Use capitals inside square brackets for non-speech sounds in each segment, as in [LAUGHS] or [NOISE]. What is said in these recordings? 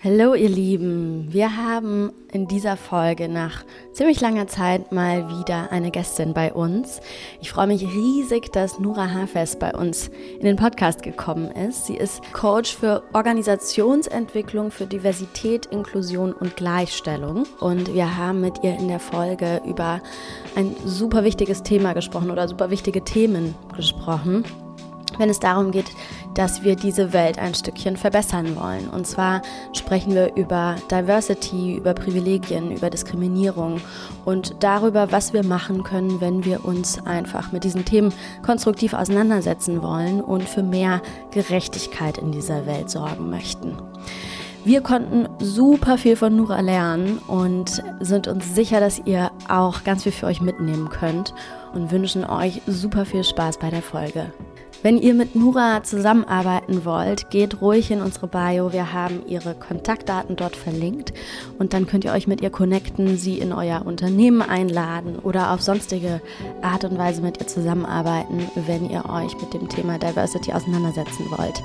Hallo ihr Lieben, wir haben in dieser Folge nach ziemlich langer Zeit mal wieder eine Gästin bei uns. Ich freue mich riesig, dass Nura Hafez bei uns in den Podcast gekommen ist. Sie ist Coach für Organisationsentwicklung für Diversität, Inklusion und Gleichstellung und wir haben mit ihr in der Folge über ein super wichtiges Thema gesprochen oder super wichtige Themen gesprochen wenn es darum geht, dass wir diese Welt ein Stückchen verbessern wollen. Und zwar sprechen wir über Diversity, über Privilegien, über Diskriminierung und darüber, was wir machen können, wenn wir uns einfach mit diesen Themen konstruktiv auseinandersetzen wollen und für mehr Gerechtigkeit in dieser Welt sorgen möchten. Wir konnten super viel von Nura lernen und sind uns sicher, dass ihr auch ganz viel für euch mitnehmen könnt und wünschen euch super viel Spaß bei der Folge. Wenn ihr mit Nura zusammenarbeiten wollt, geht ruhig in unsere Bio. Wir haben ihre Kontaktdaten dort verlinkt und dann könnt ihr euch mit ihr connecten, sie in euer Unternehmen einladen oder auf sonstige Art und Weise mit ihr zusammenarbeiten, wenn ihr euch mit dem Thema Diversity auseinandersetzen wollt.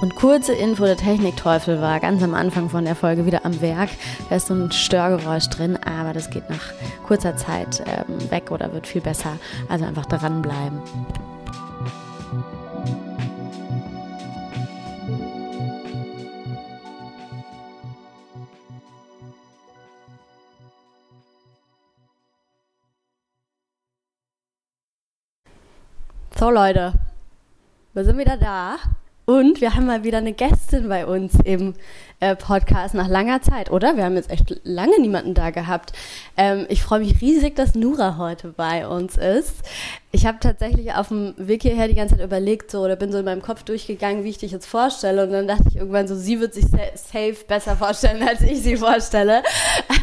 Und kurze Info, der Technikteufel war ganz am Anfang von der Folge wieder am Werk. Da ist so ein Störgeräusch drin, aber das geht nach kurzer Zeit ähm, weg oder wird viel besser. Also einfach dranbleiben. So Leute, wir sind wieder da und wir haben mal wieder eine Gästin bei uns im äh, Podcast nach langer Zeit, oder? Wir haben jetzt echt lange niemanden da gehabt. Ähm, ich freue mich riesig, dass Nura heute bei uns ist. Ich habe tatsächlich auf dem Weg hierher die ganze Zeit überlegt, so, oder bin so in meinem Kopf durchgegangen, wie ich dich jetzt vorstelle. Und dann dachte ich irgendwann so, sie wird sich safe besser vorstellen, [LAUGHS] als ich sie vorstelle.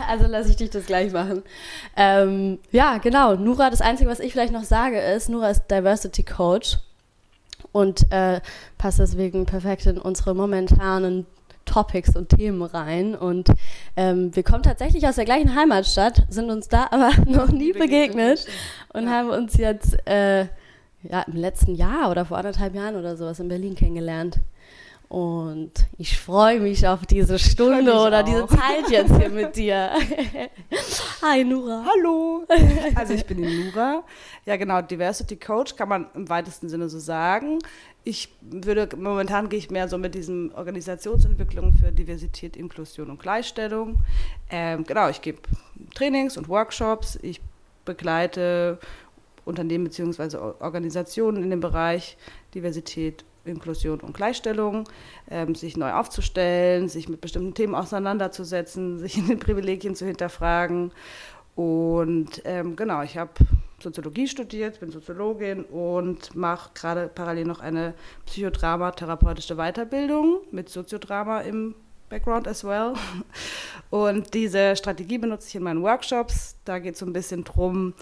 Also lasse ich dich das gleich machen. Ähm, ja, genau. Nura, das Einzige, was ich vielleicht noch sage, ist, Nura ist Diversity Coach und äh, passt deswegen perfekt in unsere momentanen Topics und Themen rein. Und ähm, wir kommen tatsächlich aus der gleichen Heimatstadt, sind uns da aber [LAUGHS] noch nie begegnet und haben uns jetzt äh, ja, im letzten Jahr oder vor anderthalb Jahren oder sowas in Berlin kennengelernt. Und ich freue mich auf diese Stunde oder auch. diese Zeit jetzt hier mit dir. [LAUGHS] Hi Nura. Hallo. [LAUGHS] Also ich bin die Nura. Ja genau, Diversity Coach kann man im weitesten Sinne so sagen. Ich würde, momentan gehe ich mehr so mit diesen Organisationsentwicklungen für Diversität, Inklusion und Gleichstellung. Ähm, genau, ich gebe Trainings und Workshops. Ich begleite Unternehmen bzw. Organisationen in dem Bereich Diversität, Inklusion und Gleichstellung, ähm, sich neu aufzustellen, sich mit bestimmten Themen auseinanderzusetzen, [LAUGHS] sich in den Privilegien zu hinterfragen. Und ähm, genau, ich habe Soziologie studiert, bin Soziologin und mache gerade parallel noch eine Psychodrama-therapeutische Weiterbildung mit Soziodrama im Background as well. [LAUGHS] Und diese Strategie benutze ich in meinen Workshops. Da geht es so ein bisschen drum,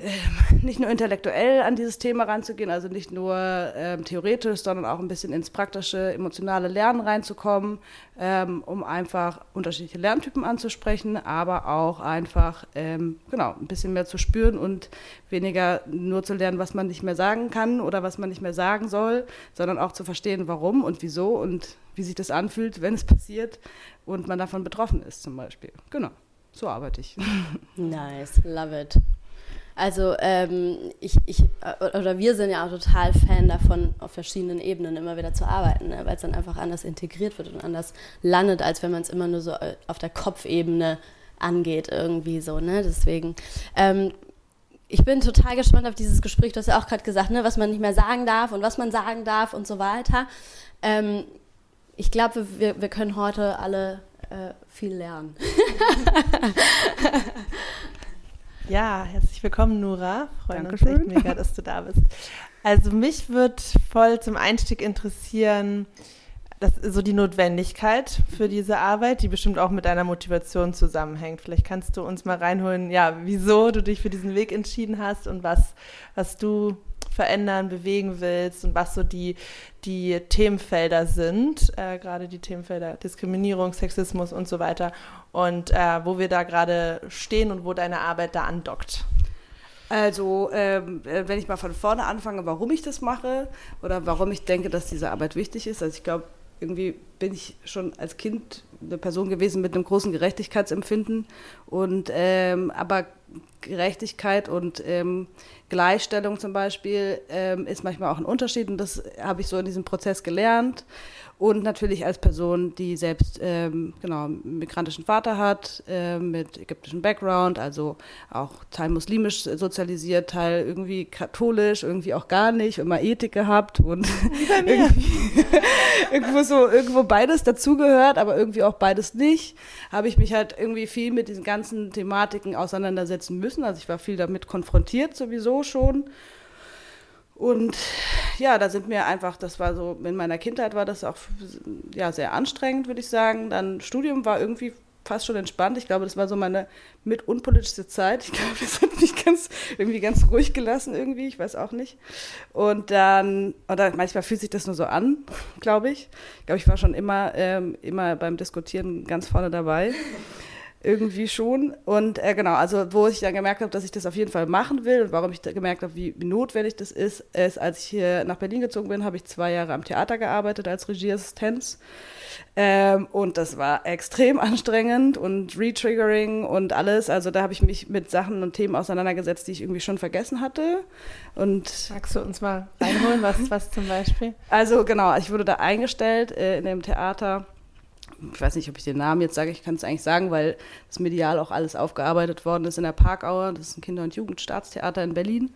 [LAUGHS] nicht nur intellektuell an dieses Thema ranzugehen, also nicht nur ähm, theoretisch, sondern auch ein bisschen ins praktische, emotionale Lernen reinzukommen, ähm, um einfach unterschiedliche Lerntypen anzusprechen, aber auch einfach ähm, genau ein bisschen mehr zu spüren und weniger nur zu lernen, was man nicht mehr sagen kann oder was man nicht mehr sagen soll, sondern auch zu verstehen, warum und wieso und wie sich das anfühlt, wenn es passiert und man davon betroffen ist zum Beispiel. Genau, so arbeite ich. [LAUGHS] Nice, love it. Also ähm, ich, ich äh, oder wir sind ja auch total Fan davon, auf verschiedenen Ebenen immer wieder zu arbeiten, ne? weil es dann einfach anders integriert wird und anders landet, als wenn man es immer nur so äh, auf der Kopfebene angeht irgendwie so. Ne? Deswegen ähm, ich bin total gespannt auf dieses Gespräch. Du hast ja auch gerade gesagt, ne, was man nicht mehr sagen darf und was man sagen darf und so weiter. Ähm, ich glaube, wir, wir können heute alle äh, viel lernen. [LAUGHS] Ja, herzlich willkommen, Nura. Freuen Dankeschön. uns echt mega, dass du da bist. Also mich wird voll zum Einstieg interessieren, das, so die Notwendigkeit für diese Arbeit, die bestimmt auch mit deiner Motivation zusammenhängt. Vielleicht kannst du uns mal reinholen, ja, wieso du dich für diesen Weg entschieden hast und was, was du verändern, bewegen willst und was so die, die Themenfelder sind, äh, gerade die Themenfelder Diskriminierung, Sexismus und so weiter und äh, wo wir da gerade stehen und wo deine Arbeit da andockt. Also, ähm, äh, wenn ich mal von vorne anfange, warum ich das mache oder warum ich denke, dass diese Arbeit wichtig ist. Also ich glaube, irgendwie bin ich schon als Kind eine Person gewesen mit einem großen Gerechtigkeitsempfinden und ähm, aber Gerechtigkeit und ähm, Gleichstellung zum Beispiel ähm, ist manchmal auch ein Unterschied und das habe ich so in diesem Prozess gelernt und natürlich als Person, die selbst ähm, genau einen migrantischen Vater hat, äh, mit ägyptischem Background, also auch Teil muslimisch sozialisiert, Teil irgendwie katholisch, irgendwie auch gar nicht, immer Ethik gehabt und [LAUGHS] irgendwo so irgendwo beides dazugehört, aber irgendwie auch beides nicht, habe ich mich halt irgendwie viel mit diesen ganzen Thematiken auseinandersetzen müssen. Also ich war viel damit konfrontiert sowieso schon und ja, da sind mir einfach, das war so, in meiner Kindheit war das auch ja, sehr anstrengend, würde ich sagen. Dann Studium war irgendwie fast schon entspannt. Ich glaube, das war so meine mit unpolitischste Zeit. Ich glaube, das hat mich ganz, irgendwie ganz ruhig gelassen irgendwie, ich weiß auch nicht. Und dann, oder manchmal fühlt sich das nur so an, [LAUGHS] glaube ich. Ich glaube, ich war schon immer, ähm, immer beim Diskutieren ganz vorne dabei irgendwie schon. Und äh, genau, also wo ich dann gemerkt habe, dass ich das auf jeden Fall machen will und warum ich gemerkt habe, wie, wie, notwendig das ist, ist, als ich hier nach Berlin gezogen bin, habe ich zwei Jahre am Theater gearbeitet als Regieassistenz. Ähm, und das war extrem [LAUGHS] anstrengend und retriggering und alles. Also da habe ich mich mit Sachen und Themen auseinandergesetzt, die ich irgendwie schon vergessen hatte. Und Magst du uns mal reinholen, was, was zum Beispiel? Also genau, ich wurde da eingestellt äh, in dem Theater ich weiß nicht, ob ich den Namen jetzt sage, ich kann es eigentlich sagen, weil das medial auch alles aufgearbeitet worden ist in der Parkauer. Das ist ein Kinder- und Jugendstaatstheater in Berlin.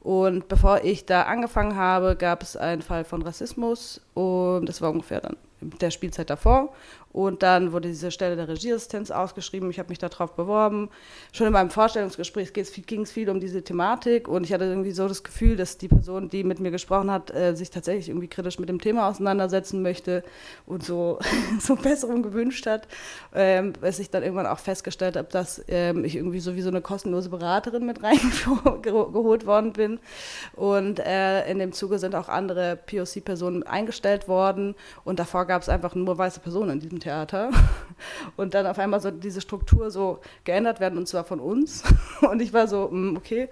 Und bevor ich da angefangen habe, gab es einen Fall von Rassismus und das war ungefähr dann der Spielzeit davor. Und dann wurde diese Stelle der Regieassistenz ausgeschrieben. Ich habe mich darauf beworben. Schon in meinem Vorstellungsgespräch ging es viel um diese Thematik und ich hatte irgendwie so das Gefühl, dass die Person, die mit mir gesprochen hat, äh, sich tatsächlich irgendwie kritisch mit dem Thema auseinandersetzen möchte und so, [LAUGHS] so Besserung gewünscht hat. Ähm, bis ich dann irgendwann auch festgestellt habe, dass ähm, ich irgendwie so wie so eine kostenlose Beraterin mit [LAUGHS] reingeholt worden bin. Und äh, in dem Zuge sind auch andere POC-Personen eingestellt worden und davor gab es einfach nur weiße Personen in diesem Theater. [LAUGHS] Und dann auf einmal so diese Struktur so geändert werden, und zwar von uns. [LAUGHS] Und ich war so, mm, okay.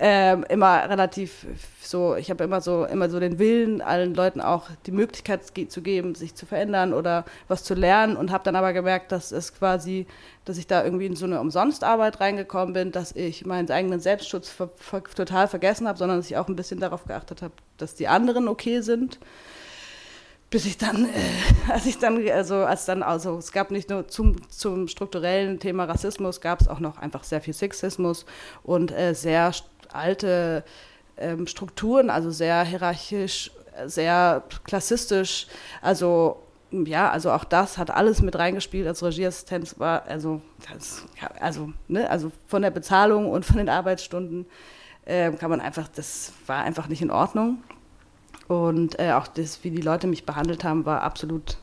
Ähm, immer relativ so, ich habe immer so, immer so den Willen, allen Leuten auch die Möglichkeit zu geben, sich zu verändern oder was zu lernen und habe dann aber gemerkt, dass es quasi, dass ich da irgendwie in so eine Umsonstarbeit reingekommen bin, dass ich meinen eigenen Selbstschutz total vergessen habe, sondern dass ich auch ein bisschen darauf geachtet habe, dass die anderen okay sind bis ich dann, äh, [LAUGHS] als ich dann, also als dann, also es gab nicht nur zum, zum strukturellen Thema Rassismus, gab es auch noch einfach sehr viel Sexismus und äh, sehr alte ähm, Strukturen, also sehr hierarchisch, sehr klassistisch, also ja, also auch das hat alles mit reingespielt als Regieassistenz war, also, das, also, ne, also von der Bezahlung und von den Arbeitsstunden äh, kann man einfach, das war einfach nicht in Ordnung. Und äh, auch das, wie die Leute mich behandelt haben, war absolut,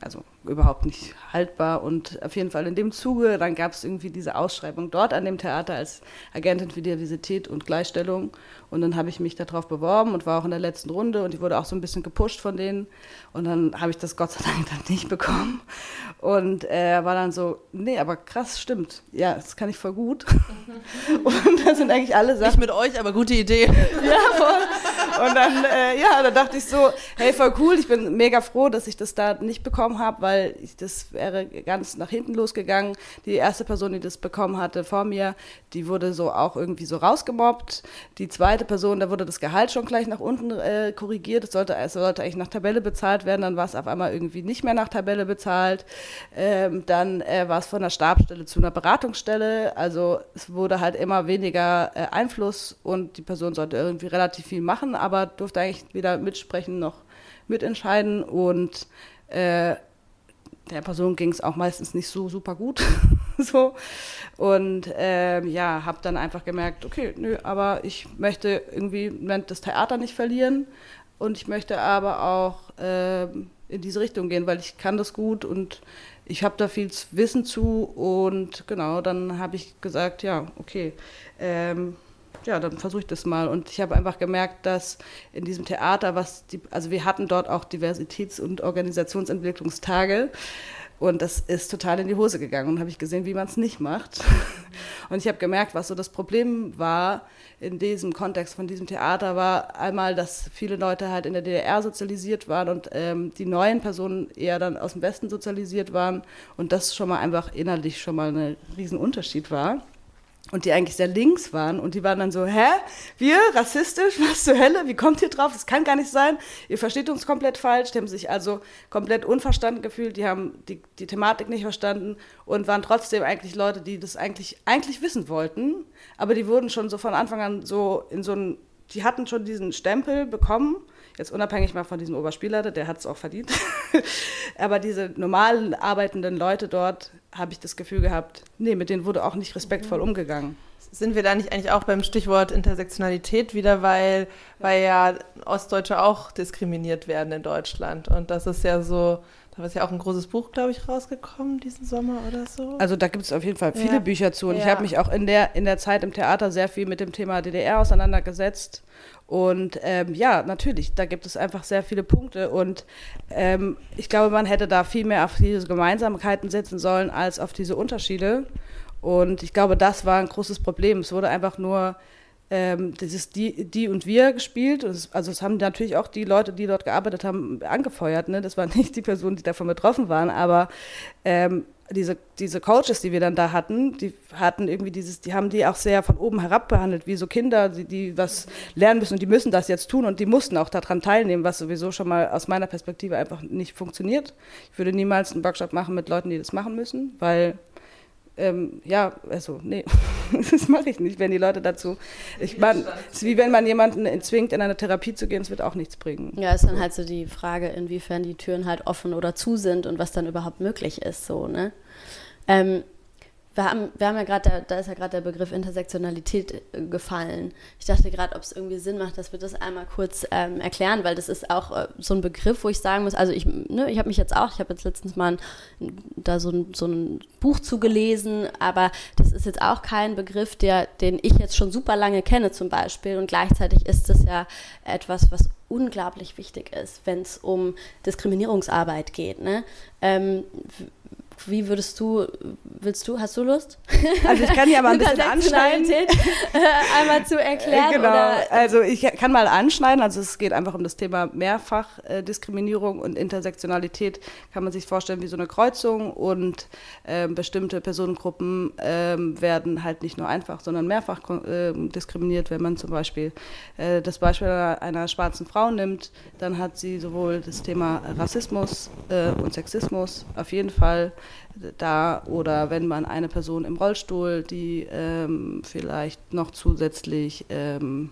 also überhaupt nicht haltbar. Und auf jeden Fall in dem Zuge, dann gab es irgendwie diese Ausschreibung dort an dem Theater als Agentin für Diversität und Gleichstellung. Und dann habe ich mich darauf beworben und war auch in der letzten Runde und ich wurde auch so ein bisschen gepusht von denen. Und dann habe ich das Gott sei Dank dann nicht bekommen. Und er äh, war dann so, nee, aber krass, stimmt. Ja, das kann ich voll gut. [LAUGHS] und das sind eigentlich alle Sachen. Nicht mit euch, aber gute Idee. [LAUGHS] ja, voll. Und dann, äh, ja, da dachte ich so, hey, voll cool. Ich bin mega froh, dass ich das da nicht bekommen habe, weil ich, das wäre ganz nach hinten losgegangen. Die erste Person, die das bekommen hatte vor mir, die wurde so auch irgendwie so rausgemobbt. Die zweite Person, da wurde das Gehalt schon gleich nach unten äh, korrigiert. Es sollte, es sollte eigentlich nach Tabelle bezahlt werden, dann war es auf einmal irgendwie nicht mehr nach Tabelle bezahlt. Ähm, dann äh, war es von der Stabsstelle zu einer Beratungsstelle. Also es wurde halt immer weniger äh, Einfluss und die Person sollte irgendwie relativ viel machen, aber durfte eigentlich weder mitsprechen noch mitentscheiden. Und äh, der Person ging es auch meistens nicht so super gut. [LAUGHS] so. Und ähm, ja, habe dann einfach gemerkt, okay, nö, aber ich möchte irgendwie das Theater nicht verlieren und ich möchte aber auch äh, in diese Richtung gehen, weil ich kann das gut und ich habe da viel Wissen zu und genau, dann habe ich gesagt, ja, okay, ähm, ja, dann versuche ich das mal. Und ich habe einfach gemerkt, dass in diesem Theater, was die, also wir hatten dort auch Diversitäts- und Organisationsentwicklungstage. Und das ist total in die Hose gegangen und habe ich gesehen, wie man es nicht macht. [LAUGHS] Und ich habe gemerkt, was so das Problem war in diesem Kontext von diesem Theater, war einmal, dass viele Leute halt in der DDR sozialisiert waren und ähm, die neuen Personen eher dann aus dem Westen sozialisiert waren und das schon mal einfach innerlich schon mal ein Riesenunterschied war und die eigentlich sehr links waren. Und die waren dann so, hä, wir, rassistisch, [LAUGHS] was zur Hölle, wie kommt ihr drauf, das kann gar nicht sein, ihr versteht uns komplett falsch, die haben sich also komplett unverstanden gefühlt, die haben die, die Thematik nicht verstanden und waren trotzdem eigentlich Leute, die das eigentlich, eigentlich wissen wollten, aber die wurden schon so von Anfang an so in so ein, die hatten schon diesen Stempel bekommen, jetzt unabhängig mal von diesem Oberspielleiter, der hat es auch verdient, [LAUGHS] aber diese normalen arbeitenden Leute dort, habe ich das Gefühl gehabt, nee, mit denen wurde auch nicht respektvoll umgegangen. Sind wir da nicht eigentlich auch beim Stichwort Intersektionalität wieder, weil, weil ja Ostdeutsche auch diskriminiert werden in Deutschland? Und das ist ja so, da ist ja auch ein großes Buch, glaube ich, rausgekommen diesen Sommer oder so. Also da gibt es auf jeden Fall viele ja. Bücher zu. Und ja. ich habe mich auch in der, in der Zeit im Theater sehr viel mit dem Thema DDR auseinandergesetzt und ähm, ja, natürlich, da gibt es einfach sehr viele Punkte. Und ähm, ich glaube, man hätte da viel mehr auf diese Gemeinsamkeiten setzen sollen als auf diese Unterschiede. Und ich glaube, das war ein großes Problem. Es wurde einfach nur ähm, dieses die, die und wir gespielt. also es haben natürlich auch die Leute, die dort gearbeitet haben, angefeuert. Ne? Das waren [LAUGHS] nicht die Personen, die davon betroffen waren, aber ähm, diese, diese Coaches, die wir dann da hatten, die hatten irgendwie dieses, die haben die auch sehr von oben herab behandelt, wie so Kinder, die, die was lernen müssen und die müssen das jetzt tun und die mussten auch daran teilnehmen, was sowieso schon mal aus meiner Perspektive einfach nicht funktioniert. Ich würde niemals einen Workshop machen mit Leuten, die das machen müssen, weil ähm, ja, also nee, [LAUGHS] das mache ich nicht, wenn die Leute dazu. Ich meine, es ist wie wenn man jemanden zwingt, in eine Therapie zu gehen, es wird auch nichts bringen. Ja, ist dann halt so die Frage, inwiefern die Türen halt offen oder zu sind und was dann überhaupt möglich ist, so, ne? Ähm, wir haben, wir haben ja gerade, da, ist ja gerade der Begriff Intersektionalität äh, gefallen. Ich dachte gerade, ob es irgendwie Sinn macht, dass wir das einmal kurz ähm, erklären, weil das ist auch äh, so ein Begriff, wo ich sagen muss, also ich, ne, ich habe mich jetzt auch, ich habe jetzt letztens mal ein, da so ein, so ein Buch zugelesen, aber das ist jetzt auch kein Begriff, der, den ich jetzt schon super lange kenne zum Beispiel und gleichzeitig ist es ja etwas, was unglaublich wichtig ist, wenn es um Diskriminierungsarbeit geht. Ne? Ähm, wie würdest du, willst du, hast du Lust? Also ich kann ja mal ein bisschen anschneiden. Äh, [LAUGHS] einmal zu erklären. Genau, oder? also ich kann mal anschneiden, also es geht einfach um das Thema Mehrfachdiskriminierung und Intersektionalität, kann man sich vorstellen wie so eine Kreuzung und äh, bestimmte Personengruppen äh, werden halt nicht nur einfach, sondern mehrfach äh, diskriminiert. Wenn man zum Beispiel äh, das Beispiel einer schwarzen Frau nimmt, dann hat sie sowohl das Thema Rassismus äh, und Sexismus auf jeden Fall da oder wenn man eine Person im Rollstuhl, die ähm, vielleicht noch zusätzlich ähm,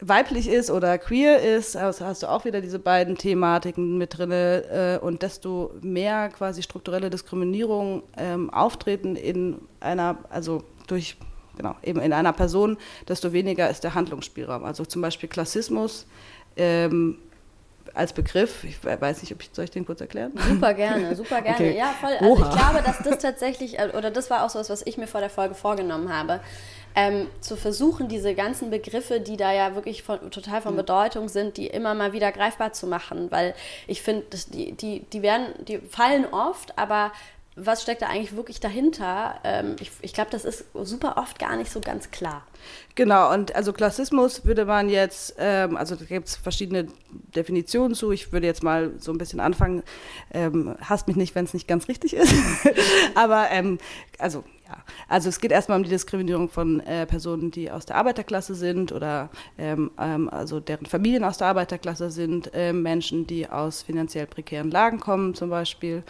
weiblich ist oder queer ist, also hast du auch wieder diese beiden Thematiken mit drin äh, und desto mehr quasi strukturelle Diskriminierung ähm, auftreten in einer, also durch genau, eben in einer Person, desto weniger ist der Handlungsspielraum. Also zum Beispiel Klassismus ähm, als Begriff. Ich weiß nicht, ob ich, soll ich den kurz erklären? Super gerne, [LAUGHS] super gerne. Okay. Ja, voll. Also Oha. ich glaube, dass das [LAUGHS] tatsächlich, äh, oder das war auch so was, was ich mir vor der Folge vorgenommen habe, ähm, zu versuchen, diese ganzen Begriffe, die da ja wirklich von, total von Bedeutung sind, die immer mal wieder greifbar zu machen, weil ich finde, die, die, die werden, die fallen oft, aber was steckt da eigentlich wirklich dahinter? Ähm, ich, ich glaube, das ist super oft gar nicht so ganz klar. Genau, und also Klassismus würde man jetzt, ähm, also da gibt es verschiedene Definitionen zu. Ich würde jetzt mal so ein bisschen anfangen, ähm, hasst mich nicht, wenn es nicht ganz richtig ist. [LAUGHS] Aber ähm, also ja, also es geht erstmal um die Diskriminierung von äh, Personen, die aus der Arbeiterklasse sind oder ähm, ähm, also deren Familien aus der Arbeiterklasse sind, äh, Menschen, die aus finanziell prekären Lagen kommen zum Beispiel,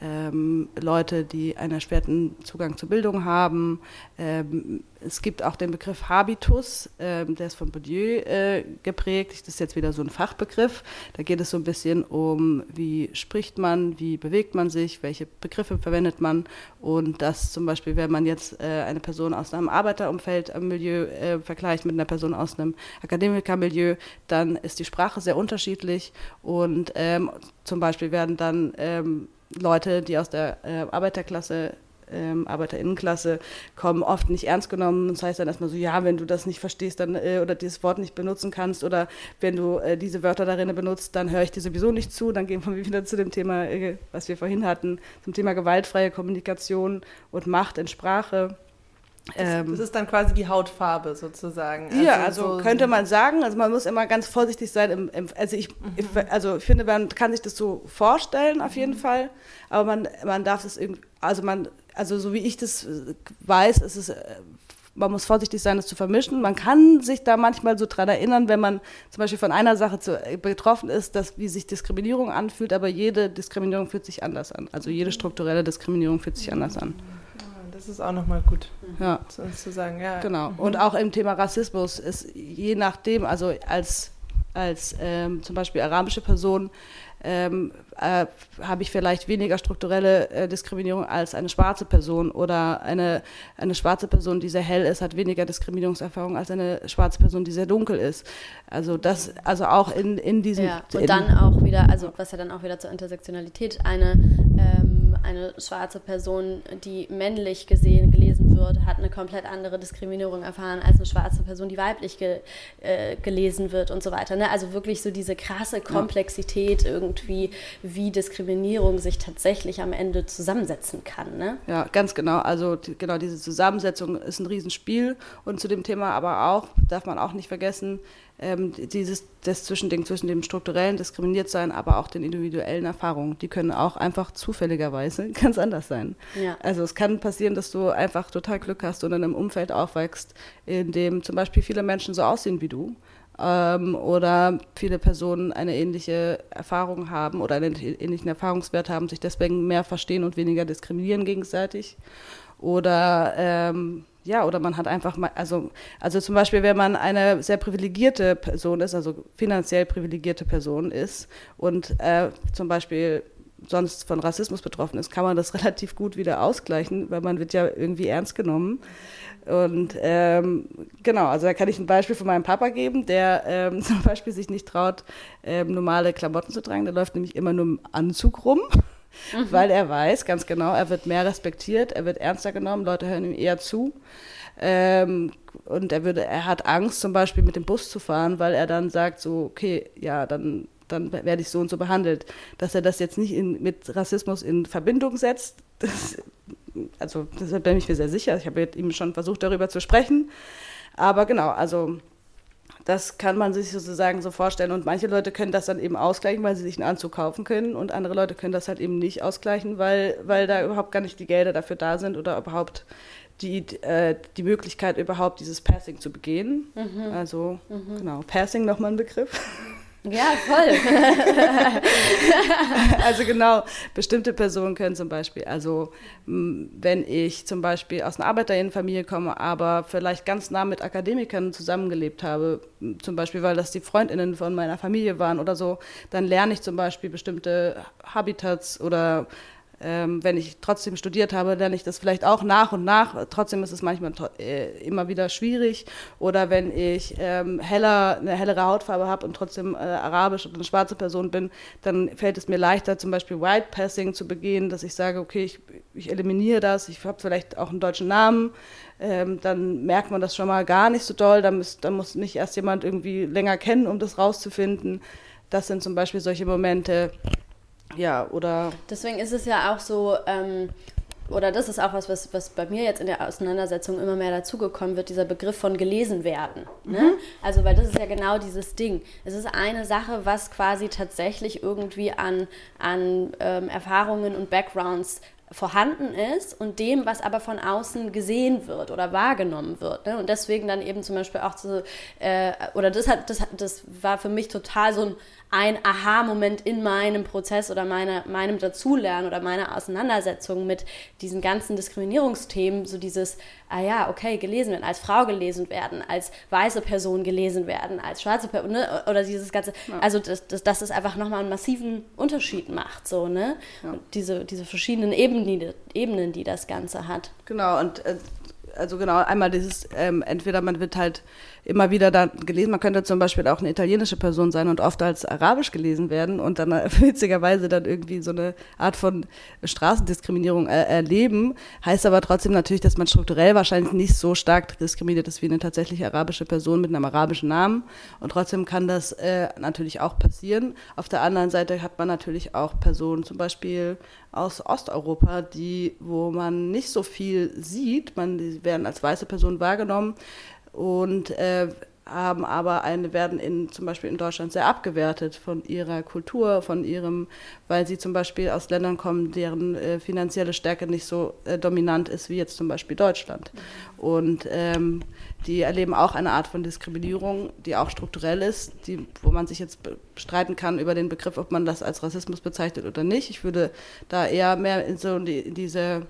ähm, Leute, die einen erschwerten Zugang zur Bildung haben. Ähm, es gibt auch den Begriff Habitus, ähm, der ist von Bourdieu äh, geprägt. Das ist jetzt wieder so ein Fachbegriff. Da geht es so ein bisschen um, wie spricht man, wie bewegt man sich, welche Begriffe verwendet man. Und das zum Beispiel, wenn man jetzt äh, eine Person aus einem Arbeiterumfeld im Milieu äh, vergleicht mit einer Person aus einem Akademikermilieu, dann ist die Sprache sehr unterschiedlich. Und ähm, zum Beispiel werden dann ähm, Leute, die aus der äh, Arbeiterklasse ähm, ArbeiterInnenklasse kommen oft nicht ernst genommen. Das heißt dann erstmal so, ja, wenn du das nicht verstehst dann, äh, oder dieses Wort nicht benutzen kannst oder wenn du äh, diese Wörter darin benutzt, dann höre ich dir sowieso nicht zu. Dann gehen wir [LAUGHS] wieder zu dem Thema, äh, was wir vorhin hatten, zum Thema gewaltfreie Kommunikation und Macht in Sprache. Das, ähm, das, ist dann quasi die Hautfarbe sozusagen. Also ja, also so könnte man sagen, also man muss immer ganz vorsichtig sein. Im, im, also, ich, mhm. also ich finde, man kann sich das so vorstellen auf jeden mhm. Fall, aber man, man darf es irgendwie, also man, also so wie ich das weiß, ist es, man muss vorsichtig sein, das zu vermischen. Man kann sich da manchmal so dran erinnern, wenn man zum Beispiel von einer Sache zu, betroffen ist, dass wie sich Diskriminierung anfühlt, aber jede Diskriminierung fühlt sich anders an. Also jede strukturelle Diskriminierung fühlt sich anders an. Das ist auch nochmal gut ja. zu, zu sagen. Ja. Genau. Mhm. Und auch im Thema Rassismus ist je nachdem, also als, als ähm, zum Beispiel arabische Person, ähm, äh, habe ich vielleicht weniger strukturelle äh, Diskriminierung als eine schwarze Person oder eine, eine schwarze Person, die sehr hell ist, hat weniger Diskriminierungserfahrung als eine schwarze Person, die sehr dunkel ist. Also das, also auch in, in diesem... Ja, und dann auch wieder, also was ja dann auch wieder zur Intersektionalität eine... Ähm, eine schwarze Person, die männlich gesehen, gelesen wird, hat eine komplett andere Diskriminierung erfahren als eine schwarze Person, die weiblich ge, äh, gelesen wird und so weiter. Ne? Also wirklich so diese krasse Komplexität irgendwie, wie Diskriminierung sich tatsächlich am Ende zusammensetzen kann. Ne? Ja, ganz genau. Also die, genau diese Zusammensetzung ist ein Riesenspiel und zu dem Thema aber auch, darf man auch nicht vergessen, ähm, dieses das Zwischending zwischen dem strukturellen Diskriminiertsein, aber auch den individuellen Erfahrungen, die können auch einfach zufälligerweise [LAUGHS] ganz anders sein. Ja. Also es kann passieren, dass du einfach total Glück hast und in einem Umfeld aufwächst, in dem zum Beispiel viele Menschen so aussehen wie du. Ähm, oder viele Personen eine ähnliche Erfahrung haben oder einen ähnlichen Erfahrungswert haben, sich deswegen mehr verstehen und weniger diskriminieren gegenseitig. Oder ähm, ja, oder man hat einfach mal, also, also zum Beispiel, wenn man eine sehr privilegierte Person ist, also finanziell privilegierte Person ist und äh, zum Beispiel sonst von Rassismus betroffen ist, kann man das [LAUGHS] relativ gut wieder ausgleichen, weil man wird ja irgendwie ernst genommen. Und ähm, genau, also da kann ich ein Beispiel von meinem Papa geben, der ähm, [LAUGHS] zum Beispiel sich nicht traut, ähm, normale Klamotten zu tragen. Der läuft nämlich immer nur im Anzug rum mhm. weil er weiß ganz genau, er wird mehr respektiert, er wird ernster genommen, Leute hören ihm eher zu. Ähm, und er würde, er hat Angst, zum Beispiel mit dem Bus zu fahren, weil er dann sagt, so, okay, ja, dann, dann werde ich so und so behandelt. Dass er das jetzt nicht in, mit Rassismus in Verbindung setzt, das, also deshalb bin ich mir sehr sicher. Ich habe mit ihm schon versucht, darüber zu sprechen. Aber genau, also das kann man sich sozusagen so vorstellen. Und manche Leute können das dann eben ausgleichen, weil sie sich einen Anzug kaufen können. Und andere Leute können das halt eben nicht ausgleichen, weil, weil da überhaupt gar nicht die Gelder dafür da sind oder überhaupt die, äh, die Möglichkeit, überhaupt dieses Passing zu begehen. Mhm. Also, mhm. genau, Passing nochmal ein Begriff. [LAUGHS] Ja, voll. [LAUGHS] also genau, bestimmte Personen können zum Beispiel, also wenn ich zum Beispiel aus einer Arbeiterinnenfamilie komme, aber vielleicht ganz nah mit Akademikern zusammengelebt habe, zum Beispiel weil das die Freundinnen von meiner Familie waren oder so, dann lerne ich zum Beispiel bestimmte Habitats oder ähm, wenn ich trotzdem studiert habe, lerne ich das vielleicht auch nach und nach. Trotzdem ist es manchmal äh, immer wieder schwierig. Oder wenn ich ähm, heller, eine hellere Hautfarbe habe und trotzdem äh, arabisch oder eine schwarze Person bin, dann fällt es mir leichter, zum Beispiel White Passing zu begehen, dass ich sage, okay, ich, ich eliminiere das, ich habe vielleicht auch einen deutschen Namen. Ähm, dann merkt man das schon mal gar nicht so doll. Dann, muss, dann muss mich erst jemand irgendwie länger kennen, um das rauszufinden. Das sind zum Beispiel solche Momente, ja, oder. Deswegen ist es ja auch so, ähm, oder das ist auch was, was, was bei mir jetzt in der Auseinandersetzung immer mehr dazugekommen wird, dieser Begriff von gelesen werden. Ne? Mhm. Also, weil das ist ja genau dieses Ding. Es ist eine Sache, was quasi tatsächlich irgendwie an, an ähm, Erfahrungen und Backgrounds vorhanden ist und dem, was aber von außen gesehen wird oder wahrgenommen wird. Ne? Und deswegen dann eben zum Beispiel auch zu, äh, oder das hat, das, das war für mich total so ein ein Aha-Moment in meinem Prozess oder meine, meinem Dazulernen oder meiner Auseinandersetzung mit diesen ganzen Diskriminierungsthemen, so dieses, ah ja, okay, gelesen werden, als Frau gelesen werden, als weiße Person gelesen werden, als schwarze Person, ne? oder dieses ganze, ja. also das, das, dass es einfach nochmal einen massiven Unterschied macht, so, ne? Ja. diese, diese verschiedenen Ebenen die, Ebenen, die das Ganze hat. Genau, und äh, also genau, einmal dieses, ähm, entweder man wird halt immer wieder da gelesen. Man könnte zum Beispiel auch eine italienische Person sein und oft als arabisch gelesen werden und dann [LAUGHS] witzigerweise dann irgendwie so eine Art von Straßendiskriminierung er erleben. Heißt aber trotzdem natürlich, dass man strukturell wahrscheinlich nicht so stark diskriminiert ist wie eine tatsächlich arabische Person mit einem arabischen Namen. Und trotzdem kann das äh, natürlich auch passieren. Auf der anderen Seite hat man natürlich auch Personen, zum Beispiel aus Osteuropa, die, wo man nicht so viel sieht, man, die werden als weiße Person wahrgenommen und äh, haben aber eine, werden in, zum Beispiel in Deutschland sehr abgewertet von ihrer Kultur, von ihrem, weil sie zum Beispiel aus Ländern kommen, deren äh, finanzielle Stärke nicht so äh, dominant ist wie jetzt zum Beispiel Deutschland. Und ähm, die erleben auch eine Art von Diskriminierung, die auch strukturell ist, die, wo man sich jetzt bestreiten kann über den Begriff, ob man das als Rassismus bezeichnet oder nicht. Ich würde da eher mehr in so die, diese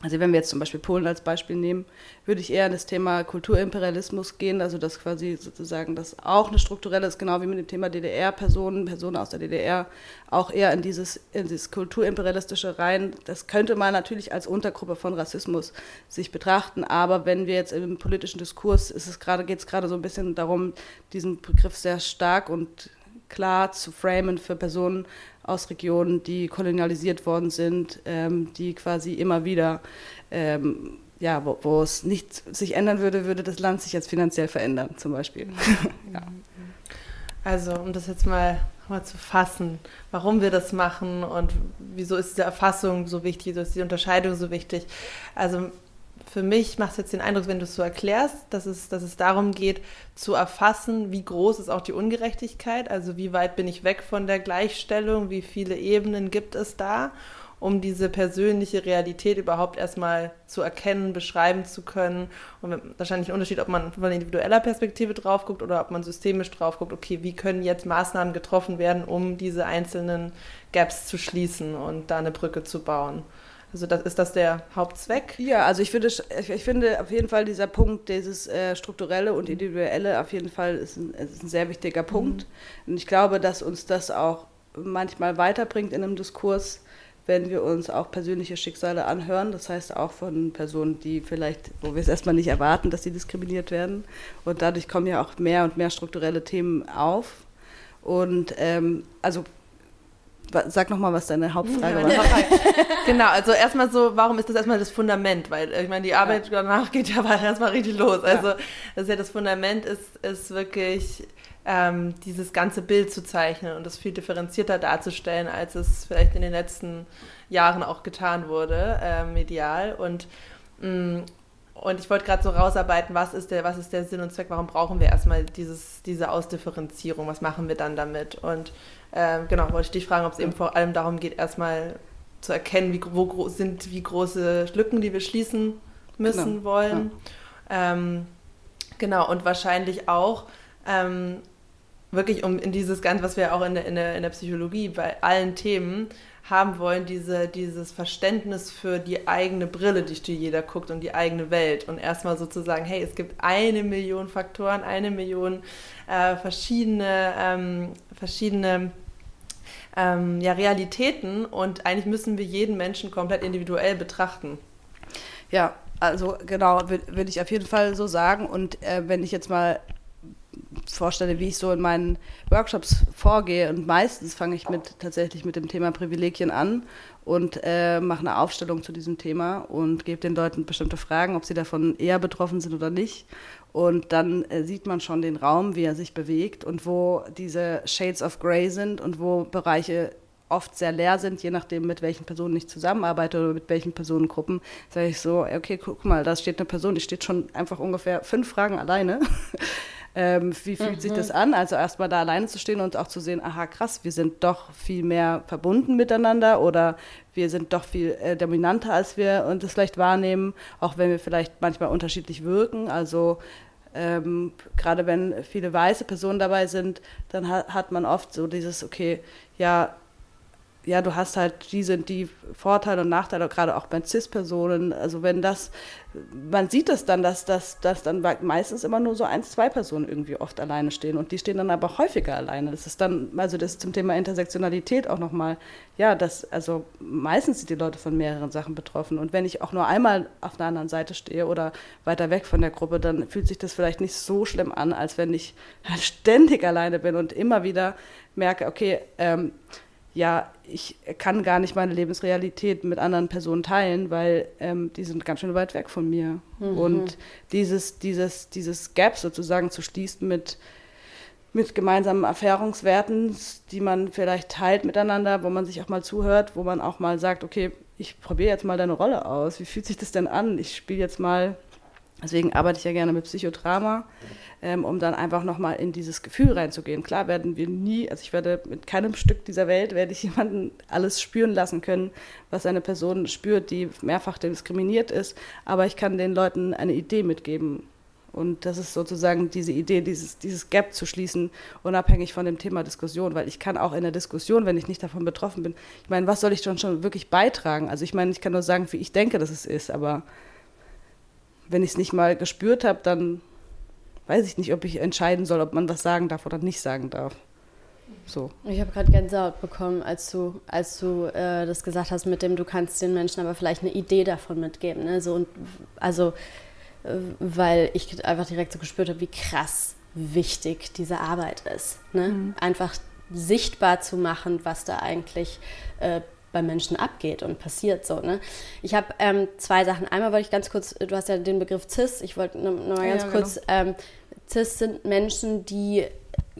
also wenn wir jetzt zum Beispiel Polen als Beispiel nehmen, würde ich eher in das Thema Kulturimperialismus gehen, also dass quasi sozusagen das auch eine strukturelle ist, genau wie mit dem Thema DDR, Personen, Personen aus der DDR, auch eher in dieses, in dieses kulturimperialistische rein. Das könnte man natürlich als Untergruppe von Rassismus sich betrachten, aber wenn wir jetzt im politischen Diskurs, ist es gerade, geht es gerade so ein bisschen darum, diesen Begriff sehr stark und klar zu framen für Personen aus Regionen, die kolonialisiert worden sind, ähm, die quasi immer wieder, ähm, ja, wo, wo, es nicht sich ändern würde, würde das Land sich jetzt finanziell verändern, zum Beispiel. [LAUGHS] ja. Also, um das jetzt mal, mal zu fassen, warum wir das machen und wieso ist diese Erfassung so wichtig, wieso ist die Unterscheidung so wichtig. Also, für mich macht es jetzt den Eindruck, wenn du es so erklärst, dass es, dass es darum geht, zu erfassen, wie groß ist auch die Ungerechtigkeit, also wie weit bin ich weg von der Gleichstellung, wie viele Ebenen gibt es da, um diese persönliche Realität überhaupt erstmal zu erkennen, beschreiben zu können. Und wahrscheinlich ein Unterschied, ob man von individueller Perspektive drauf guckt oder ob man systemisch drauf guckt, okay, wie können jetzt Maßnahmen getroffen werden, um diese einzelnen Gaps zu schließen und da eine Brücke zu bauen. Also das, ist das der Hauptzweck? Ja, also ich finde, ich finde auf jeden Fall dieser Punkt, dieses äh, strukturelle und individuelle, auf jeden Fall ist ein, ist ein sehr wichtiger Punkt. Mhm. Und ich glaube, dass uns das auch manchmal weiterbringt in einem Diskurs, wenn wir uns auch persönliche Schicksale anhören. Das heißt auch von Personen, die vielleicht, wo wir es erstmal nicht erwarten, dass sie diskriminiert werden. Und dadurch kommen ja auch mehr und mehr strukturelle Themen auf. Und ähm, also Sag nochmal, was deine Hauptfrage war. [LAUGHS] genau, also erstmal so, warum ist das erstmal das Fundament? Weil äh, ich meine, die Arbeit ja. danach geht ja [LAUGHS] erstmal richtig los. Also das ist ja das Fundament ist, ist wirklich ähm, dieses ganze Bild zu zeichnen und das viel differenzierter darzustellen, als es vielleicht in den letzten Jahren auch getan wurde, äh, medial. Und mh, mm, und ich wollte gerade so rausarbeiten, was ist, der, was ist der Sinn und Zweck, warum brauchen wir erstmal dieses, diese Ausdifferenzierung, was machen wir dann damit? Und ähm, genau, wollte ich dich fragen, ob es eben vor allem darum geht, erstmal zu erkennen, wie, wo sind wie große Lücken, die wir schließen müssen genau. wollen. Ja. Ähm, genau, und wahrscheinlich auch ähm, wirklich um in dieses Ganze, was wir auch in der, in der, in der Psychologie bei allen Themen haben wollen, diese, dieses Verständnis für die eigene Brille, durch die jeder guckt und die eigene Welt. Und erstmal sozusagen, hey, es gibt eine Million Faktoren, eine Million äh, verschiedene, ähm, verschiedene ähm, ja, Realitäten und eigentlich müssen wir jeden Menschen komplett individuell betrachten. Ja, also genau, würde ich auf jeden Fall so sagen. Und äh, wenn ich jetzt mal vorstelle, wie ich so in meinen Workshops vorgehe. Und meistens fange ich mit tatsächlich mit dem Thema Privilegien an und äh, mache eine Aufstellung zu diesem Thema und gebe den Leuten bestimmte Fragen, ob sie davon eher betroffen sind oder nicht. Und dann äh, sieht man schon den Raum, wie er sich bewegt und wo diese Shades of Grey sind und wo Bereiche oft sehr leer sind, je nachdem, mit welchen Personen ich zusammenarbeite oder mit welchen Personengruppen, sage ich so, okay, guck mal, da steht eine Person, die steht schon einfach ungefähr fünf Fragen alleine. [LAUGHS] Ähm, wie fühlt mhm. sich das an? Also erstmal da alleine zu stehen und auch zu sehen, aha, krass, wir sind doch viel mehr verbunden miteinander oder wir sind doch viel äh, dominanter, als wir uns das vielleicht wahrnehmen, auch wenn wir vielleicht manchmal unterschiedlich wirken. Also ähm, gerade wenn viele weiße Personen dabei sind, dann ha hat man oft so dieses, okay, ja, ja, du hast halt die sind die Vorteile und Nachteile, gerade auch bei CIS-Personen. Also wenn das, man sieht es dann, dass, dass, dass dann meistens immer nur so eins, zwei Personen irgendwie oft alleine stehen und die stehen dann aber häufiger alleine. Das ist dann, also das zum Thema Intersektionalität auch nochmal, ja, das, also meistens sind die Leute von mehreren Sachen betroffen und wenn ich auch nur einmal auf der anderen Seite stehe oder weiter weg von der Gruppe, dann fühlt sich das vielleicht nicht so schlimm an, als wenn ich [LAUGHS] ständig alleine bin und immer wieder merke, okay, ähm, ja, ich kann gar nicht meine Lebensrealität mit anderen Personen teilen, weil ähm, die sind ganz schön weit weg von mir. Mhm. Und dieses, dieses, dieses Gap sozusagen zu schließen mit, mit gemeinsamen Erfahrungswerten, die man vielleicht teilt miteinander, wo man sich auch mal zuhört, wo man auch mal sagt, okay, ich probiere jetzt mal deine Rolle aus. Wie fühlt sich das denn an? Ich spiele jetzt mal, deswegen arbeite ich ja gerne mit Psychodrama. Ähm, um dann einfach nochmal in dieses Gefühl reinzugehen. Klar werden wir nie, also ich werde mit keinem Stück dieser Welt, werde ich [LAUGHS] jemanden alles spüren lassen können, was eine Person spürt, die mehrfach diskriminiert ist, aber ich kann den Leuten eine Idee mitgeben. Und das ist sozusagen diese Idee, dieses, dieses Gap zu schließen, unabhängig von dem Thema Diskussion, weil ich kann auch in der Diskussion, wenn ich nicht davon betroffen bin, ich meine, was soll ich schon, schon wirklich beitragen? Also ich meine, ich kann nur sagen, wie ich denke, dass es ist, aber wenn ich es nicht mal gespürt habe, dann weiß ich nicht, ob ich entscheiden soll, ob man was sagen darf oder nicht sagen darf. So. Ich habe gerade Gänsehaut bekommen, als du, als du äh, das gesagt hast, mit dem du kannst den Menschen aber vielleicht eine Idee davon mitgeben. Ne? So, und, also, äh, weil ich einfach direkt so gespürt habe, wie krass wichtig diese Arbeit ist. Ne? Mhm. Einfach sichtbar zu machen, was da eigentlich äh, bei Menschen abgeht und passiert so. Ne? Ich habe ähm, zwei Sachen. Einmal wollte ich ganz kurz, du hast ja den Begriff CIS, ich wollte nur, nur mal ganz ja, kurz, genau. ähm, CIS sind Menschen, die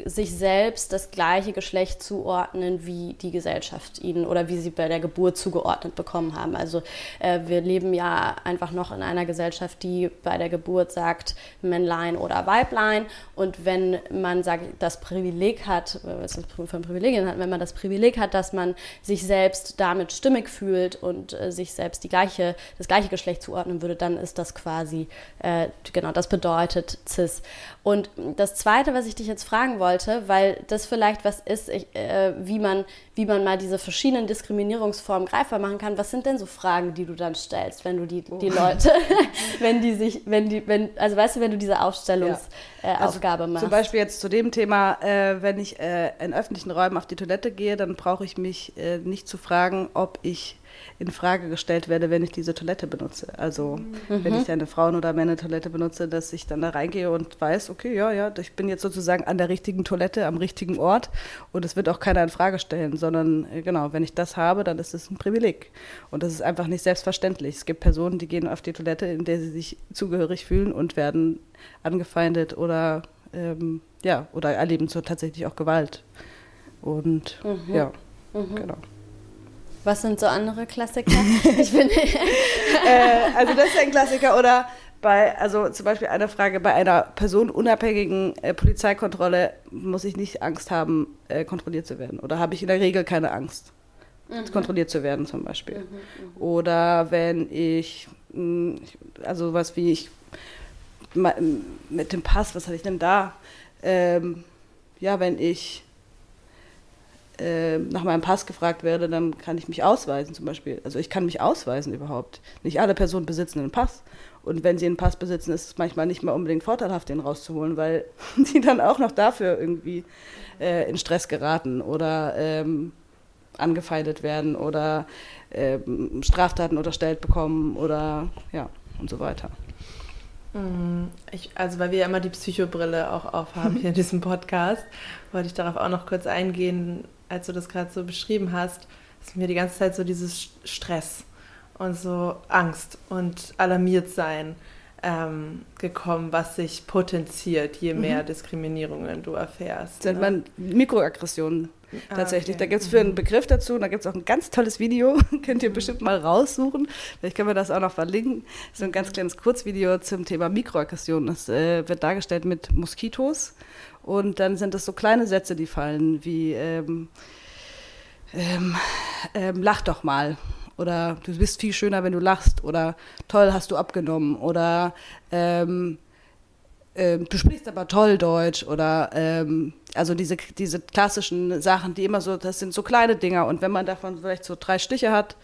sich selbst das gleiche Geschlecht zuordnen, wie die Gesellschaft ihnen oder wie sie bei der Geburt zugeordnet bekommen haben. Also äh, wir leben ja einfach noch in einer Gesellschaft, die bei der Geburt sagt Männlein oder Weiblein. Und wenn man sagt, das Privileg hat, was das von Privilegien hat, wenn man das Privileg hat, dass man sich selbst damit stimmig fühlt und äh, sich selbst die gleiche, das gleiche Geschlecht zuordnen würde, dann ist das quasi, äh, genau, das bedeutet cis. Und das Zweite, was ich dich jetzt fragen wollte, weil das vielleicht was ist, ich, äh, wie, man, wie man mal diese verschiedenen Diskriminierungsformen greifbar machen kann. Was sind denn so Fragen, die du dann stellst, wenn du die, oh. die Leute, [LAUGHS] wenn die sich, wenn die, wenn, also weißt du, wenn du diese Aufstellungsaufgabe ja. äh, also machst? Zum Beispiel jetzt zu dem Thema, äh, wenn ich äh, in öffentlichen Räumen auf die Toilette gehe, dann brauche ich mich äh, nicht zu fragen, ob ich in Frage gestellt werde, wenn ich diese Toilette benutze. Also mhm. wenn ich eine Frauen- oder Männer-Toilette benutze, dass ich dann da reingehe und weiß, okay, ja, ja, ich bin jetzt sozusagen an der richtigen Toilette, am richtigen Ort und es wird auch keiner in Frage stellen, sondern äh, genau, wenn ich das habe, dann ist es ein Privileg. Und das ist einfach nicht selbstverständlich. Es gibt Personen, die gehen auf die Toilette, in der sie sich zugehörig fühlen und werden angefeindet oder ähm, ja, oder erleben so tatsächlich auch Gewalt. Und mhm. ja, mhm. genau. Was sind so andere Klassiker? [LAUGHS] ich bin [LAUGHS] äh, also das ist ein Klassiker oder bei, also zum Beispiel eine Frage, bei einer personenunabhängigen äh, Polizeikontrolle muss ich nicht Angst haben, äh, kontrolliert zu werden. Oder habe ich in der Regel keine Angst, mhm. kontrolliert zu werden zum Beispiel. Mhm, mhm. Oder wenn ich, mh, hm, also was wie ich mit dem Pass, was hatte ich denn da? Ähm, ja, wenn ich äh, nach meinem Pass gefragt werde, dann kann ich mich ausweisen zum Beispiel. Also ich kann mich ausweisen überhaupt. Nicht alle Personen besitzen einen Pass. Und wenn sie einen Pass besitzen, ist es manchmal nicht mehr unbedingt vorteilhaft, den rauszuholen, weil [LAUGHS] die dann auch noch dafür irgendwie äh, in Stress geraten oder ähm, angefeindet werden oder ähm, Straftaten unterstellt bekommen oder ja und so weiter. Mm, ich, also weil wir ja immer die Psychobrille auch aufhaben [LAUGHS] hier in diesem Podcast, wollte ich darauf auch noch kurz eingehen, als du das gerade so beschrieben hast, ist mir die ganze Zeit so dieses Stress und so Angst und alarmiert sein ähm, gekommen, was sich potenziert, je mhm. mehr mhm. Diskriminierungen du erfährst. Das ne? man Mikroaggressionen ah, tatsächlich. Okay. Da gibt es für einen mhm. Begriff dazu, da gibt es auch ein ganz tolles Video, [LAUGHS] könnt ihr mhm. bestimmt mal raussuchen. Vielleicht können wir das auch noch verlinken. So ein ganz kleines Kurzvideo zum Thema Mikroaggression. Das äh, wird dargestellt mit Moskitos und dann sind es so kleine Sätze, die fallen, wie ähm, ähm, ähm, lach doch mal. Oder du bist viel schöner, wenn du lachst. Oder toll, hast du abgenommen. Oder ähm, ähm, du sprichst aber toll Deutsch. Oder ähm, also diese, diese klassischen Sachen, die immer so, das sind so kleine Dinger und wenn man davon vielleicht so drei Stiche hat,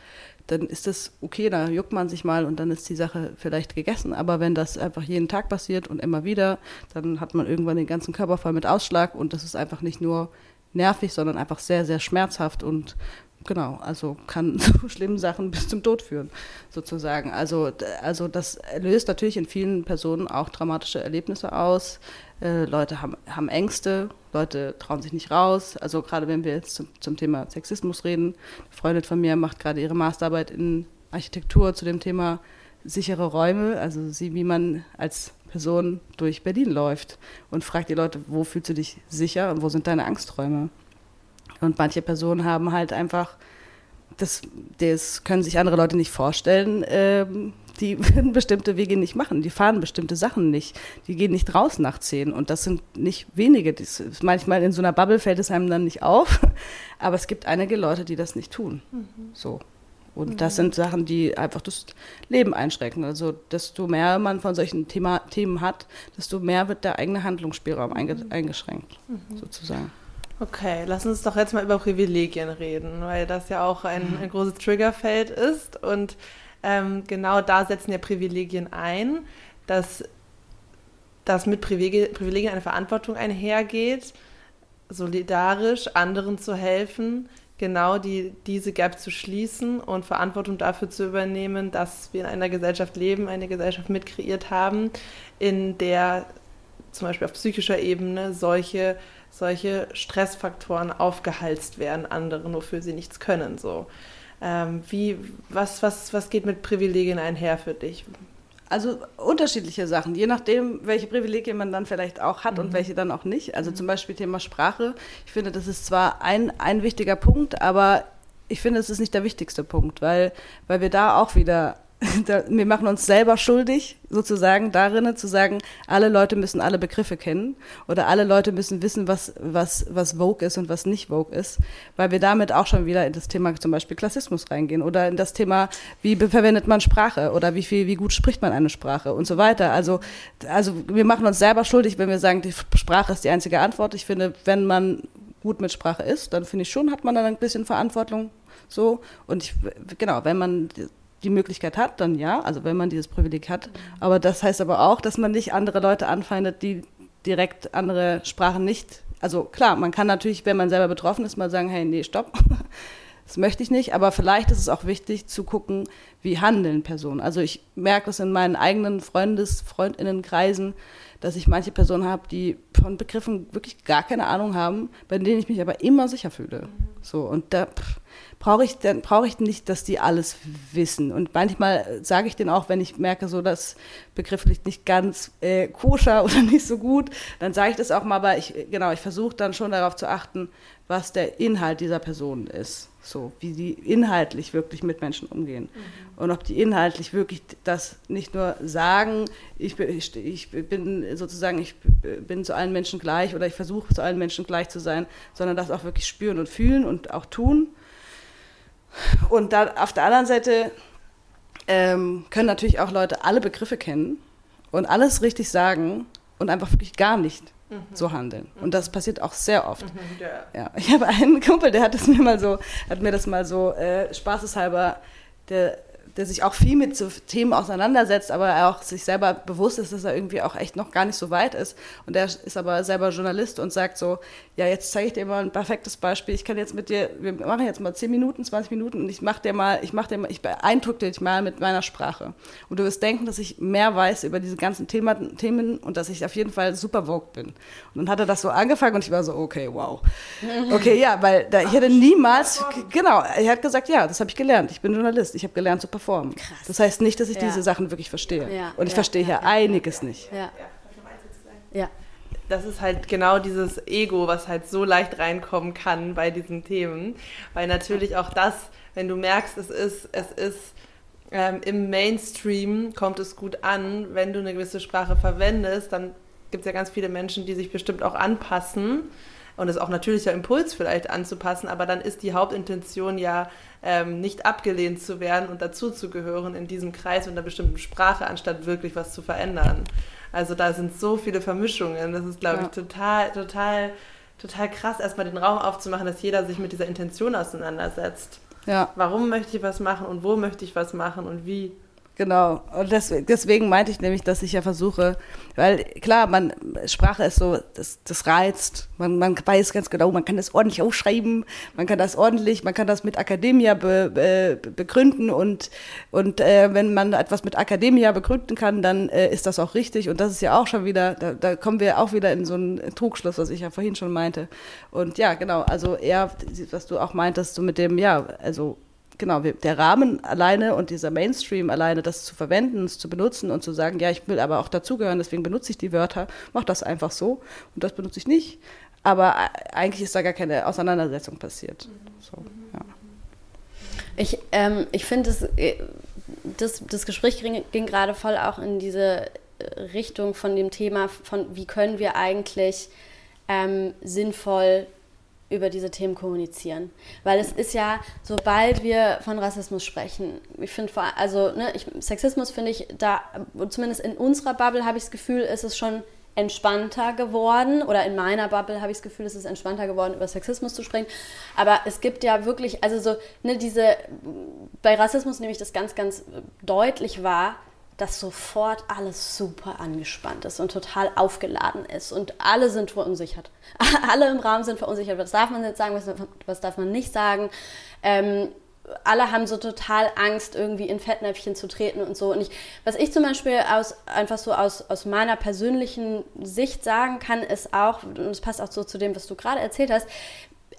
dann ist das okay, da juckt man sich mal und dann ist die Sache vielleicht gegessen. Aber wenn das einfach jeden Tag passiert und immer wieder, dann hat man irgendwann den ganzen Körper voll mit Ausschlag und das ist einfach nicht nur nervig, sondern einfach sehr, sehr schmerzhaft und genau, also kann [LAUGHS] zu schlimmen Sachen bis zum Tod führen, sozusagen. Also, also das löst natürlich in vielen Personen auch dramatische Erlebnisse aus. Äh, Leute haben, haben Ängste, Leute trauen sich nicht raus. Also gerade wenn wir jetzt zum, zum Thema Sexismus reden, eine Freundin von mir macht gerade ihre Masterarbeit in Architektur zu dem Thema sichere Räume, also sie, wie man als Person durch Berlin läuft und fragt die Leute, wo fühlst du dich sicher und wo sind deine Angsträume? Und manche Personen haben halt einfach, das, das können sich andere Leute nicht vorstellen, ähm, die [LAUGHS] würden bestimmte Wege nicht machen, die fahren bestimmte Sachen nicht, die gehen nicht raus nach zehn und das sind nicht wenige. Das manchmal in so einer Bubble fällt es einem dann nicht auf, [LAUGHS] aber es gibt einige Leute, die das nicht tun. Mhm. So. Und mhm. das sind Sachen, die einfach das Leben einschränken. Also desto mehr man von solchen Thema, Themen hat, desto mehr wird der eigene Handlungsspielraum einge, mhm. eingeschränkt, mhm. sozusagen. Okay, lass uns doch jetzt mal über Privilegien reden, weil das ja auch ein, ein großes Triggerfeld ist. Und ähm, genau da setzen ja Privilegien ein, dass, dass mit Privilegien eine Verantwortung einhergeht, solidarisch anderen zu helfen, genau die, diese Gap zu schließen und Verantwortung dafür zu übernehmen, dass wir in einer Gesellschaft leben, eine Gesellschaft mitkreiert haben, in der zum Beispiel auf psychischer Ebene solche solche Stressfaktoren aufgehalst werden, anderen, wofür sie nichts können. So. Ähm, wie, was, was, was geht mit Privilegien einher für dich? Also unterschiedliche Sachen, je nachdem, welche Privilegien man dann vielleicht auch hat mhm. und welche dann auch nicht. Also mhm. zum Beispiel Thema Sprache. Ich finde, das ist zwar ein, ein wichtiger Punkt, aber ich finde, es ist nicht der wichtigste Punkt, weil, weil wir da auch wieder [LAUGHS] wir machen uns selber schuldig, sozusagen darin zu sagen, alle Leute müssen alle Begriffe kennen oder alle Leute müssen wissen, was, was, was Vogue ist und was nicht Vogue ist, weil wir damit auch schon wieder in das Thema zum Beispiel Klassismus reingehen oder in das Thema, wie verwendet man Sprache oder wie viel, wie gut spricht man eine Sprache und so weiter. Also, also wir machen uns selber schuldig, wenn wir sagen, die Sprache ist die einzige Antwort. Ich finde, wenn man gut mit Sprache ist, dann finde ich schon, hat man dann ein bisschen Verantwortung so. Und ich, genau, wenn man die Möglichkeit hat, dann ja, also wenn man dieses Privileg hat. Aber das heißt aber auch, dass man nicht andere Leute anfeindet, die direkt andere Sprachen nicht. Also klar, man kann natürlich, wenn man selber betroffen ist, mal sagen, hey, nee, stopp. [LAUGHS] Das möchte ich nicht, aber vielleicht ist es auch wichtig zu gucken, wie handeln Personen. Also ich merke das in meinen eigenen Freundes-, Freundinnenkreisen, dass ich manche Personen habe, die von Begriffen wirklich gar keine Ahnung haben, bei denen ich mich aber immer sicher fühle. So, und da brauche ich, dann brauche ich nicht, dass die alles wissen. Und manchmal sage ich denen auch, wenn ich merke, so das Begriff liegt nicht ganz äh, koscher [LAUGHS] oder nicht so gut, dann sage ich das auch mal, aber ich, genau, ich versuche dann schon darauf zu achten, was der Inhalt dieser Person ist. So, wie die inhaltlich wirklich mit Menschen umgehen. Mhm. Und ob die inhaltlich wirklich das nicht nur sagen, ich, ich, ich bin sozusagen, ich bin zu allen Menschen gleich oder ich versuche zu allen Menschen gleich zu sein, sondern das auch wirklich spüren und fühlen und auch tun. Und da, auf der anderen Seite ähm, können natürlich auch Leute alle Begriffe kennen und alles richtig sagen und einfach wirklich gar nicht mhm. so handeln. Und das passiert auch sehr oft. Mhm, ja. ja. Ich habe einen Kumpel, der hat das mir mal so, hat mir das mal so äh, spaßeshalber, der der sich auch viel mit so Themen auseinandersetzt, aber er auch sich selber bewusst ist, dass er irgendwie auch echt noch gar nicht so weit ist. Und er ist aber selber Journalist und sagt so, ja, jetzt zeige ich dir mal ein perfektes Beispiel. Ich kann jetzt mit dir, wir machen jetzt mal 10 Minuten, 20 Minuten und ich mache dir mal, ich mache dir mal, ich beeindrucke dich mal mit meiner Sprache. Und du wirst denken, dass ich mehr weiß über diese ganzen Thema, Themen und dass ich auf jeden Fall super vogue bin. Und dann hat er das so angefangen und ich war so, okay, wow. Okay, ja, weil da, ich hätte niemals, genau, er hat gesagt, ja, das habe ich gelernt. Ich bin Journalist, ich habe gelernt zu performen. Krass. Das heißt nicht, dass ich ja. diese Sachen wirklich verstehe. Ja. Und ich ja. verstehe hier einiges nicht. Ja. ja. Das ist halt genau dieses Ego, was halt so leicht reinkommen kann bei diesen Themen. Weil natürlich auch das, wenn du merkst, es ist, es ist ähm, im Mainstream kommt es gut an, wenn du eine gewisse Sprache verwendest, dann gibt es ja ganz viele Menschen, die sich bestimmt auch anpassen und es auch natürlicher Impuls vielleicht anzupassen, aber dann ist die Hauptintention ja ähm, nicht abgelehnt zu werden und dazuzugehören in diesem Kreis mit einer bestimmten Sprache, anstatt wirklich was zu verändern. Also da sind so viele Vermischungen. Das ist, glaube ja. ich, total, total, total krass, erstmal den Raum aufzumachen, dass jeder sich mit dieser Intention auseinandersetzt. Ja. Warum möchte ich was machen und wo möchte ich was machen und wie? Genau, und das, deswegen meinte ich nämlich, dass ich ja versuche, weil klar, man, Sprache ist so, das, das reizt, man, man weiß ganz genau, man kann das ordentlich aufschreiben, man kann das ordentlich, man kann das mit Akademia be, be, begründen und, und äh, wenn man etwas mit Akademia begründen kann, dann äh, ist das auch richtig. Und das ist ja auch schon wieder, da, da kommen wir auch wieder in so einen Trugschluss, was ich ja vorhin schon meinte. Und ja, genau, also eher, was du auch meintest, so mit dem, ja, also genau, der Rahmen alleine und dieser Mainstream alleine, das zu verwenden, es zu benutzen und zu sagen, ja, ich will aber auch dazugehören, deswegen benutze ich die Wörter, mach das einfach so und das benutze ich nicht. Aber eigentlich ist da gar keine Auseinandersetzung passiert. So, ja. Ich, ähm, ich finde, das, äh, das, das Gespräch ging, ging gerade voll auch in diese Richtung von dem Thema, von wie können wir eigentlich ähm, sinnvoll über diese Themen kommunizieren. Weil es ist ja, sobald wir von Rassismus sprechen, ich finde also ne, ich, Sexismus finde ich da, zumindest in unserer Bubble habe ich das Gefühl, ist es schon entspannter geworden oder in meiner Bubble habe ich das Gefühl, es ist entspannter geworden, über Sexismus zu sprechen. Aber es gibt ja wirklich, also so, ne, diese, bei Rassismus nehme ich das ganz, ganz deutlich wahr, dass sofort alles super angespannt ist und total aufgeladen ist und alle sind verunsichert. [LAUGHS] alle im Raum sind verunsichert. Was darf man jetzt sagen, was, darf man nicht sagen? Ähm, alle haben so total Angst, irgendwie in Fettnäpfchen zu treten und so. Und ich, was ich zum Beispiel aus, einfach so aus, aus meiner persönlichen Sicht sagen kann, ist auch, und es passt auch so zu dem, was du gerade erzählt hast,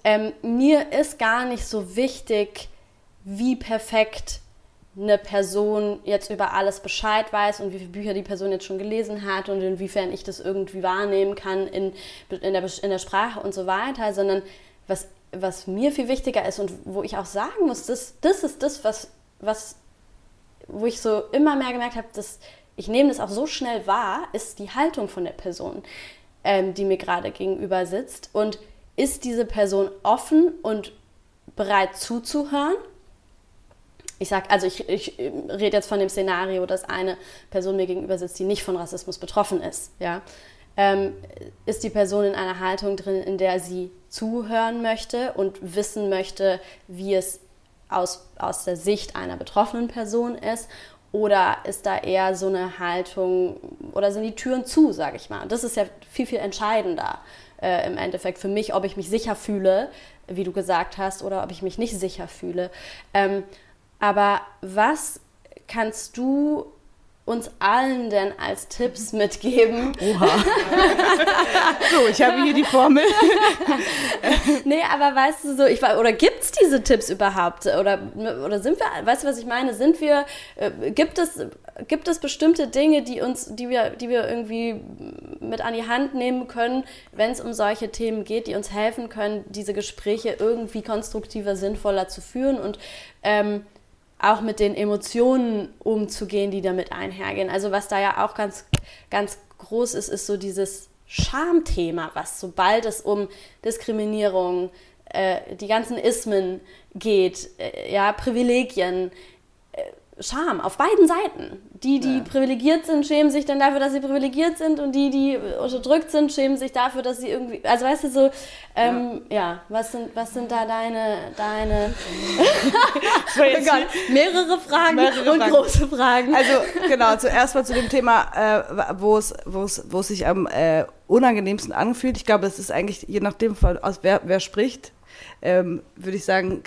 ähm, mir ist gar nicht so wichtig, wie perfekt eine Person jetzt über alles Bescheid weiß und wie viele Bücher die Person jetzt schon gelesen hat und inwiefern ich das irgendwie wahrnehmen kann in, in, der, in der Sprache und so weiter, sondern was, was mir viel wichtiger ist und wo ich auch sagen muss, das, das ist das, was, was, wo ich so immer mehr gemerkt habe, dass ich nehme das auch so schnell wahr, ist die Haltung von der Person, ähm, die mir gerade gegenüber sitzt und ist diese Person offen und bereit zuzuhören ich sage, also ich, ich rede jetzt von dem Szenario, dass eine Person mir gegenüber sitzt, die nicht von Rassismus betroffen ist. Ja? Ähm, ist die Person in einer Haltung drin, in der sie zuhören möchte und wissen möchte, wie es aus, aus der Sicht einer betroffenen Person ist? Oder ist da eher so eine Haltung, oder sind die Türen zu, sage ich mal? Das ist ja viel, viel entscheidender äh, im Endeffekt für mich, ob ich mich sicher fühle, wie du gesagt hast, oder ob ich mich nicht sicher fühle. Ähm, aber was kannst du uns allen denn als Tipps mitgeben? Oha. [LAUGHS] so, ich habe hier die Formel. [LAUGHS] nee, aber weißt du so, ich oder gibt es diese Tipps überhaupt? Oder, oder sind wir, weißt du, was ich meine? Sind wir, äh, gibt es, gibt es bestimmte Dinge, die uns, die wir, die wir irgendwie mit an die Hand nehmen können, wenn es um solche Themen geht, die uns helfen können, diese Gespräche irgendwie konstruktiver, sinnvoller zu führen und ähm, auch mit den Emotionen umzugehen, die damit einhergehen. Also was da ja auch ganz, ganz groß ist, ist so dieses Schamthema, was sobald es um Diskriminierung, äh, die ganzen Ismen geht, äh, ja, Privilegien, Scham auf beiden Seiten. Die, die ja. privilegiert sind, schämen sich dann dafür, dass sie privilegiert sind und die, die unterdrückt sind, schämen sich dafür, dass sie irgendwie, also weißt du so, ähm, ja. ja, was sind, was sind da deine, deine, [LAUGHS] oh Gott, mehrere Fragen mehrere und Fragen. große Fragen. Also genau, zuerst mal zu dem Thema, äh, wo es, wo es, wo es sich am äh, unangenehmsten anfühlt. Ich glaube, es ist eigentlich je nachdem, von, aus wer, wer spricht, ähm, würde ich sagen,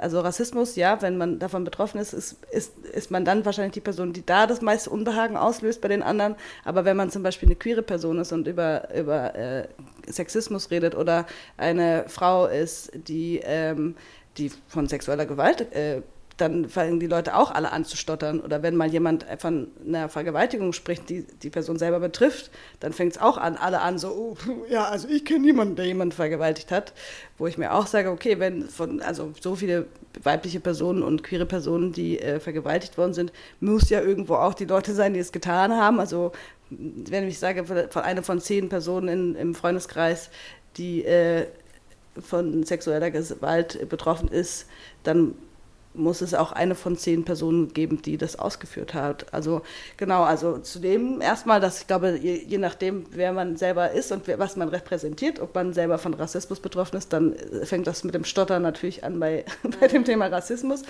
also Rassismus, ja, wenn man davon betroffen ist, ist, ist, ist man dann wahrscheinlich die Person, die da das meiste Unbehagen auslöst bei den anderen. Aber wenn man zum Beispiel eine queere Person ist und über, über äh, Sexismus redet oder eine Frau ist, die, ähm, die von sexueller Gewalt äh, dann fangen die Leute auch alle an zu stottern. Oder wenn mal jemand von einer Vergewaltigung spricht, die die Person selber betrifft, dann fängt es auch an, alle an so, oh, ja, also ich kenne niemanden, der jemanden vergewaltigt hat. Wo ich mir auch sage, okay, wenn von, also so viele weibliche Personen und queere Personen, die äh, vergewaltigt worden sind, muss ja irgendwo auch die Leute sein, die es getan haben. Also wenn ich sage, von einer von zehn Personen in, im Freundeskreis, die äh, von sexueller Gewalt betroffen ist, dann muss es auch eine von zehn Personen geben, die das ausgeführt hat. Also genau, also zudem erstmal, dass ich glaube, je, je, nachdem, wer man selber ist und wer, was man repräsentiert, ob man selber von Rassismus betroffen ist, dann fängt das mit dem Stottern natürlich an bei, [LAUGHS] bei dem Thema Rassismus.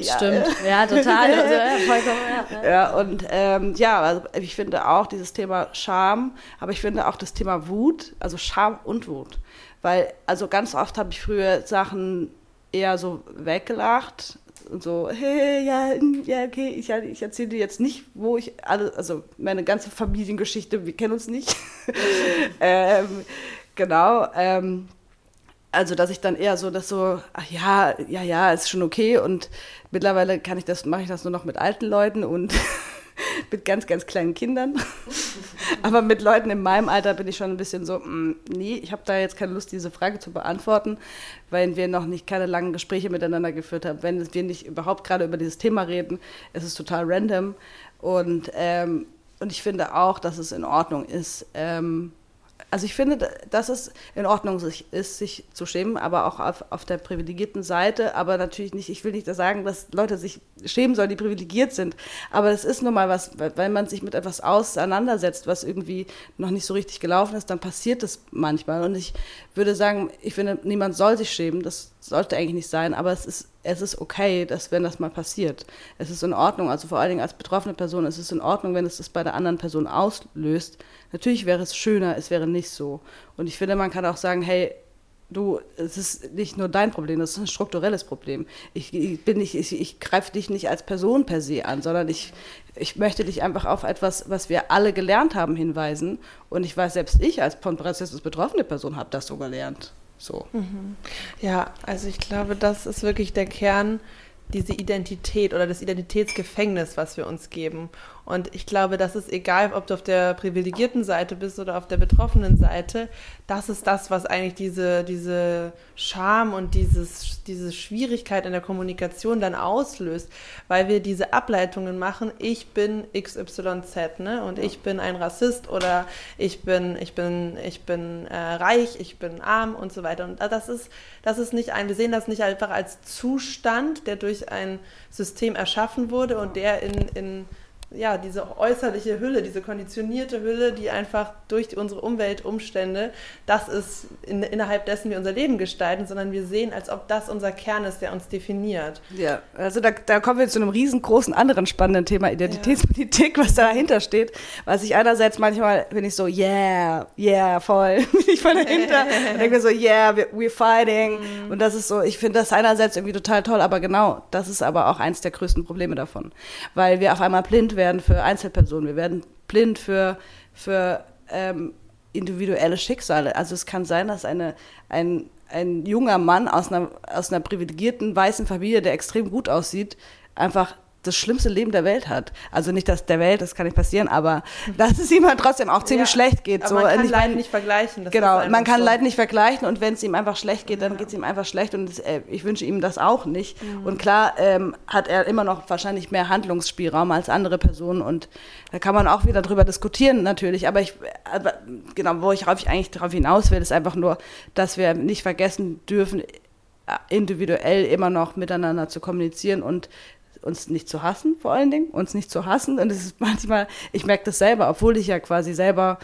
Ja, Stimmt, äh, [LAUGHS] ja, total. Also, ja, vollkommen, ja. ja, und ähm, ja, also ich finde auch dieses Thema Scham, aber ich finde auch das Thema Wut, also Scham und Wut. Weil, also ganz oft habe ich früher Sachen eher so weggelacht und so, hey, ja, ja, okay, ich, ich erzähle dir jetzt nicht, wo ich alle, also meine ganze Familiengeschichte, wir kennen uns nicht. [LAUGHS] ähm, genau. Ähm, also, dass ich dann eher so, dass so, ach ja, ja, ja, ist schon okay. Und mittlerweile kann ich das, mache ich das nur noch mit alten Leuten und [LAUGHS] [LAUGHS] mit ganz, ganz kleinen Kindern. [LAUGHS] Aber mit Leuten in meinem Alter bin ich schon ein bisschen so, mm, nee, ich habe da jetzt keine Lust, diese Frage zu beantworten, weil wir noch nicht keine langen Gespräche miteinander geführt haben. Wenn wir nicht überhaupt gerade über dieses Thema reden, ist es total random. Und, ähm, und ich finde auch, dass es in Ordnung ist, ähm, also ich finde, dass es in Ordnung ist, sich zu schämen, aber auch auf, auf der privilegierten Seite. Aber natürlich nicht, ich will nicht sagen, dass Leute sich schämen sollen, die privilegiert sind. Aber es ist nun mal was, weil man sich mit etwas auseinandersetzt, was irgendwie noch nicht so richtig gelaufen ist, dann passiert das manchmal. Und ich würde sagen, ich finde, niemand soll sich schämen. Das sollte eigentlich nicht sein. Aber es ist, es ist okay, dass wenn das mal passiert. Es ist in Ordnung. Also vor allen Dingen als betroffene Person ist es in Ordnung, wenn es das bei der anderen Person auslöst Natürlich wäre es schöner, es wäre nicht so. Und ich finde, man kann auch sagen, hey, du, es ist nicht nur dein Problem, das ist ein strukturelles Problem. Ich, ich bin nicht, ich, ich greife dich nicht als Person per se an, sondern ich, ich möchte dich einfach auf etwas, was wir alle gelernt haben, hinweisen. Und ich weiß, selbst ich als von Rassismus betroffene Person habe das so gelernt. So. Mhm. Ja, also ich glaube, das ist wirklich der Kern diese Identität oder das Identitätsgefängnis, was wir uns geben. Und ich glaube, das ist egal, ob du auf der privilegierten Seite bist oder auf der betroffenen Seite, das ist das, was eigentlich diese, diese Scham und dieses, diese Schwierigkeit in der Kommunikation dann auslöst, weil wir diese Ableitungen machen, ich bin XYZ, ne? Und ich bin ein Rassist oder ich bin, ich bin, ich bin äh, reich, ich bin arm und so weiter. Und das ist, das ist nicht ein, wir sehen das nicht einfach als Zustand, der durch ein System erschaffen wurde und der in, in ja, diese äußerliche Hülle, diese konditionierte Hülle, die einfach durch unsere Umweltumstände, das ist in, innerhalb dessen wir unser Leben gestalten, sondern wir sehen, als ob das unser Kern ist, der uns definiert. Ja, also da, da kommen wir zu einem riesengroßen anderen spannenden Thema Identitätspolitik, ja. was dahinter steht. Was ich einerseits manchmal bin ich so, yeah, yeah, voll, [LAUGHS] bin ich voll dahinter und denke mir so, yeah, we're fighting. Mhm. Und das ist so, ich finde das einerseits irgendwie total toll, aber genau, das ist aber auch eins der größten Probleme davon. Weil wir auf einmal blind werden werden für Einzelpersonen, wir werden blind für, für ähm, individuelle Schicksale. Also es kann sein, dass eine, ein, ein junger Mann aus einer, aus einer privilegierten weißen Familie, der extrem gut aussieht, einfach das schlimmste Leben der Welt hat. Also nicht dass der Welt, das kann nicht passieren, aber [LAUGHS] dass es ihm halt trotzdem auch ziemlich ja, schlecht geht. So. Man kann Leid nicht vergleichen. genau, man kann so. Leid nicht vergleichen und wenn es ihm einfach schlecht geht, dann ja. geht es ihm einfach schlecht und äh, ich wünsche ihm das auch nicht. Mhm. Und klar ähm, hat er immer noch wahrscheinlich mehr Handlungsspielraum als andere Personen und da kann man auch wieder drüber diskutieren natürlich. Aber ich, aber, genau, wo ich eigentlich darauf hinaus will, ist einfach nur, dass wir nicht vergessen dürfen, äh, individuell immer noch miteinander zu kommunizieren und uns nicht zu hassen, vor allen Dingen, uns nicht zu hassen. Und es ist manchmal, ich merke das selber, obwohl ich ja quasi selber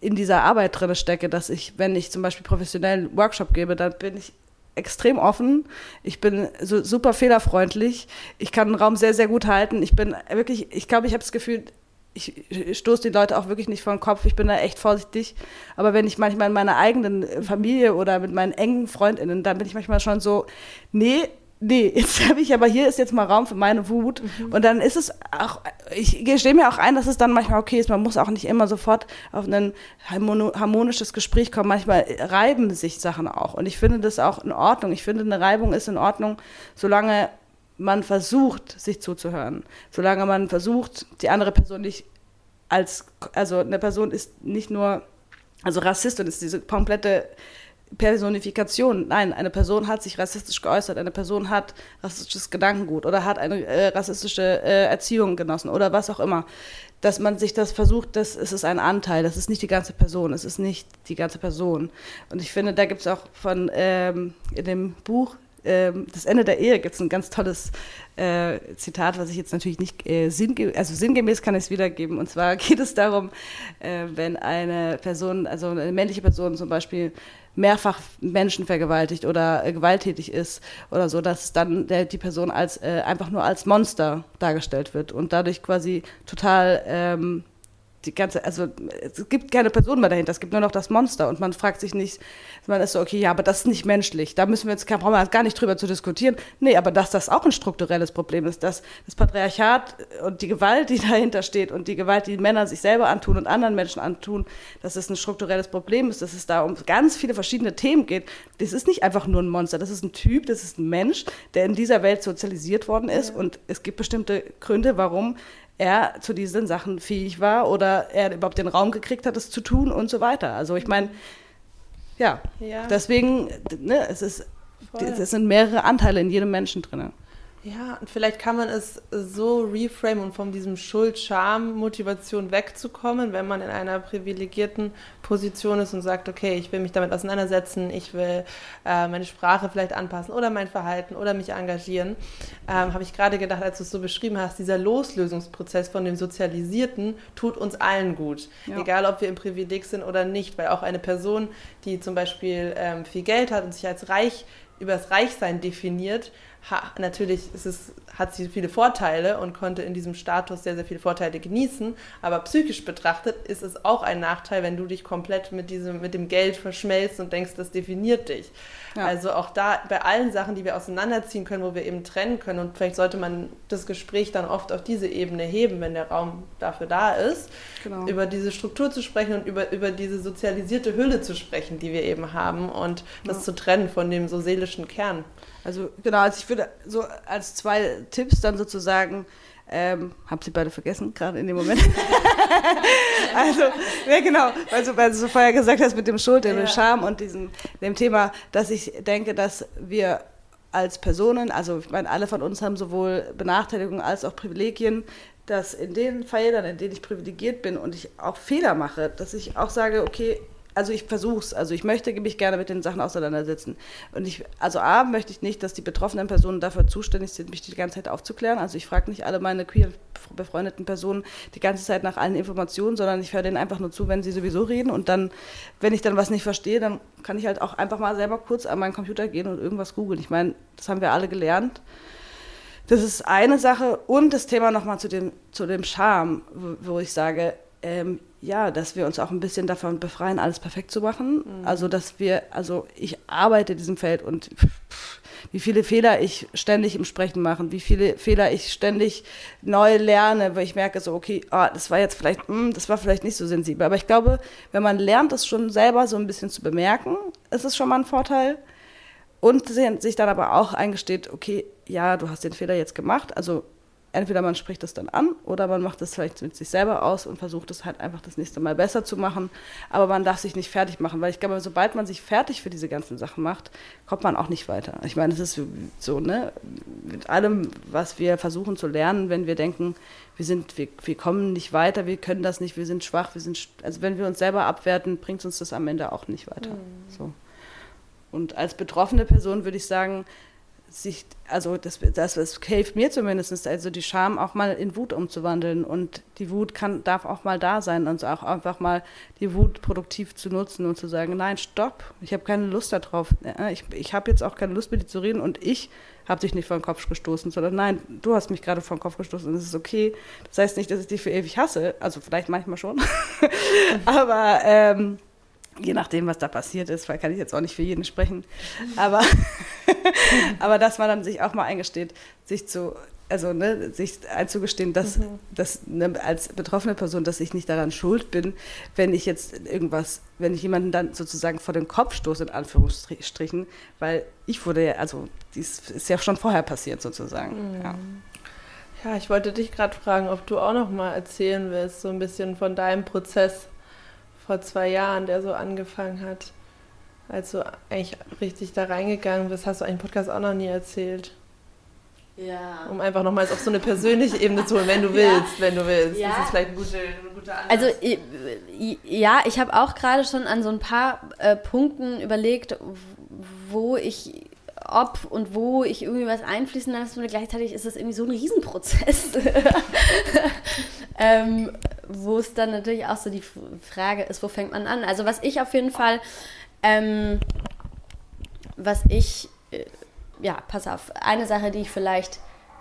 in dieser Arbeit drin stecke, dass ich, wenn ich zum Beispiel professionellen Workshop gebe, dann bin ich extrem offen. Ich bin so super fehlerfreundlich. Ich kann den Raum sehr, sehr gut halten. Ich bin wirklich, ich glaube, ich habe das Gefühl, ich stoße die Leute auch wirklich nicht vor den Kopf. Ich bin da echt vorsichtig. Aber wenn ich manchmal in meiner eigenen Familie oder mit meinen engen FreundInnen, dann bin ich manchmal schon so, nee, nee, jetzt [LAUGHS] habe ich aber hier ist jetzt mal Raum für meine Wut. Mhm. Und dann ist es auch, ich gestehe mir auch ein, dass es dann manchmal okay ist. Man muss auch nicht immer sofort auf ein harmonisches Gespräch kommen. Manchmal reiben sich Sachen auch. Und ich finde das auch in Ordnung. Ich finde, eine Reibung ist in Ordnung, solange man versucht, sich zuzuhören. Solange man versucht, die andere Person nicht als, also eine Person ist nicht nur, also Rassist und ist diese komplette Personifikation. Nein, eine Person hat sich rassistisch geäußert, eine Person hat rassistisches Gedankengut oder hat eine äh, rassistische äh, Erziehung genossen oder was auch immer. Dass man sich das versucht, das es ist ein Anteil, das ist nicht die ganze Person, es ist nicht die ganze Person. Und ich finde, da gibt es auch von ähm, in dem Buch ähm, das Ende der Ehe gibt es ein ganz tolles äh, Zitat, was ich jetzt natürlich nicht äh, sinnge also sinngemäß kann ich es wiedergeben. Und zwar [LAUGHS] geht es darum, äh, wenn eine Person, also eine männliche Person zum Beispiel mehrfach Menschen vergewaltigt oder äh, gewalttätig ist oder so, dass dann der, die Person als äh, einfach nur als Monster dargestellt wird und dadurch quasi total ähm, die ganze, also es gibt keine Person mehr dahinter, es gibt nur noch das Monster und man fragt sich nicht, man ist so, okay, ja, aber das ist nicht menschlich, da müssen wir jetzt, brauchen wir gar nicht drüber zu diskutieren. Nee, aber dass das auch ein strukturelles Problem ist, dass das Patriarchat und die Gewalt, die [LAUGHS] dahinter steht und die Gewalt, die Männer sich selber antun und anderen Menschen antun, dass es ein strukturelles Problem ist, dass es da um ganz viele verschiedene Themen geht. Das ist nicht einfach nur ein Monster, das ist ein Typ, das ist ein Mensch, der in dieser Welt sozialisiert worden ist ja. und es gibt bestimmte Gründe, warum er zu diesen Sachen fähig war oder er überhaupt den Raum gekriegt hat, es zu tun und so weiter. Also ich meine, ja, ja, deswegen, ne, es ist, es sind mehrere Anteile in jedem Menschen drin. Ja, und vielleicht kann man es so reframe und von diesem Schuld-Scham-Motivation wegzukommen, wenn man in einer privilegierten Position ist und sagt, okay, ich will mich damit auseinandersetzen, ich will äh, meine Sprache vielleicht anpassen oder mein Verhalten oder mich engagieren. Ähm, Habe ich gerade gedacht, als du es so beschrieben hast, dieser Loslösungsprozess von dem Sozialisierten tut uns allen gut. Ja. Egal, ob wir im Privileg sind oder nicht, weil auch eine Person, die zum Beispiel ähm, viel Geld hat und sich als reich über das Reichsein definiert, ha, natürlich ist es, hat sie viele Vorteile und konnte in diesem Status sehr, sehr viele Vorteile genießen. Aber psychisch betrachtet ist es auch ein Nachteil, wenn du dich komplett mit, diesem, mit dem Geld verschmelzt und denkst, das definiert dich. Ja. Also auch da bei allen Sachen, die wir auseinanderziehen können, wo wir eben trennen können. Und vielleicht sollte man das Gespräch dann oft auf diese Ebene heben, wenn der Raum dafür da ist, genau. über diese Struktur zu sprechen und über, über diese sozialisierte Hülle zu sprechen, die wir eben haben und ja. das zu trennen von dem so seelischen Kern. Also genau, also ich würde so als zwei Tipps dann sozusagen, ähm, hab sie beide vergessen, gerade in dem Moment. [LAUGHS] also, ja genau, also, weil du so vorher gesagt hast mit dem Schuld, dem ja. Scham und diesem dem Thema, dass ich denke, dass wir als Personen, also ich meine, alle von uns haben sowohl Benachteiligungen als auch Privilegien, dass in den Feldern, in denen ich privilegiert bin und ich auch Fehler mache, dass ich auch sage, okay, also ich versuche es, also ich möchte mich gerne mit den Sachen auseinandersetzen. Und ich, also A, möchte ich nicht, dass die betroffenen Personen dafür zuständig sind, mich die ganze Zeit aufzuklären. Also ich frage nicht alle meine queer befreundeten Personen die ganze Zeit nach allen Informationen, sondern ich höre denen einfach nur zu, wenn sie sowieso reden. Und dann, wenn ich dann was nicht verstehe, dann kann ich halt auch einfach mal selber kurz an meinen Computer gehen und irgendwas googeln. Ich meine, das haben wir alle gelernt. Das ist eine Sache. Und das Thema nochmal zu dem, zu dem Charme, wo, ich sage, ähm, ja, dass wir uns auch ein bisschen davon befreien, alles perfekt zu machen. Mhm. Also, dass wir, also ich arbeite in diesem Feld und pff, wie viele Fehler ich ständig im Sprechen mache, wie viele Fehler ich ständig neu lerne, weil ich merke so, okay, oh, das war jetzt vielleicht, mh, hm, das war vielleicht nicht so sensibel. Aber ich glaube, wenn man lernt, das schon selber so ein bisschen zu bemerken, ist es schon mal ein Vorteil. Und sich dann aber auch eingesteht, okay, ja, du hast den Fehler jetzt gemacht, also entweder man spricht es dann an oder man macht es vielleicht mit sich selber aus und versucht es halt einfach das nächste Mal besser zu machen. Aber man darf sich nicht fertig machen, weil ich glaube, sobald man sich fertig für diese ganzen Sachen macht, kommt man auch nicht weiter. Ich meine, es ist so, ne, mit allem, was wir versuchen zu lernen, wenn wir denken, wir sind, wir, wir kommen nicht weiter, wir können das nicht, wir sind schwach, wir sind, also wenn wir uns selber abwerten, bringt uns das am Ende auch nicht weiter. Mhm. So. Und als betroffene Person würde ich sagen, sich, also das, das, das hilft mir zumindest, also die Scham auch mal in Wut umzuwandeln. Und die Wut kann, darf auch mal da sein und auch einfach mal die Wut produktiv zu nutzen und zu sagen, nein, stopp, ich habe keine Lust darauf, ich, ich habe jetzt auch keine Lust mit dir zu reden und ich habe dich nicht vor den Kopf gestoßen, sondern nein, du hast mich gerade vor den Kopf gestoßen und es ist okay. Das heißt nicht, dass ich dich für ewig hasse, also vielleicht manchmal schon, [LAUGHS] aber ähm, je nachdem, was da passiert ist, weil kann ich jetzt auch nicht für jeden sprechen, aber, [LAUGHS] aber dass man dann sich auch mal eingesteht, sich zu, also ne, sich einzugestehen, dass, mhm. dass ne, als betroffene Person, dass ich nicht daran schuld bin, wenn ich jetzt irgendwas, wenn ich jemanden dann sozusagen vor den Kopf stoße, in Anführungsstrichen, weil ich wurde ja, also dies ist ja schon vorher passiert sozusagen. Mhm. Ja. ja, ich wollte dich gerade fragen, ob du auch noch mal erzählen willst, so ein bisschen von deinem Prozess vor zwei Jahren, der so angefangen hat, als du eigentlich richtig da reingegangen bist, hast du einen Podcast auch noch nie erzählt. Ja. Um einfach nochmals auf so eine persönliche Ebene zu holen, wenn du [LAUGHS] willst, ja. wenn du willst. Ja. Das ist vielleicht ein guter gute Anlass. Also ja, ich habe auch gerade schon an so ein paar äh, Punkten überlegt, wo ich ob und wo ich irgendwie was einfließen lasse und gleichzeitig ist das irgendwie so ein Riesenprozess, [LAUGHS] ähm, wo es dann natürlich auch so die Frage ist, wo fängt man an? Also was ich auf jeden Fall, ähm, was ich, äh, ja, pass auf, eine Sache, die ich vielleicht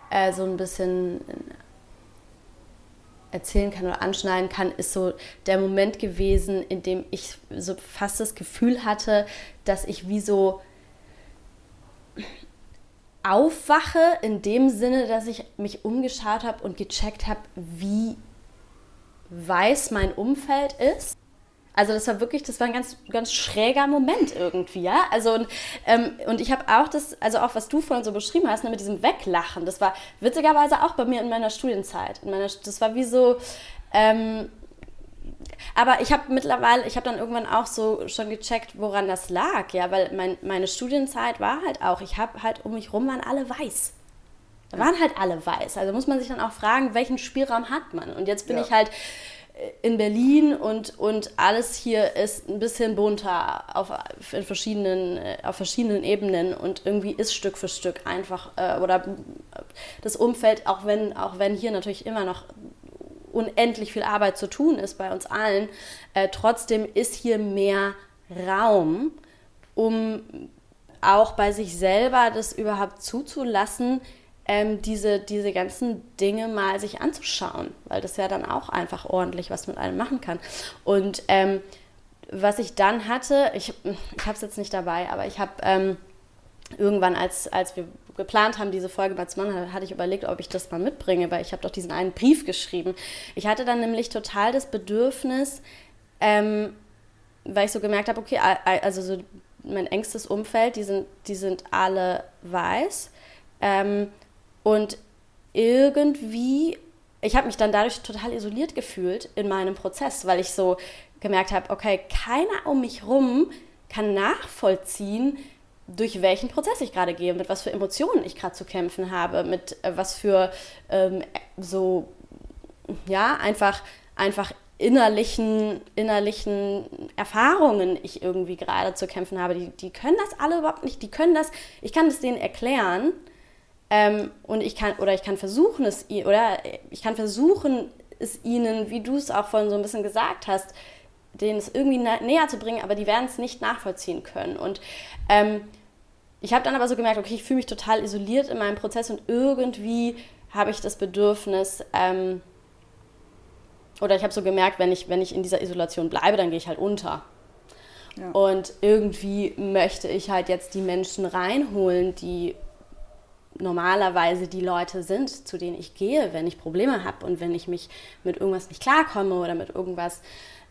äh, so ein bisschen erzählen kann oder anschneiden kann, ist so der Moment gewesen, in dem ich so fast das Gefühl hatte, dass ich wie so aufwache in dem Sinne, dass ich mich umgeschaut habe und gecheckt habe, wie weiß mein Umfeld ist. Also das war wirklich, das war ein ganz, ganz schräger Moment irgendwie, ja. Also und, ähm, und ich habe auch das, also auch was du vorhin so beschrieben hast, ne, mit diesem Weglachen, das war witzigerweise auch bei mir in meiner Studienzeit. In meiner, das war wie so, ähm, aber ich habe mittlerweile, ich habe dann irgendwann auch so schon gecheckt, woran das lag, ja, weil mein, meine Studienzeit war halt auch, ich habe halt um mich rum waren alle weiß. Da waren halt alle weiß. Also muss man sich dann auch fragen, welchen Spielraum hat man? Und jetzt bin ja. ich halt in Berlin und, und alles hier ist ein bisschen bunter auf, in verschiedenen, äh, auf verschiedenen Ebenen und irgendwie ist Stück für Stück einfach äh, oder das Umfeld, auch wenn, auch wenn hier natürlich immer noch unendlich viel Arbeit zu tun ist bei uns allen, äh, trotzdem ist hier mehr Raum, um auch bei sich selber das überhaupt zuzulassen, ähm, diese, diese ganzen Dinge mal sich anzuschauen, weil das ja dann auch einfach ordentlich was mit einem machen kann. Und ähm, was ich dann hatte, ich, ich habe es jetzt nicht dabei, aber ich habe ähm, irgendwann, als, als wir geplant haben, diese Folge mal zu machen, hatte ich überlegt, ob ich das mal mitbringe, weil ich habe doch diesen einen Brief geschrieben. Ich hatte dann nämlich total das Bedürfnis, ähm, weil ich so gemerkt habe, okay, also so mein engstes Umfeld, die sind, die sind alle weiß. Ähm, und irgendwie, ich habe mich dann dadurch total isoliert gefühlt in meinem Prozess, weil ich so gemerkt habe, okay, keiner um mich rum kann nachvollziehen, durch welchen Prozess ich gerade gehe, mit was für Emotionen ich gerade zu kämpfen habe, mit äh, was für ähm, so, ja, einfach, einfach innerlichen, innerlichen Erfahrungen ich irgendwie gerade zu kämpfen habe. Die, die können das alle überhaupt nicht, die können das, ich kann das denen erklären, ähm, und ich kann, oder ich kann versuchen es, oder ich kann versuchen, es ihnen, wie du es auch vorhin so ein bisschen gesagt hast, denen es irgendwie näher zu bringen, aber die werden es nicht nachvollziehen können. Und ähm, ich habe dann aber so gemerkt, okay, ich fühle mich total isoliert in meinem Prozess und irgendwie habe ich das Bedürfnis, ähm, oder ich habe so gemerkt, wenn ich, wenn ich in dieser Isolation bleibe, dann gehe ich halt unter. Ja. Und irgendwie möchte ich halt jetzt die Menschen reinholen, die normalerweise die Leute sind, zu denen ich gehe, wenn ich Probleme habe und wenn ich mich mit irgendwas nicht klarkomme oder mit irgendwas,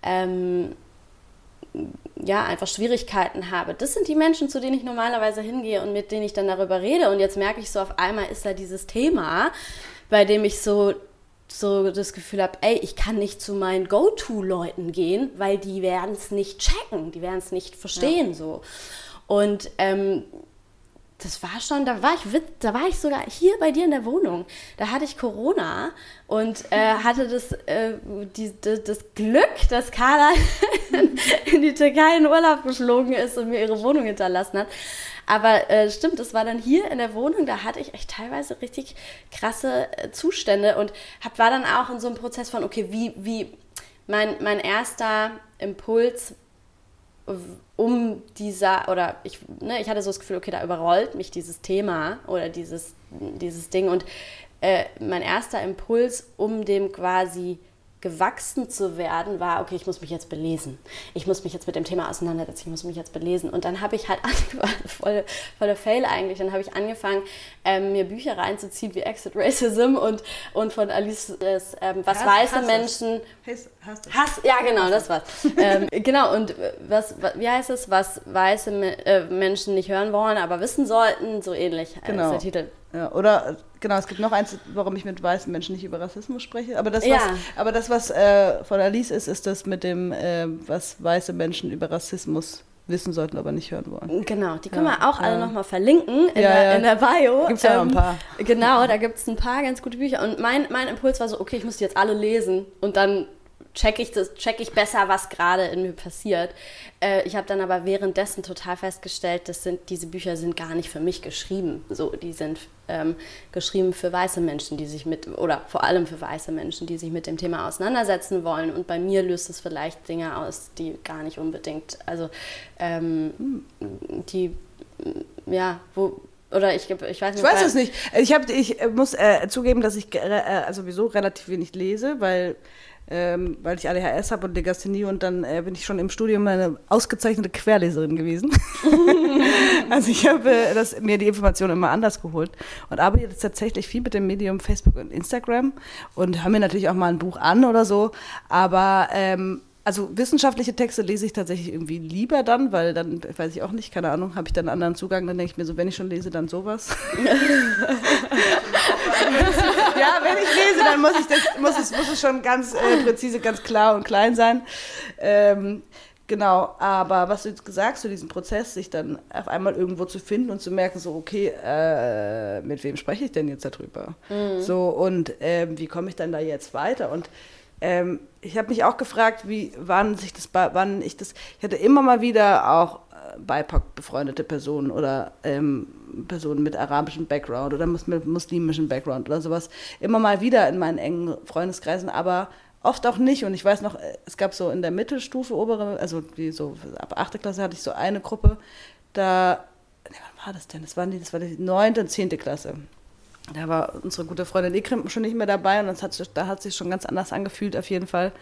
ähm, ja, einfach Schwierigkeiten habe. Das sind die Menschen, zu denen ich normalerweise hingehe und mit denen ich dann darüber rede. Und jetzt merke ich so, auf einmal ist da dieses Thema, bei dem ich so so das Gefühl habe, ey, ich kann nicht zu meinen Go-To-Leuten gehen, weil die werden es nicht checken, die werden es nicht verstehen ja. so. Und ähm, das war schon, da war ich, da war ich sogar hier bei dir in der Wohnung. Da hatte ich Corona und äh, hatte das, äh, die, das Glück, dass Carla [LAUGHS] in die Türkei in Urlaub geflogen ist und mir ihre Wohnung hinterlassen hat. Aber äh, stimmt, das war dann hier in der Wohnung, da hatte ich echt teilweise richtig krasse äh, Zustände und hab, war dann auch in so einem Prozess von, okay, wie, wie, mein, mein erster Impuls um dieser, oder ich, ne, ich hatte so das Gefühl, okay, da überrollt mich dieses Thema oder dieses, dieses Ding. Und äh, mein erster Impuls, um dem quasi gewachsen zu werden, war, okay, ich muss mich jetzt belesen. Ich muss mich jetzt mit dem Thema auseinandersetzen, ich muss mich jetzt belesen. Und dann habe ich halt, [LAUGHS] voll, voller Fail eigentlich, dann habe ich angefangen, ähm, mir Bücher reinzuziehen wie Exit Racism und, und von Alice, äh, was Hass, weiße Hass Menschen... Hass, Hass, Hass, ja genau, das war's. [LAUGHS] ähm, genau, und was, wie heißt es, was weiße äh, Menschen nicht hören wollen, aber wissen sollten, so ähnlich genau. ist der Titel. Ja, oder genau, es gibt noch eins, warum ich mit weißen Menschen nicht über Rassismus spreche. Aber das, was, ja. aber das, was äh, von Alice ist, ist das mit dem, äh, was weiße Menschen über Rassismus wissen sollten, aber nicht hören wollen. Genau, die können ja, wir auch ja. alle nochmal verlinken in, ja, der, in der Bio. Gibt es ja ähm, ein paar. Genau, da gibt es ein paar ganz gute Bücher. Und mein, mein Impuls war so, okay, ich muss die jetzt alle lesen und dann check ich das, check ich besser, was gerade in mir passiert. Äh, ich habe dann aber währenddessen total festgestellt, dass sind, diese Bücher sind gar nicht für mich geschrieben. So, die sind ähm, geschrieben für weiße Menschen, die sich mit, oder vor allem für weiße Menschen, die sich mit dem Thema auseinandersetzen wollen. Und bei mir löst es vielleicht Dinge aus, die gar nicht unbedingt, also ähm, die, ja, wo, oder ich, ich weiß nicht. Ich weiß es nicht. Ich, hab, ich muss äh, zugeben, dass ich äh, sowieso relativ wenig lese, weil ähm, weil ich ADHS habe und Legasthenie und dann äh, bin ich schon im Studium eine ausgezeichnete Querleserin gewesen. [LAUGHS] [LAUGHS] also ich habe äh, mir die Informationen immer anders geholt und arbeite jetzt tatsächlich viel mit dem Medium Facebook und Instagram und habe mir natürlich auch mal ein Buch an oder so, aber ähm, also wissenschaftliche Texte lese ich tatsächlich irgendwie lieber dann, weil dann, weiß ich auch nicht, keine Ahnung, habe ich dann einen anderen Zugang, dann denke ich mir so, wenn ich schon lese, dann sowas. [LAUGHS] ja, wenn ich lese, dann muss, ich das, muss, es, muss es schon ganz äh, präzise, ganz klar und klein sein. Ähm, genau, aber was du jetzt gesagt hast, zu diesem Prozess, sich dann auf einmal irgendwo zu finden und zu merken, so, okay, äh, mit wem spreche ich denn jetzt darüber? Mhm. So, und äh, wie komme ich dann da jetzt weiter? Und ähm, ich habe mich auch gefragt, wie, wann sich das, wann ich das, ich hatte immer mal wieder auch äh, BIPOC befreundete Personen oder ähm, Personen mit arabischem Background oder mit muslimischem Background oder sowas, immer mal wieder in meinen engen Freundeskreisen, aber oft auch nicht. Und ich weiß noch, äh, es gab so in der Mittelstufe, obere, also die so ab 8. Klasse hatte ich so eine Gruppe, da, nee, wann war das denn? Das, das war die 9. und 10. Klasse da war unsere gute Freundin Ikrim schon nicht mehr dabei und das hat, da hat sich schon ganz anders angefühlt auf jeden Fall.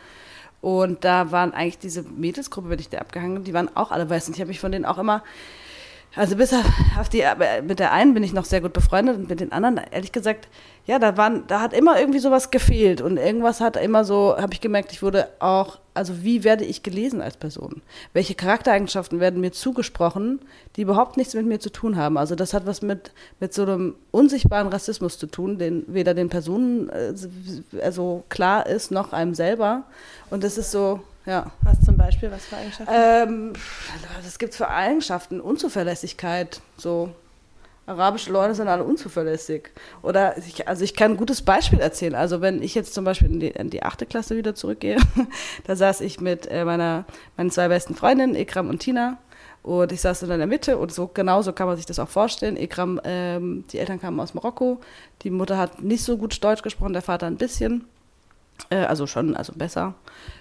Und da waren eigentlich diese Mädelsgruppe, wenn ich da abgehangen, die waren auch alle weiß. Und ich habe mich von denen auch immer, also bis auf die, mit der einen bin ich noch sehr gut befreundet und mit den anderen, ehrlich gesagt, ja, da waren, da hat immer irgendwie sowas gefehlt und irgendwas hat immer so, habe ich gemerkt, ich wurde auch, also wie werde ich gelesen als Person? Welche Charaktereigenschaften werden mir zugesprochen, die überhaupt nichts mit mir zu tun haben? Also das hat was mit, mit so einem unsichtbaren Rassismus zu tun, den weder den Personen äh, also klar ist, noch einem selber. Und das ist so, ja. Was zum Beispiel, was für Eigenschaften? Ähm, das gibt es für Eigenschaften, Unzuverlässigkeit, so arabische Leute sind alle unzuverlässig. Oder ich, also ich kann ein gutes Beispiel erzählen. Also wenn ich jetzt zum Beispiel in die, in die achte Klasse wieder zurückgehe, [LAUGHS] da saß ich mit äh, meiner, meinen zwei besten Freundinnen, Ikram und Tina. Und ich saß dann in der Mitte und so genau so kann man sich das auch vorstellen. Ikram, ähm, die Eltern kamen aus Marokko, die Mutter hat nicht so gut Deutsch gesprochen, der Vater ein bisschen. Äh, also schon, also besser,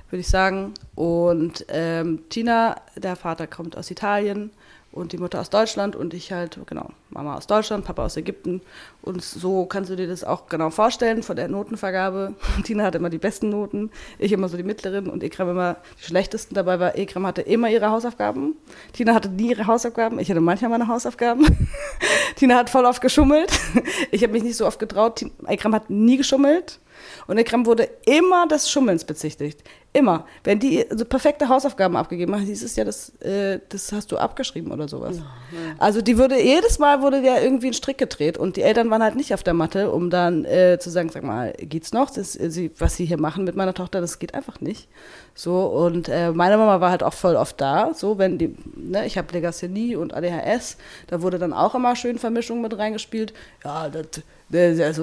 würde ich sagen. Und ähm, Tina, der Vater kommt aus Italien und die Mutter aus Deutschland und ich halt, genau, Mama aus Deutschland, Papa aus Ägypten. Und so kannst du dir das auch genau vorstellen von der Notenvergabe. [LAUGHS] Tina hatte immer die besten Noten, ich immer so die mittleren und Ekram immer die schlechtesten. Dabei war Ekram hatte immer ihre Hausaufgaben. Tina hatte nie ihre Hausaufgaben, ich hatte manchmal meine Hausaufgaben. [LAUGHS] Tina hat voll oft geschummelt. [LAUGHS] Ich habe mich nicht so oft getraut. Ekram hat nie geschummelt. Und Ekram wurde immer des Schummelns bezichtigt. Immer. Wenn die so perfekte Hausaufgaben abgegeben haben, hieß es ja, das, äh, das hast du abgeschrieben oder sowas. Ja, ja. Also die würde, jedes Mal wurde der irgendwie ein Strick gedreht und die Eltern waren halt nicht auf der Matte, um dann äh, zu sagen, sag mal, geht's noch? Das, äh, sie, was sie hier machen mit meiner Tochter, das geht einfach nicht. So, und äh, meine Mama war halt auch voll oft da. So, wenn die, ne, ich habe Legasthenie und ADHS, da wurde dann auch immer schön Vermischung mit reingespielt. Ja, das, das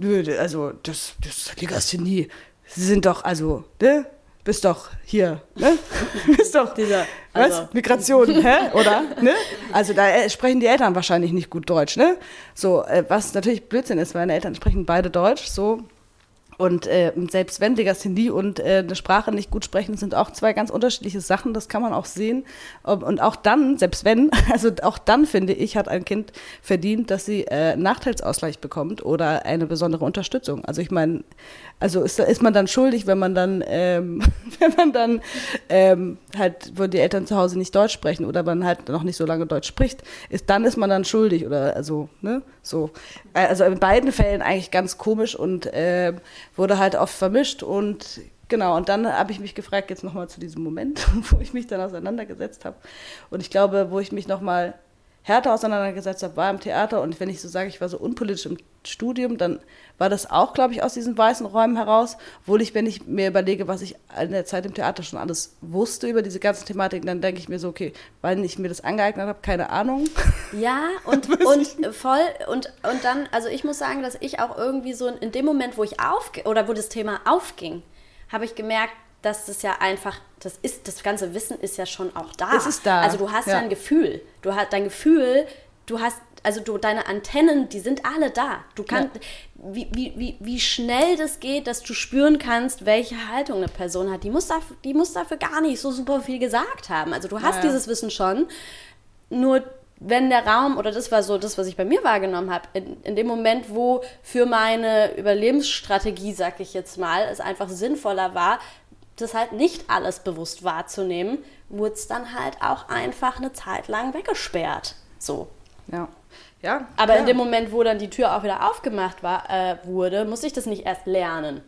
also, also das, das Legasthenie, Sie sind doch, also, ne? Bist doch hier, ne? [LAUGHS] Bist doch dieser, also. was? Migration, hä? Oder? Ne? Also da äh, sprechen die Eltern wahrscheinlich nicht gut Deutsch, ne? So, äh, was natürlich Blödsinn ist, weil meine Eltern sprechen beide Deutsch, so. Und äh, selbst wenn Legasthenie und äh, eine Sprache nicht gut sprechen, sind auch zwei ganz unterschiedliche Sachen. Das kann man auch sehen. Und auch dann, selbst wenn, [LAUGHS] also auch dann finde ich, hat ein Kind verdient, dass sie äh, Nachteilsausgleich bekommt oder eine besondere Unterstützung. Also ich meine, also ist, ist man dann schuldig, wenn man dann, ähm, [LAUGHS] wenn man dann ähm, halt, wo die Eltern zu Hause nicht Deutsch sprechen oder man halt noch nicht so lange Deutsch spricht, ist dann ist man dann schuldig oder also ne so. Also in beiden Fällen eigentlich ganz komisch und äh, wurde halt oft vermischt und genau und dann habe ich mich gefragt jetzt nochmal zu diesem Moment, [LAUGHS] wo ich mich dann auseinandergesetzt habe. Und ich glaube, wo ich mich nochmal härter auseinandergesetzt habe, war im Theater. Und wenn ich so sage, ich war so unpolitisch im Studium, dann war das auch, glaube ich, aus diesen weißen Räumen heraus, obwohl ich, wenn ich mir überlege, was ich in der Zeit im Theater schon alles wusste über diese ganzen Thematiken, dann denke ich mir so, okay, weil ich mir das angeeignet habe, keine Ahnung. Ja, [LAUGHS] und, und voll, und, und dann, also ich muss sagen, dass ich auch irgendwie so in dem Moment, wo ich auf, oder wo das Thema aufging, habe ich gemerkt, dass das ja einfach, das ist, das ganze Wissen ist ja schon auch da. Es ist da. Also du hast ja, ja ein Gefühl. Du hast dein Gefühl, du hast, also du, deine Antennen, die sind alle da. Du kannst, ja. Wie, wie, wie, wie schnell das geht, dass du spüren kannst, welche Haltung eine Person hat. Die muss dafür, die muss dafür gar nicht so super viel gesagt haben. Also du hast ja, dieses Wissen schon, nur wenn der Raum, oder das war so das, was ich bei mir wahrgenommen habe, in, in dem Moment, wo für meine Überlebensstrategie, sag ich jetzt mal, es einfach sinnvoller war, das halt nicht alles bewusst wahrzunehmen, wurde es dann halt auch einfach eine Zeit lang weggesperrt. So. Ja. Ja, Aber ja. in dem Moment, wo dann die Tür auch wieder aufgemacht war, äh, wurde, musste ich das nicht erst lernen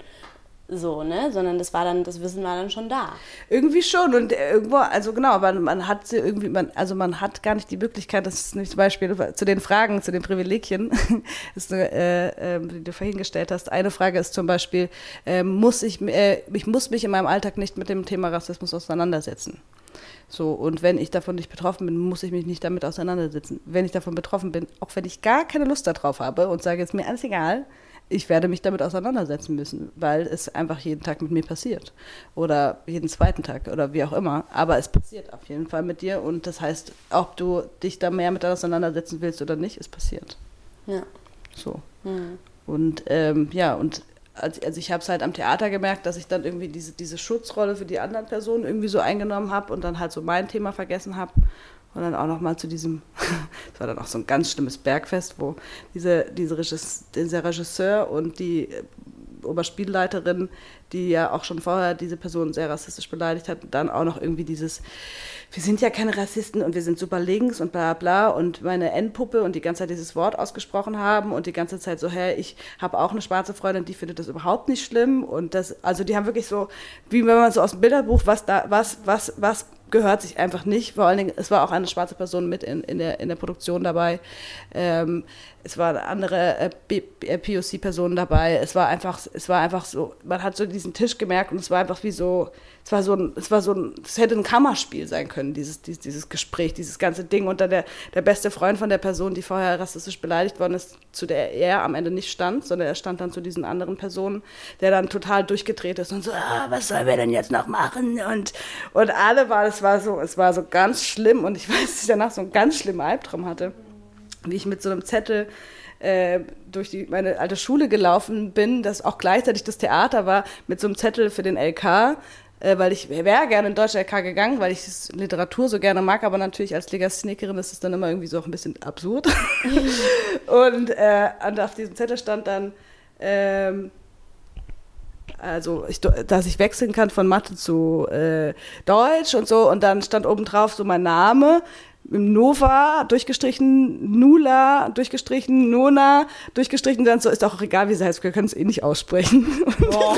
so, ne? Sondern das war dann, das Wissen war dann schon da. Irgendwie schon und irgendwo, also genau, aber man hat sie irgendwie, man, also man hat gar nicht die Möglichkeit, das ist nicht zum Beispiel zu den Fragen, zu den Privilegien, [LAUGHS] ist, äh, äh, die du vorhin gestellt hast. Eine Frage ist zum Beispiel, äh, muss ich, äh, ich muss mich in meinem Alltag nicht mit dem Thema Rassismus auseinandersetzen. So, und wenn ich davon nicht betroffen bin, muss ich mich nicht damit auseinandersetzen. Wenn ich davon betroffen bin, auch wenn ich gar keine Lust darauf habe und sage, es ist mir alles egal, ich werde mich damit auseinandersetzen müssen, weil es einfach jeden Tag mit mir passiert. Oder jeden zweiten Tag oder wie auch immer. Aber es passiert auf jeden Fall mit dir. Und das heißt, ob du dich da mehr mit auseinandersetzen willst oder nicht, es passiert. Ja. So. Mhm. Und ähm, ja, und also, also ich habe es halt am Theater gemerkt, dass ich dann irgendwie diese, diese Schutzrolle für die anderen Personen irgendwie so eingenommen habe und dann halt so mein Thema vergessen habe und dann auch noch mal zu diesem, [LAUGHS] das war dann auch so ein ganz schlimmes Bergfest, wo diese, diese Regisseur, dieser Regisseur und die Oberspielleiterin, die ja auch schon vorher diese Person sehr rassistisch beleidigt hat, dann auch noch irgendwie dieses, wir sind ja keine Rassisten und wir sind super links und bla bla und meine Endpuppe und die ganze Zeit dieses Wort ausgesprochen haben und die ganze Zeit so, hey, ich habe auch eine schwarze Freundin, die findet das überhaupt nicht schlimm und das, also die haben wirklich so, wie wenn man so aus dem Bilderbuch, was da, was, was, was gehört sich einfach nicht. Vor allen Dingen, es war auch eine schwarze Person mit in, in, der, in der Produktion dabei. Ähm, es waren andere äh, äh POC-Personen dabei. Es war einfach, es war einfach so, man hat so diesen Tisch gemerkt und es war einfach wie so, es war so ein, es war so ein, es hätte ein Kammerspiel sein können, dieses, dieses, dieses Gespräch, dieses ganze Ding. Und dann der, der beste Freund von der Person, die vorher rassistisch beleidigt worden ist, zu der er am Ende nicht stand, sondern er stand dann zu diesen anderen Personen, der dann total durchgedreht ist und so, ah, was sollen wir denn jetzt noch machen? Und, und alle war, es war so, es war so ganz schlimm und ich [LAUGHS] weiß, dass ich danach so einen ganz schlimmen Albtraum hatte wie ich mit so einem Zettel äh, durch die, meine alte Schule gelaufen bin, das auch gleichzeitig das Theater war, mit so einem Zettel für den LK, äh, weil ich wäre gerne in Deutsch LK gegangen, weil ich Literatur so gerne mag, aber natürlich als Legasthenikerin ist es dann immer irgendwie so auch ein bisschen absurd. [LAUGHS] und, äh, und auf diesem Zettel stand dann, ähm, also ich, dass ich wechseln kann von Mathe zu äh, Deutsch und so und dann stand oben drauf so mein Name Nova durchgestrichen, Nula durchgestrichen, Nona durchgestrichen, dann so ist auch egal, wie sie heißt, wir können es eh nicht aussprechen. [LAUGHS] Boah,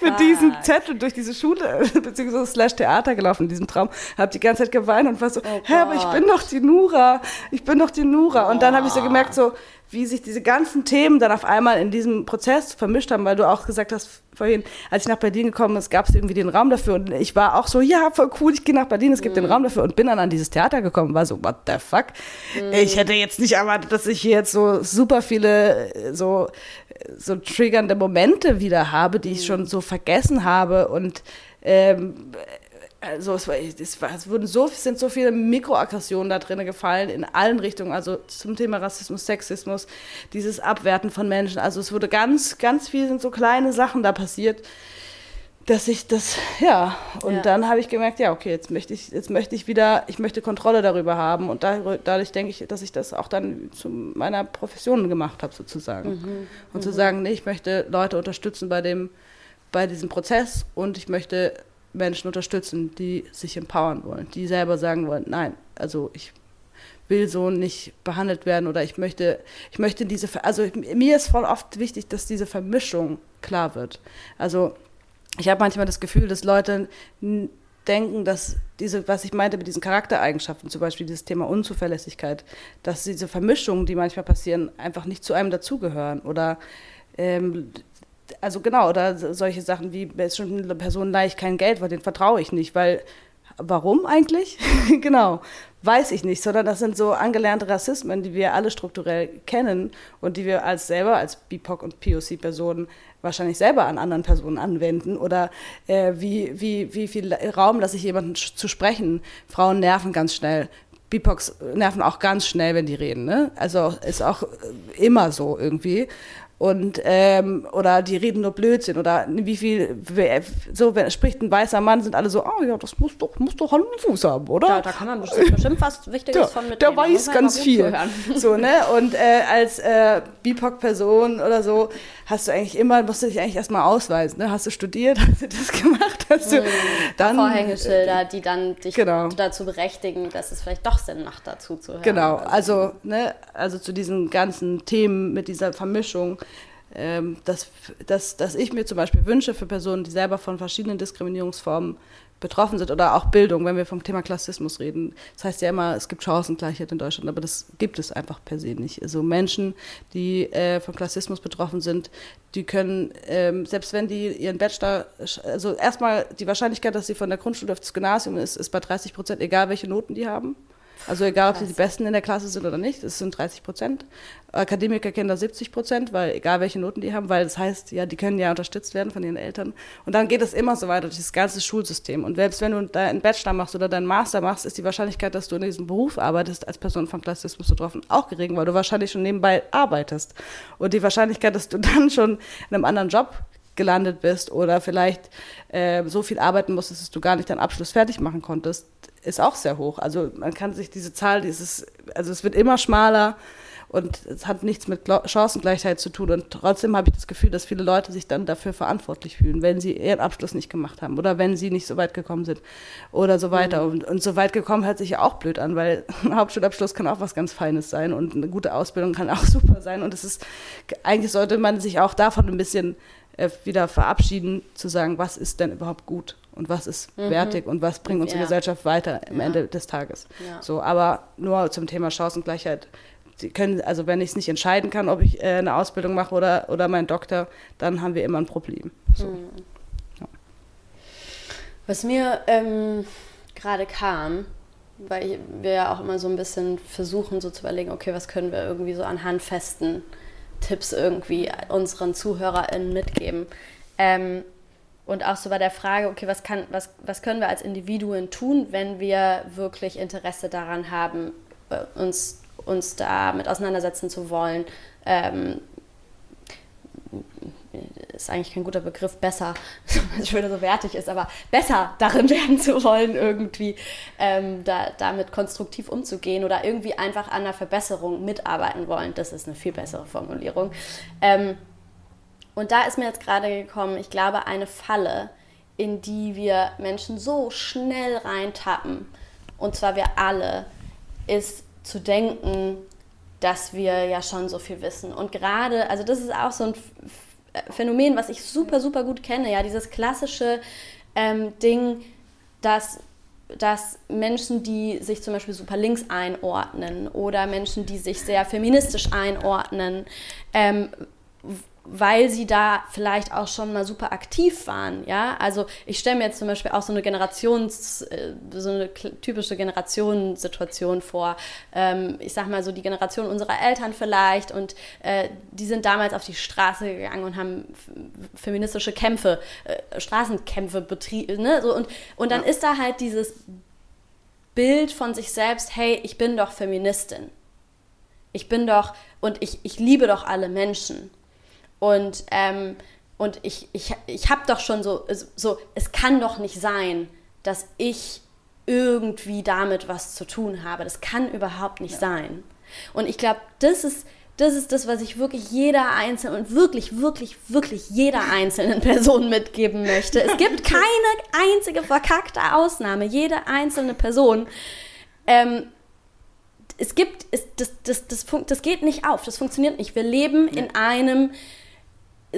mit diesem Zettel durch diese Schule [LAUGHS] beziehungsweise slash Theater gelaufen in diesem Traum, habe die ganze Zeit geweint und war so, oh hä, aber ich bin doch die Nura, ich bin doch die Nura. Und dann habe ich so gemerkt, so wie sich diese ganzen Themen dann auf einmal in diesem Prozess vermischt haben, weil du auch gesagt hast vorhin, als ich nach Berlin gekommen bin, gab es irgendwie den Raum dafür und ich war auch so, ja, voll cool, ich gehe nach Berlin, es gibt mhm. den Raum dafür und bin dann an dieses Theater gekommen, war so, what the fuck? Mhm. Ich hätte jetzt nicht erwartet, dass ich hier jetzt so super viele so, so triggernde Momente wieder habe, die ich mhm. schon so vergessen habe und ähm, also es, war, es, war, es wurden so, sind so viele Mikroaggressionen da drin gefallen in allen Richtungen, also zum Thema Rassismus, Sexismus, dieses Abwerten von Menschen. Also es wurde ganz, ganz viel sind so kleine Sachen da passiert, dass ich das, ja, und ja. dann habe ich gemerkt, ja, okay, jetzt möchte ich, jetzt möchte ich wieder, ich möchte Kontrolle darüber haben und da, dadurch denke ich, dass ich das auch dann zu meiner Profession gemacht habe sozusagen. Mhm. Und mhm. zu sagen, nee, ich möchte Leute unterstützen bei dem, bei diesem Prozess und ich möchte Menschen unterstützen, die sich empowern wollen, die selber sagen wollen, nein, also ich will so nicht behandelt werden oder ich möchte, ich möchte diese, also mir ist voll oft wichtig, dass diese Vermischung klar wird. Also ich habe manchmal das Gefühl, dass Leute denken, dass diese, was ich meinte mit diesen Charaktereigenschaften, zum Beispiel dieses Thema Unzuverlässigkeit, dass diese Vermischungen, die manchmal passieren, einfach nicht zu einem dazugehören oder ähm, also genau, oder solche Sachen wie, es schon eine Person leicht kein Geld, weil den vertraue ich nicht, weil Warum eigentlich? [LAUGHS] genau, weiß ich nicht, sondern das sind so angelernte Rassismen, die wir alle strukturell kennen und die wir als selber, als BIPOC und POC-Personen wahrscheinlich selber an anderen Personen anwenden oder äh, wie, wie, wie viel Raum lasse ich jemanden zu sprechen. Frauen nerven ganz schnell. BIPOCs nerven auch ganz schnell, wenn die reden. Ne? Also ist auch immer so irgendwie und ähm, oder die reden nur Blödsinn oder wie viel so wenn spricht ein weißer Mann sind alle so oh ja das muss doch muss doch Hand und Fuß haben oder? Ja, da kann man bestimmt was Wichtiges der, von mitnehmen. der weiß ganz viel. [LAUGHS] so ne? Und äh, als äh, BIPOC Person oder so hast du eigentlich immer musst du dich eigentlich erstmal ausweisen ne? Hast du studiert [LAUGHS] hast du das gemacht hast du hm, dann Vorhängeschilder die dann dich genau. dazu berechtigen dass es vielleicht doch Sinn macht dazu zu hören. Genau also ne? Also zu diesen ganzen Themen mit dieser Vermischung dass, dass, dass ich mir zum Beispiel wünsche für Personen, die selber von verschiedenen Diskriminierungsformen betroffen sind oder auch Bildung, wenn wir vom Thema Klassismus reden. Das heißt ja immer, es gibt Chancengleichheit in Deutschland, aber das gibt es einfach per se nicht. Also Menschen, die äh, von Klassismus betroffen sind, die können, ähm, selbst wenn die ihren Bachelor, also erstmal die Wahrscheinlichkeit, dass sie von der Grundschule aufs Gymnasium ist, ist bei 30 Prozent, egal welche Noten die haben. Also egal, ob sie die Besten in der Klasse sind oder nicht, das sind 30 Prozent. Akademiker kennen da 70 Prozent, weil egal welche Noten die haben, weil das heißt, ja, die können ja unterstützt werden von ihren Eltern. Und dann geht es immer so weiter durch das ganze Schulsystem. Und selbst wenn du deinen Bachelor machst oder deinen Master machst, ist die Wahrscheinlichkeit, dass du in diesem Beruf arbeitest, als Person von Klassismus betroffen, auch gering, weil du wahrscheinlich schon nebenbei arbeitest. Und die Wahrscheinlichkeit, dass du [LAUGHS] dann schon in einem anderen Job gelandet bist oder vielleicht äh, so viel arbeiten musstest, dass du gar nicht deinen Abschluss fertig machen konntest, ist auch sehr hoch. Also man kann sich diese Zahl, dieses, also es wird immer schmaler und es hat nichts mit Chancengleichheit zu tun. Und trotzdem habe ich das Gefühl, dass viele Leute sich dann dafür verantwortlich fühlen, wenn sie ihren Abschluss nicht gemacht haben oder wenn sie nicht so weit gekommen sind oder so weiter. Mhm. Und, und so weit gekommen hört sich ja auch blöd an, weil [LAUGHS] ein Hauptschulabschluss kann auch was ganz Feines sein und eine gute Ausbildung kann auch [LAUGHS] super sein. Und es ist, eigentlich sollte man sich auch davon ein bisschen äh, wieder verabschieden, zu sagen, was ist denn überhaupt gut und was ist mhm. wertig und was bringt unsere ja. Gesellschaft weiter am ja. Ende des Tages. Ja. So, aber nur zum Thema Chancengleichheit. Sie können, also wenn ich es nicht entscheiden kann, ob ich äh, eine Ausbildung mache oder, oder meinen Doktor, dann haben wir immer ein Problem. So. Mhm. Was mir ähm, gerade kam, weil wir ja auch immer so ein bisschen versuchen, so zu überlegen, okay, was können wir irgendwie so an handfesten Tipps irgendwie unseren ZuhörerInnen mitgeben. Ähm, und auch so bei der Frage, okay, was, kann, was, was können wir als Individuen tun, wenn wir wirklich Interesse daran haben, äh, uns, uns damit auseinandersetzen zu wollen, ähm, ist eigentlich kein guter Begriff, besser, [LAUGHS] was schon wieder so wertig ist, aber besser darin [LAUGHS] werden zu wollen, irgendwie ähm, da, damit konstruktiv umzugehen oder irgendwie einfach an der Verbesserung mitarbeiten wollen. Das ist eine viel bessere Formulierung. Ähm, und da ist mir jetzt gerade gekommen, ich glaube, eine Falle, in die wir Menschen so schnell reintappen, und zwar wir alle, ist zu denken, dass wir ja schon so viel wissen. Und gerade, also das ist auch so ein Phänomen, was ich super, super gut kenne, ja, dieses klassische ähm, Ding, dass dass Menschen, die sich zum Beispiel super links einordnen oder Menschen, die sich sehr feministisch einordnen, ähm, weil sie da vielleicht auch schon mal super aktiv waren, ja. Also ich stelle mir jetzt zum Beispiel auch so eine Generations, äh, so eine typische Generationssituation vor. Ähm, ich sag mal so die Generation unserer Eltern vielleicht und äh, die sind damals auf die Straße gegangen und haben feministische Kämpfe, äh, Straßenkämpfe betrieben, ne? So, und, und dann ja. ist da halt dieses Bild von sich selbst, hey, ich bin doch Feministin. Ich bin doch, und ich, ich liebe doch alle Menschen. Und, ähm, und ich, ich, ich habe doch schon so, so, es kann doch nicht sein, dass ich irgendwie damit was zu tun habe. Das kann überhaupt nicht ja. sein. Und ich glaube, das ist, das ist das, was ich wirklich jeder einzelnen und wirklich, wirklich, wirklich jeder [LAUGHS] einzelnen Person mitgeben möchte. Es gibt [LAUGHS] keine einzige verkackte Ausnahme. Jede einzelne Person. Ähm, es gibt, es, das, das, das, das, das geht nicht auf. Das funktioniert nicht. Wir leben in einem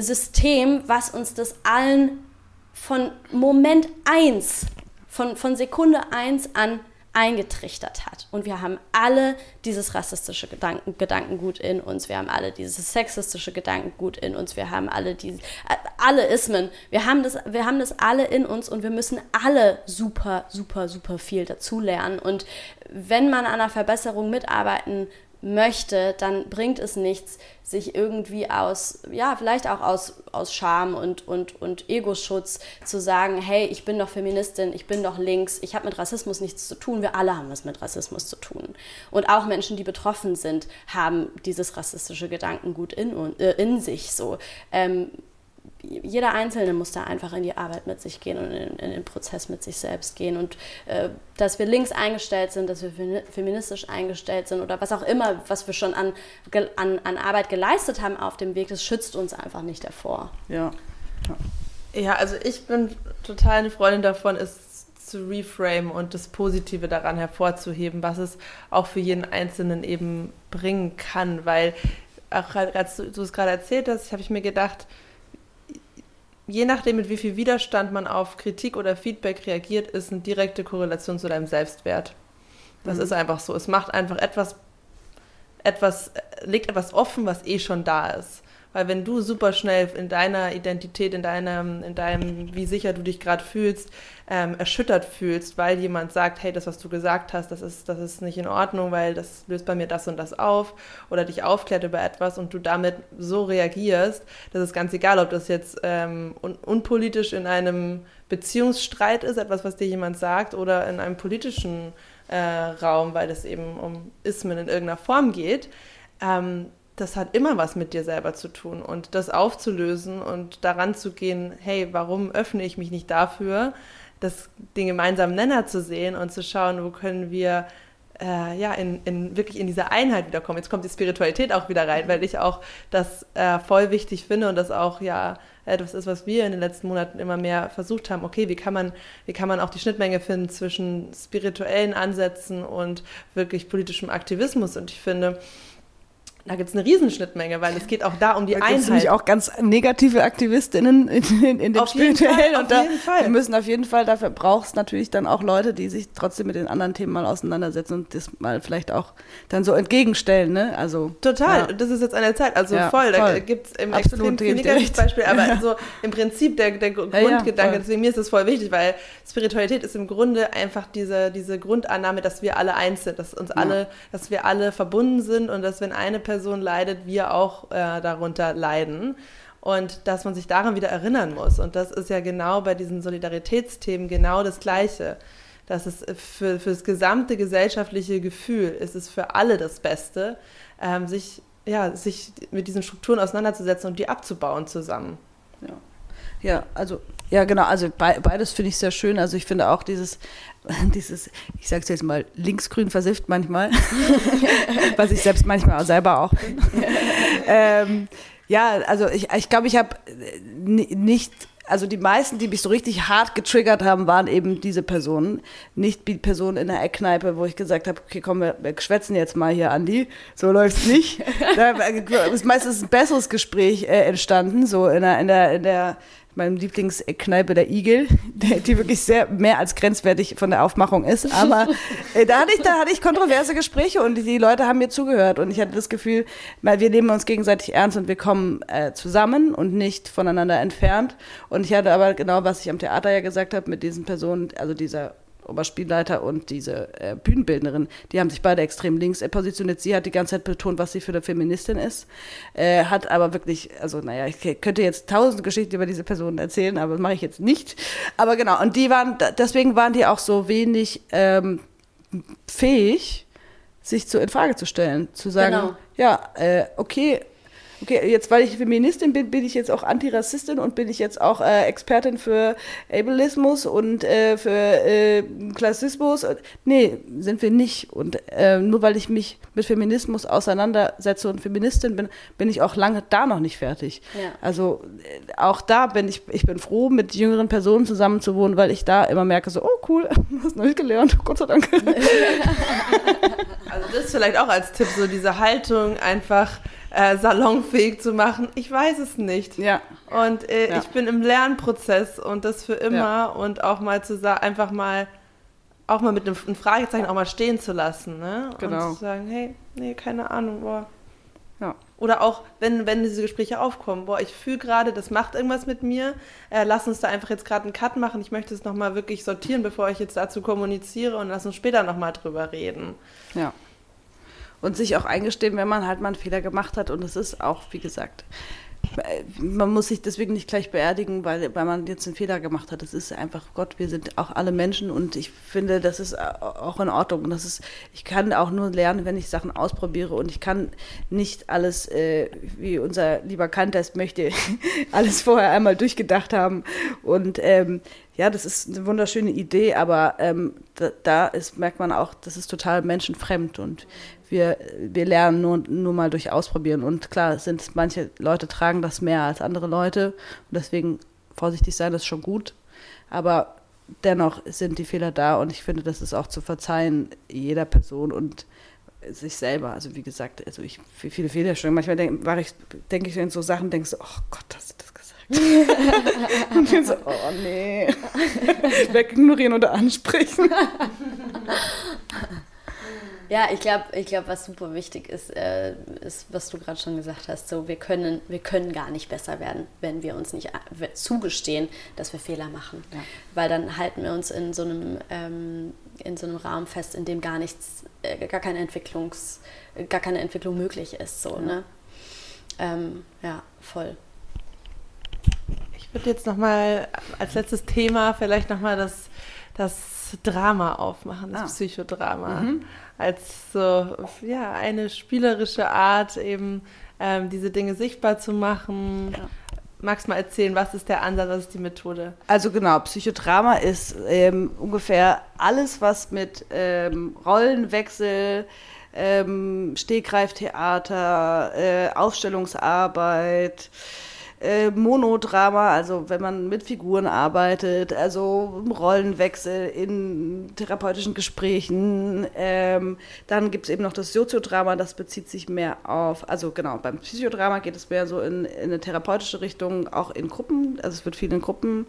System, was uns das allen von Moment 1, von, von Sekunde 1 an eingetrichtert hat. Und wir haben alle dieses rassistische Gedanken, Gedankengut in uns, wir haben alle dieses sexistische Gedankengut in uns, wir haben alle diese, alle Ismen. Wir haben, das, wir haben das alle in uns und wir müssen alle super, super, super viel dazulernen. Und wenn man an einer Verbesserung mitarbeiten möchte, dann bringt es nichts, sich irgendwie aus, ja, vielleicht auch aus, aus Scham und, und, und Ego-Schutz zu sagen, hey, ich bin doch Feministin, ich bin doch links, ich habe mit Rassismus nichts zu tun, wir alle haben was mit Rassismus zu tun. Und auch Menschen, die betroffen sind, haben dieses rassistische Gedankengut in, äh, in sich so. Ähm, jeder Einzelne muss da einfach in die Arbeit mit sich gehen und in, in den Prozess mit sich selbst gehen. Und äh, dass wir links eingestellt sind, dass wir feministisch eingestellt sind oder was auch immer, was wir schon an, an, an Arbeit geleistet haben auf dem Weg, das schützt uns einfach nicht davor. Ja. Ja, ja also ich bin total eine Freundin davon, es zu reframe und das Positive daran hervorzuheben, was es auch für jeden Einzelnen eben bringen kann. Weil, auch als du es gerade erzählt hast, habe ich mir gedacht, je nachdem, mit wie viel Widerstand man auf Kritik oder Feedback reagiert, ist eine direkte Korrelation zu deinem Selbstwert. Das mhm. ist einfach so. Es macht einfach etwas, etwas, legt etwas offen, was eh schon da ist. Weil wenn du super schnell in deiner Identität, in deinem, in deinem, wie sicher du dich gerade fühlst, ähm, erschüttert fühlst, weil jemand sagt, hey, das, was du gesagt hast, das ist, das ist nicht in Ordnung, weil das löst bei mir das und das auf oder dich aufklärt über etwas und du damit so reagierst, das ist ganz egal, ob das jetzt ähm, un unpolitisch in einem Beziehungsstreit ist, etwas, was dir jemand sagt, oder in einem politischen äh, Raum, weil es eben um Ismen in irgendeiner Form geht. Ähm, das hat immer was mit dir selber zu tun. Und das aufzulösen und daran zu gehen, hey, warum öffne ich mich nicht dafür, das, den gemeinsamen Nenner zu sehen und zu schauen, wo können wir äh, ja, in, in, wirklich in diese Einheit wiederkommen. Jetzt kommt die Spiritualität auch wieder rein, weil ich auch das äh, voll wichtig finde und das auch ja etwas ist, was wir in den letzten Monaten immer mehr versucht haben. Okay, wie kann man, wie kann man auch die Schnittmenge finden zwischen spirituellen Ansätzen und wirklich politischem Aktivismus? Und ich finde, da gibt es eine Riesenschnittmenge, weil es geht auch da um die da Einheit. Es nämlich auch ganz negative Aktivistinnen [LAUGHS] in, in, in dem auf Spirituellen. und da, jeden Fall. Wir müssen auf jeden Fall, dafür brauchst natürlich dann auch Leute, die sich trotzdem mit den anderen Themen mal auseinandersetzen und das mal vielleicht auch dann so entgegenstellen. Ne? Also, Total, ja. das ist jetzt an der Zeit. Also ja, voll, voll, da gibt es im Absolut extrem viel Beispiel, aber [LAUGHS] ja. so im Prinzip der, der Grundgedanke, deswegen mir ist das voll wichtig, weil Spiritualität ist im Grunde einfach diese, diese Grundannahme, dass wir alle eins sind, dass uns alle, dass wir alle verbunden sind und dass wenn eine Person Person leidet, wir auch äh, darunter leiden. Und dass man sich daran wieder erinnern muss. Und das ist ja genau bei diesen Solidaritätsthemen genau das Gleiche. Dass es für, für das gesamte gesellschaftliche Gefühl ist es für alle das Beste, ähm, sich, ja, sich mit diesen Strukturen auseinanderzusetzen und die abzubauen zusammen. Ja. Ja, also, ja, genau, also beides finde ich sehr schön. Also ich finde auch dieses, [LAUGHS] dieses, ich sage es jetzt mal, linksgrün versifft manchmal, [LAUGHS] was ich selbst manchmal auch selber auch bin. [LAUGHS] ähm, ja, also ich glaube, ich, glaub, ich habe nicht also die meisten, die mich so richtig hart getriggert haben, waren eben diese Personen. Nicht die Personen in der Eckkneipe, wo ich gesagt habe, okay, komm, wir, wir schwätzen jetzt mal hier, Andi. So läuft's nicht. da ist meistens ein besseres Gespräch äh, entstanden, so in der, in der, in der meinem Lieblingskneipe der Igel, die, wirklich sehr mehr als grenzwertig von der Aufmachung ist. Aber äh, da, hatte ich, da hatte ich kontroverse Gespräche und die Leute haben mir zugehört. Und ich hatte das Gefühl, weil wir nehmen uns gegenseitig ernst und wir kommen äh, zusammen und nicht voneinander entfernt. Und ich hatte aber genau, was ich am Theater ja gesagt habe, mit diesen Personen, also dieser Oberspielleiter und diese äh, Bühnenbildnerin, die haben sich beide extrem links positioniert. Sie hat die ganze Zeit betont, was sie für eine Feministin ist, äh, hat aber wirklich, also naja, ich könnte jetzt tausend Geschichten über diese Personen erzählen, aber das mache ich jetzt nicht. Aber genau, und die waren, deswegen waren die auch so wenig ähm, fähig, sich zu in Frage zu stellen, zu sagen, genau. ja, äh, okay, okay, jetzt weil ich Feministin bin, bin ich jetzt auch Antirassistin und bin ich jetzt auch äh, Expertin für Ableismus und äh, für äh, Klassismus. Nee, sind wir nicht. Und äh, nur weil ich mich mit Feminismus auseinandersetze und Feministin bin, bin ich auch lange da noch nicht fertig. Ja. Also äh, auch da bin ich, ich bin froh, mit jüngeren Personen zusammenzuwohnen, weil ich da immer merke, so, oh cool, [LAUGHS] hast neu gelernt, [LAUGHS] Gott sei Dank. [LAUGHS] also das vielleicht auch als Tipp, so diese Haltung einfach äh, salonfähig zu machen? Ich weiß es nicht. Ja. Und äh, ja. ich bin im Lernprozess und das für immer ja. und auch mal zu sagen, einfach mal auch mal mit einem, einem, Fragezeichen auch mal stehen zu lassen, ne? Genau. Und zu sagen, hey, nee, keine Ahnung, boah. Ja. Oder auch, wenn, wenn diese Gespräche aufkommen, boah, ich fühle gerade, das macht irgendwas mit mir, äh, lass uns da einfach jetzt gerade einen Cut machen, ich möchte es nochmal wirklich sortieren, bevor ich jetzt dazu kommuniziere und lass uns später nochmal drüber reden. Ja. Und sich auch eingestehen, wenn man halt mal einen Fehler gemacht hat und es ist auch, wie gesagt, man muss sich deswegen nicht gleich beerdigen, weil, weil man jetzt einen Fehler gemacht hat. Das ist einfach Gott, wir sind auch alle Menschen und ich finde, das ist auch in Ordnung. Das ist, ich kann auch nur lernen, wenn ich Sachen ausprobiere und ich kann nicht alles, äh, wie unser lieber Kantest möchte, [LAUGHS] alles vorher einmal durchgedacht haben. Und ähm, ja, das ist eine wunderschöne Idee, aber ähm, da, da ist, merkt man auch, das ist total menschenfremd und wir, wir lernen nur, nur mal durch Ausprobieren. Und klar, sind manche Leute tragen das mehr als andere Leute. Und deswegen vorsichtig sein ist schon gut. Aber dennoch sind die Fehler da und ich finde, das ist auch zu verzeihen jeder Person und sich selber. Also wie gesagt, also ich viele Fehler schon. Manchmal denke ich, denke ich in so Sachen, denke so, oh Gott, hast du das gesagt? [LAUGHS] und ich so, oh nee. [LAUGHS] Wegignorieren oder ansprechen. [LAUGHS] Ja, ich glaube, ich glaub, was super wichtig ist, äh, ist, was du gerade schon gesagt hast. So, wir können, wir können gar nicht besser werden, wenn wir uns nicht zugestehen, dass wir Fehler machen. Ja. Weil dann halten wir uns in so einem, ähm, in so einem Rahmen fest, in dem gar nichts, äh, gar keine Entwicklungs, gar keine Entwicklung möglich ist. So, ja. ne? Ähm, ja, voll. Ich würde jetzt nochmal als letztes Thema vielleicht nochmal das, das Drama aufmachen, das ah. Psychodrama. Mhm als so ja, eine spielerische Art, eben ähm, diese Dinge sichtbar zu machen. Ja. Magst du mal erzählen, was ist der Ansatz, was ist die Methode? Also genau, Psychodrama ist ähm, ungefähr alles, was mit ähm, Rollenwechsel, ähm, Stegreiftheater, äh, Aufstellungsarbeit, äh, Monodrama, also wenn man mit Figuren arbeitet, also Rollenwechsel in therapeutischen Gesprächen. Ähm, dann gibt es eben noch das Soziodrama, das bezieht sich mehr auf, also genau, beim Psychodrama geht es mehr so in, in eine therapeutische Richtung, auch in Gruppen, also es wird viel in Gruppen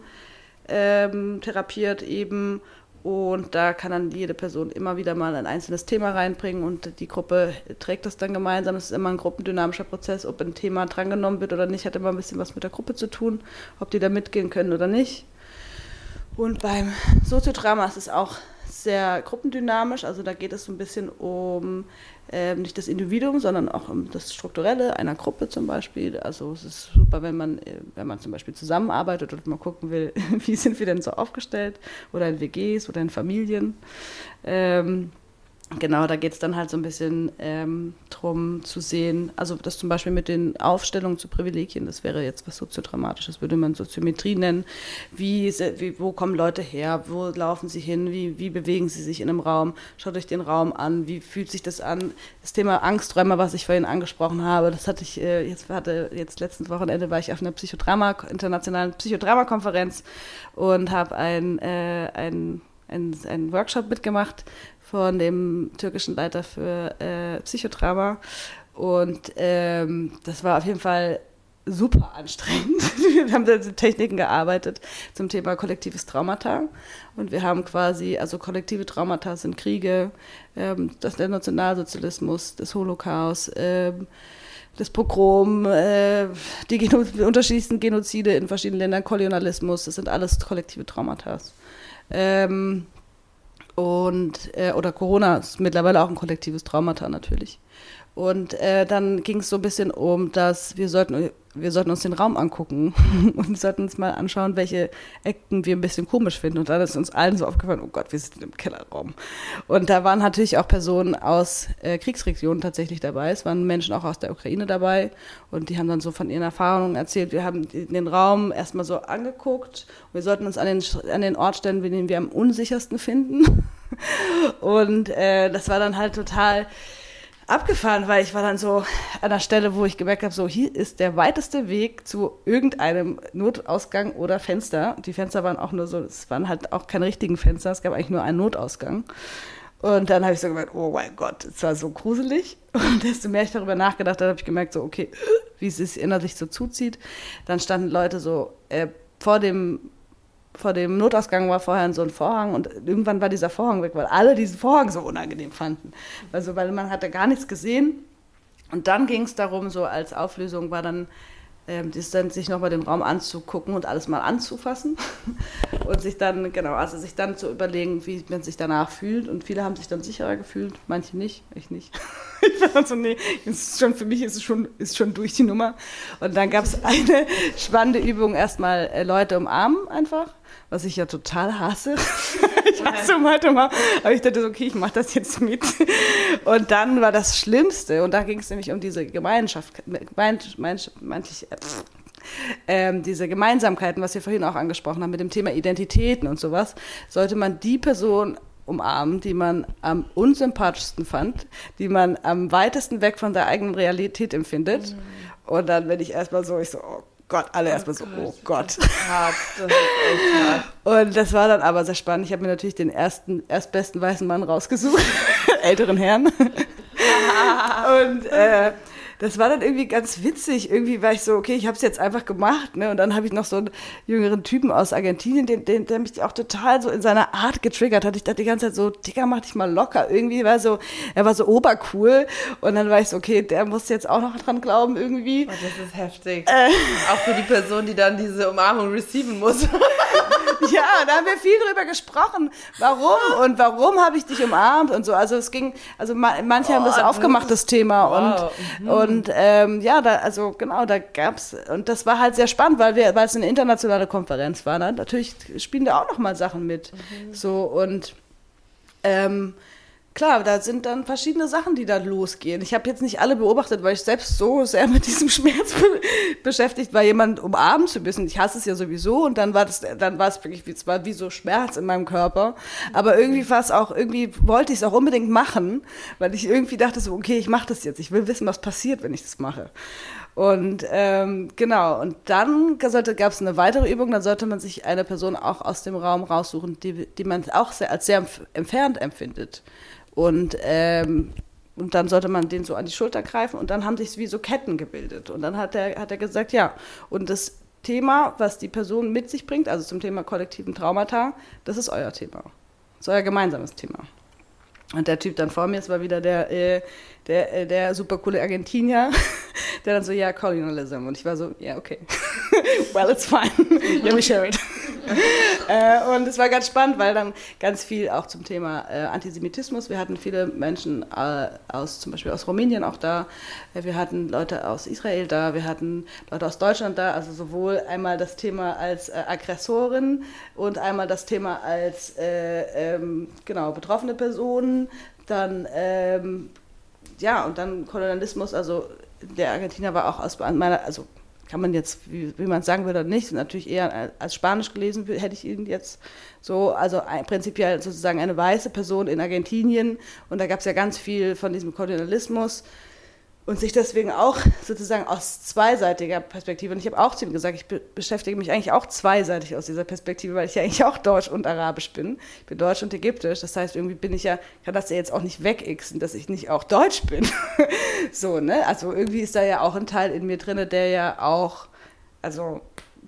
ähm, therapiert eben und da kann dann jede Person immer wieder mal ein einzelnes Thema reinbringen und die Gruppe trägt das dann gemeinsam. Es ist immer ein gruppendynamischer Prozess. Ob ein Thema drangenommen wird oder nicht, hat immer ein bisschen was mit der Gruppe zu tun, ob die da mitgehen können oder nicht. Und beim Soziodrama ist es auch sehr gruppendynamisch. Also da geht es so ein bisschen um äh, nicht das Individuum, sondern auch um das Strukturelle einer Gruppe zum Beispiel. Also es ist super, wenn man, äh, wenn man zum Beispiel zusammenarbeitet und mal gucken will, [LAUGHS] wie sind wir denn so aufgestellt oder in WGs oder in Familien. Ähm, Genau, da geht es dann halt so ein bisschen ähm, drum zu sehen, also das zum Beispiel mit den Aufstellungen zu Privilegien, das wäre jetzt was soziodramatisches, würde man Soziometrie nennen. Wie, wie, wo kommen Leute her? Wo laufen sie hin? Wie, wie bewegen sie sich in einem Raum? Schaut euch den Raum an. Wie fühlt sich das an? Das Thema Angsträume, was ich vorhin angesprochen habe, das hatte ich äh, jetzt hatte jetzt letztes Wochenende war ich auf einer Psychodrama internationalen Psychodrama-Konferenz und habe ein, äh, ein, einen Workshop mitgemacht von dem türkischen Leiter für äh, Psychodrama. Und ähm, das war auf jeden Fall super anstrengend. [LAUGHS] wir haben da Techniken gearbeitet zum Thema kollektives Traumata. Und wir haben quasi, also kollektive Traumata sind Kriege, ähm, das der Nationalsozialismus, das Holocaust, ähm, das Pogrom, äh, die Geno unterschiedlichsten Genozide in verschiedenen Ländern, Kolonialismus, das sind alles kollektive Traumata. Ähm, und, äh, oder Corona ist mittlerweile auch ein kollektives Traumata natürlich. Und äh, dann ging es so ein bisschen um, dass wir sollten, wir sollten uns den Raum angucken [LAUGHS] und sollten uns mal anschauen, welche Ecken wir ein bisschen komisch finden. Und dann ist uns allen so aufgefallen, oh Gott, wir sind im Kellerraum. Und da waren natürlich auch Personen aus äh, Kriegsregionen tatsächlich dabei. Es waren Menschen auch aus der Ukraine dabei. Und die haben dann so von ihren Erfahrungen erzählt. Wir haben den Raum erstmal so angeguckt. Wir sollten uns an den, an den Ort stellen, den wir am unsichersten finden. [LAUGHS] Und äh, das war dann halt total abgefahren, weil ich war dann so an der Stelle, wo ich gemerkt habe, so hier ist der weiteste Weg zu irgendeinem Notausgang oder Fenster. Die Fenster waren auch nur so, es waren halt auch keine richtigen Fenster, es gab eigentlich nur einen Notausgang. Und dann habe ich so gemerkt, oh mein Gott, es war so gruselig. [LAUGHS] Und desto mehr ich darüber nachgedacht habe, habe ich gemerkt, so okay, wie es sich innerlich so zuzieht. Dann standen Leute so äh, vor dem vor dem Notausgang war vorher so ein Vorhang und irgendwann war dieser Vorhang weg, weil alle diesen Vorhang so unangenehm fanden. Also, weil man hatte gar nichts gesehen Und dann ging es darum, so als Auflösung war dann, ähm, dann sich nochmal den Raum anzugucken und alles mal anzufassen [LAUGHS] und sich dann, genau, also sich dann zu überlegen, wie man sich danach fühlt. Und viele haben sich dann sicherer gefühlt, manche nicht, ich nicht. [LAUGHS] ich war dann so, nee, ist schon, für mich ist es schon, ist schon durch die Nummer. Und dann gab es eine [LAUGHS] spannende Übung, erstmal äh, Leute umarmen einfach was ich ja total hasse. [LAUGHS] ich hasse Mathe mal. Aber ich dachte, okay, ich mache das jetzt mit. Und dann war das Schlimmste, und da ging es nämlich um diese Gemeinschaft, manch, manch, ähm, diese Gemeinsamkeiten, was wir vorhin auch angesprochen haben mit dem Thema Identitäten und sowas, sollte man die Person umarmen, die man am unsympathischsten fand, die man am weitesten weg von der eigenen Realität empfindet. Mhm. Und dann bin ich erstmal so, ich so, oh Gott, alle oh erstmal so, oh Gott. Das hart, das und das war dann aber sehr spannend. Ich habe mir natürlich den ersten, erstbesten weißen Mann rausgesucht, [LAUGHS] älteren Herrn. [LAUGHS] und äh, das war dann irgendwie ganz witzig. Irgendwie war ich so, okay, ich habe es jetzt einfach gemacht. Ne? Und dann habe ich noch so einen jüngeren Typen aus Argentinien, den, den, der mich auch total so in seiner Art getriggert hat. Ich dachte die ganze Zeit so, Digga, mach dich mal locker. Irgendwie war so, er war so obercool. Und dann war ich so, okay, der muss jetzt auch noch dran glauben irgendwie. Oh, das ist heftig. Äh. Auch für die Person, die dann diese Umarmung receiven muss. [LAUGHS] [LAUGHS] ja, da haben wir viel drüber gesprochen. Warum und warum habe ich dich umarmt und so. Also es ging, also manche oh, haben das oh, aufgemacht, das Thema. Wow. Und, mhm. und ähm, ja, da, also genau, da gab es, und das war halt sehr spannend, weil wir, weil es eine internationale Konferenz war. Ne? Natürlich spielen da auch nochmal Sachen mit. Mhm. So und ähm, klar, da sind dann verschiedene Sachen, die da losgehen. Ich habe jetzt nicht alle beobachtet, weil ich selbst so sehr mit diesem [LAUGHS] Schmerz be beschäftigt war, jemand umarmen zu müssen. Ich hasse es ja sowieso und dann war das, dann war es wirklich wie, es wie so Schmerz in meinem Körper. Aber irgendwie war es auch, irgendwie wollte ich es auch unbedingt machen, weil ich irgendwie dachte so, okay, ich mache das jetzt. Ich will wissen, was passiert, wenn ich das mache. Und ähm, genau, und dann gab es eine weitere Übung, dann sollte man sich eine Person auch aus dem Raum raussuchen, die, die man auch sehr, als sehr entfernt empfindet. Und, ähm, und dann sollte man den so an die Schulter greifen und dann haben sich wie so Ketten gebildet. Und dann hat er, hat gesagt, ja, und das Thema, was die Person mit sich bringt, also zum Thema kollektiven Traumata, das ist euer Thema. Das ist euer gemeinsames Thema. Und der Typ dann vor mir, es war wieder der, äh, der, äh, der super coole Argentinier, [LAUGHS] der dann so, ja, Colonialism. Und ich war so, ja, okay. [LAUGHS] well, it's fine. [LAUGHS] Let me share it. äh, und es war ganz spannend, weil dann ganz viel auch zum Thema äh, Antisemitismus. Wir hatten viele Menschen aus, zum Beispiel aus Rumänien auch da. Wir hatten Leute aus Israel da. Wir hatten Leute aus Deutschland da. Also sowohl einmal das Thema als Aggressorin und einmal das Thema als, äh, ähm, genau, betroffene Personen. Dann, ähm, ja, und dann Kolonialismus, also der Argentinier war auch aus meiner, also kann man jetzt, wie, wie man es sagen würde, nicht, natürlich eher als Spanisch gelesen hätte ich ihn jetzt so, also ein, prinzipiell sozusagen eine weiße Person in Argentinien. Und da gab es ja ganz viel von diesem Kolonialismus und sich deswegen auch sozusagen aus zweiseitiger Perspektive, und ich habe auch zu ihm gesagt, ich be beschäftige mich eigentlich auch zweiseitig aus dieser Perspektive, weil ich ja eigentlich auch deutsch und arabisch bin. Ich bin deutsch und ägyptisch, das heißt, irgendwie bin ich ja, kann das ja jetzt auch nicht wegixen, dass ich nicht auch deutsch bin. [LAUGHS] so, ne? Also irgendwie ist da ja auch ein Teil in mir drin, der ja auch, also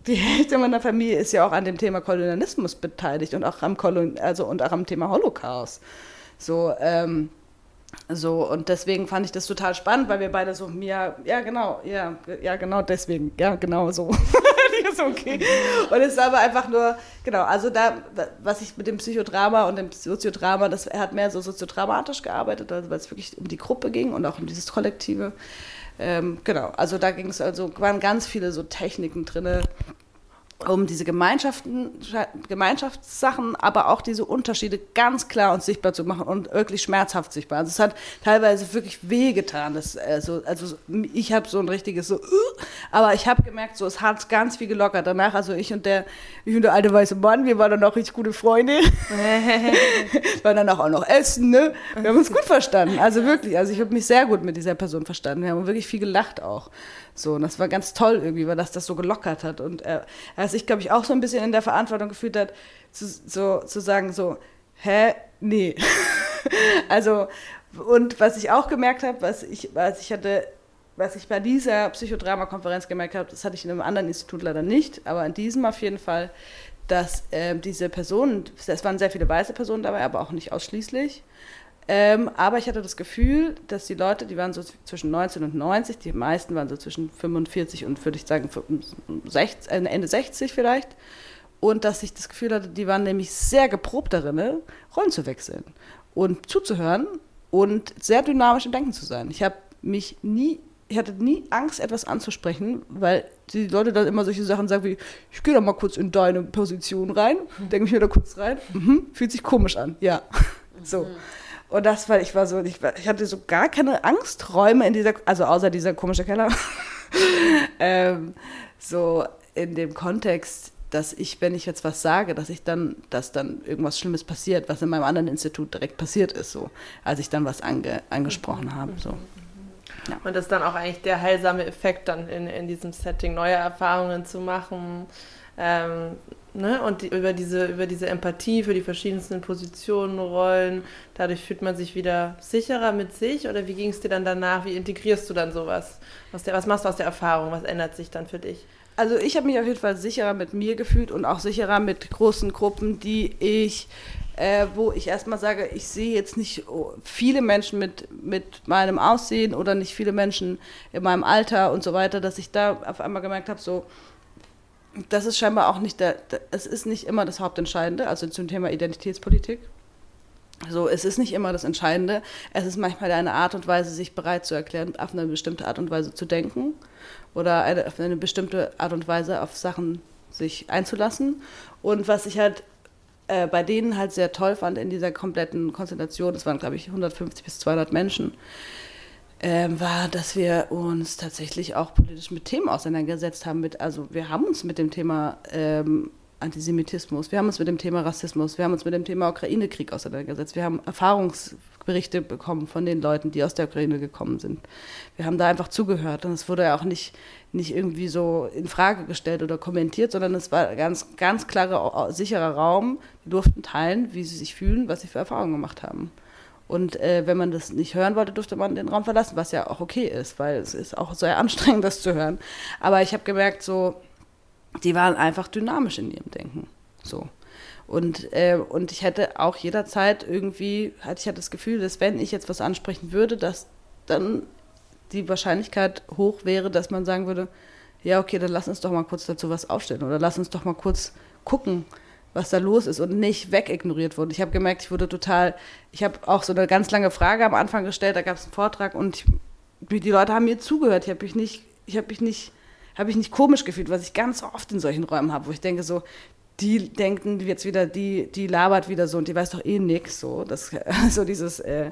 die Hälfte meiner Familie ist ja auch an dem Thema Kolonialismus beteiligt und auch am, Kolon also, und auch am Thema Holocaust. So, ähm, so, und deswegen fand ich das total spannend, weil wir beide so, ja, ja, genau, ja, ja, genau deswegen, ja, genau so. [LAUGHS] ist okay. Und es ist aber einfach nur, genau, also da, was ich mit dem Psychodrama und dem Soziodrama, das, er hat mehr so soziodramatisch gearbeitet, also weil es wirklich um die Gruppe ging und auch um dieses Kollektive. Ähm, genau, also da ging es, also waren ganz viele so Techniken drin, um diese Gemeinschaften, Gemeinschaftssachen, aber auch diese Unterschiede ganz klar und sichtbar zu machen und wirklich schmerzhaft sichtbar. Also es hat teilweise wirklich wehgetan. Das, also, also ich habe so ein richtiges so, uh, aber ich habe gemerkt, so es hat ganz viel gelockert. Danach, also ich und der, ich und der alte weiße Mann, wir waren dann auch richtig gute Freunde. wir [LAUGHS] waren dann auch noch essen, ne? Wir haben uns gut verstanden. Also wirklich, also ich habe mich sehr gut mit dieser Person verstanden. Wir haben wirklich viel gelacht auch. So, und das war ganz toll irgendwie, weil das das so gelockert hat. Und er, er sich, glaube ich, auch so ein bisschen in der Verantwortung gefühlt hat, zu, so, zu sagen, so, hä, nee. [LAUGHS] also, und was ich auch gemerkt habe, was ich, was ich hatte, was ich bei dieser Psychodrama-Konferenz gemerkt habe, das hatte ich in einem anderen Institut leider nicht, aber in diesem auf jeden Fall, dass äh, diese Personen, es waren sehr viele weiße Personen dabei, aber auch nicht ausschließlich, Ähm, aber ich hatte das Gefühl, dass die Leute, die waren so zwischen 19 und 90, die meisten waren so zwischen 45 und würde ich sagen 60, äh, Ende 60 vielleicht. Und dass ich das Gefühl hatte, die waren nämlich sehr geprobt darin, ne, Rollen zu wechseln und zuzuhören und sehr dynamisch im Denken zu sein. Ich habe mich nie, ich hatte nie Angst, etwas anzusprechen, weil die Leute dann immer solche Sachen sagen wie, ich gehe doch mal kurz in deine Position rein, [LAUGHS] denke mich mir da kurz rein, mhm, fühlt sich komisch an, ja. [LAUGHS] So. Und das, weil ich war so, ich, ich hatte so gar keine Angsträume in dieser, also außer dieser komische Keller. [LAUGHS] ähm, so in dem Kontext, dass ich, wenn ich jetzt was sage, dass ich dann, dass dann irgendwas Schlimmes passiert, was in meinem anderen Institut direkt passiert ist, so, als ich dann was ange, angesprochen habe. So. Ja. Und das ist dann auch eigentlich der heilsame Effekt, dann in, in diesem Setting neue Erfahrungen zu machen, ähm, ne? Und die, über, diese, über diese Empathie für die verschiedensten Positionen, Rollen, dadurch fühlt man sich wieder sicherer mit sich oder wie ging es dir dann danach? Wie integrierst du dann sowas? Was, der, was machst du aus der Erfahrung? Was ändert sich dann für dich? Also ich habe mich auf jeden Fall sicherer mit mir gefühlt und auch sicherer mit großen Gruppen, die ich, äh, wo ich erstmal sage, ich sehe jetzt nicht viele Menschen mit, mit meinem Aussehen oder nicht viele Menschen in meinem Alter und so weiter, dass ich da auf einmal gemerkt habe, so, das ist scheinbar auch nicht der, es ist nicht immer das Hauptentscheidende, also zum Thema Identitätspolitik. So, es ist nicht immer das Entscheidende. Es ist manchmal eine Art und Weise, sich bereit zu erklären, auf eine bestimmte Art und Weise zu denken oder eine, auf eine bestimmte Art und Weise auf Sachen sich einzulassen. Und was ich halt äh, bei denen halt sehr toll fand in dieser kompletten Konstellation, das waren glaube ich 150 bis 200 Menschen, ähm, war, dass wir uns tatsächlich auch politisch mit Themen auseinandergesetzt haben. Mit, also wir haben uns mit dem Thema ähm, Antisemitismus, wir haben uns mit dem Thema Rassismus, wir haben uns mit dem Thema Ukraine-Krieg auseinandergesetzt. Wir haben Erfahrungsberichte bekommen von den Leuten, die aus der Ukraine gekommen sind. Wir haben da einfach zugehört und es wurde ja auch nicht, nicht irgendwie so in Frage gestellt oder kommentiert, sondern es war ein ganz, ganz klarer, sicherer Raum. Wir durften teilen, wie sie sich fühlen, was sie für Erfahrungen gemacht haben. Und äh, wenn man das nicht hören wollte, durfte man den Raum verlassen, was ja auch okay ist, weil es ist auch sehr anstrengend, das zu hören. Aber ich habe gemerkt, so, die waren einfach dynamisch in ihrem Denken. So. Und, äh, und ich hätte auch jederzeit irgendwie, hatte ich hatte das Gefühl, dass wenn ich jetzt was ansprechen würde, dass dann die Wahrscheinlichkeit hoch wäre, dass man sagen würde, ja, okay, dann lass uns doch mal kurz dazu was aufstellen oder lass uns doch mal kurz gucken, was da los ist und nicht wegignoriert wurde. Ich habe gemerkt, ich wurde total, ich habe auch so eine ganz lange Frage am Anfang gestellt, da gab es einen Vortrag und ich, die Leute haben mir zugehört. Ich habe mich nicht, ich habe mich nicht, habe ich nicht komisch gefühlt, was ich ganz oft in solchen Räumen habe, wo ich denke so, die denken jetzt wieder, die, die labert wieder so und die weiß doch eh nix, so, das, [LAUGHS] so dieses äh,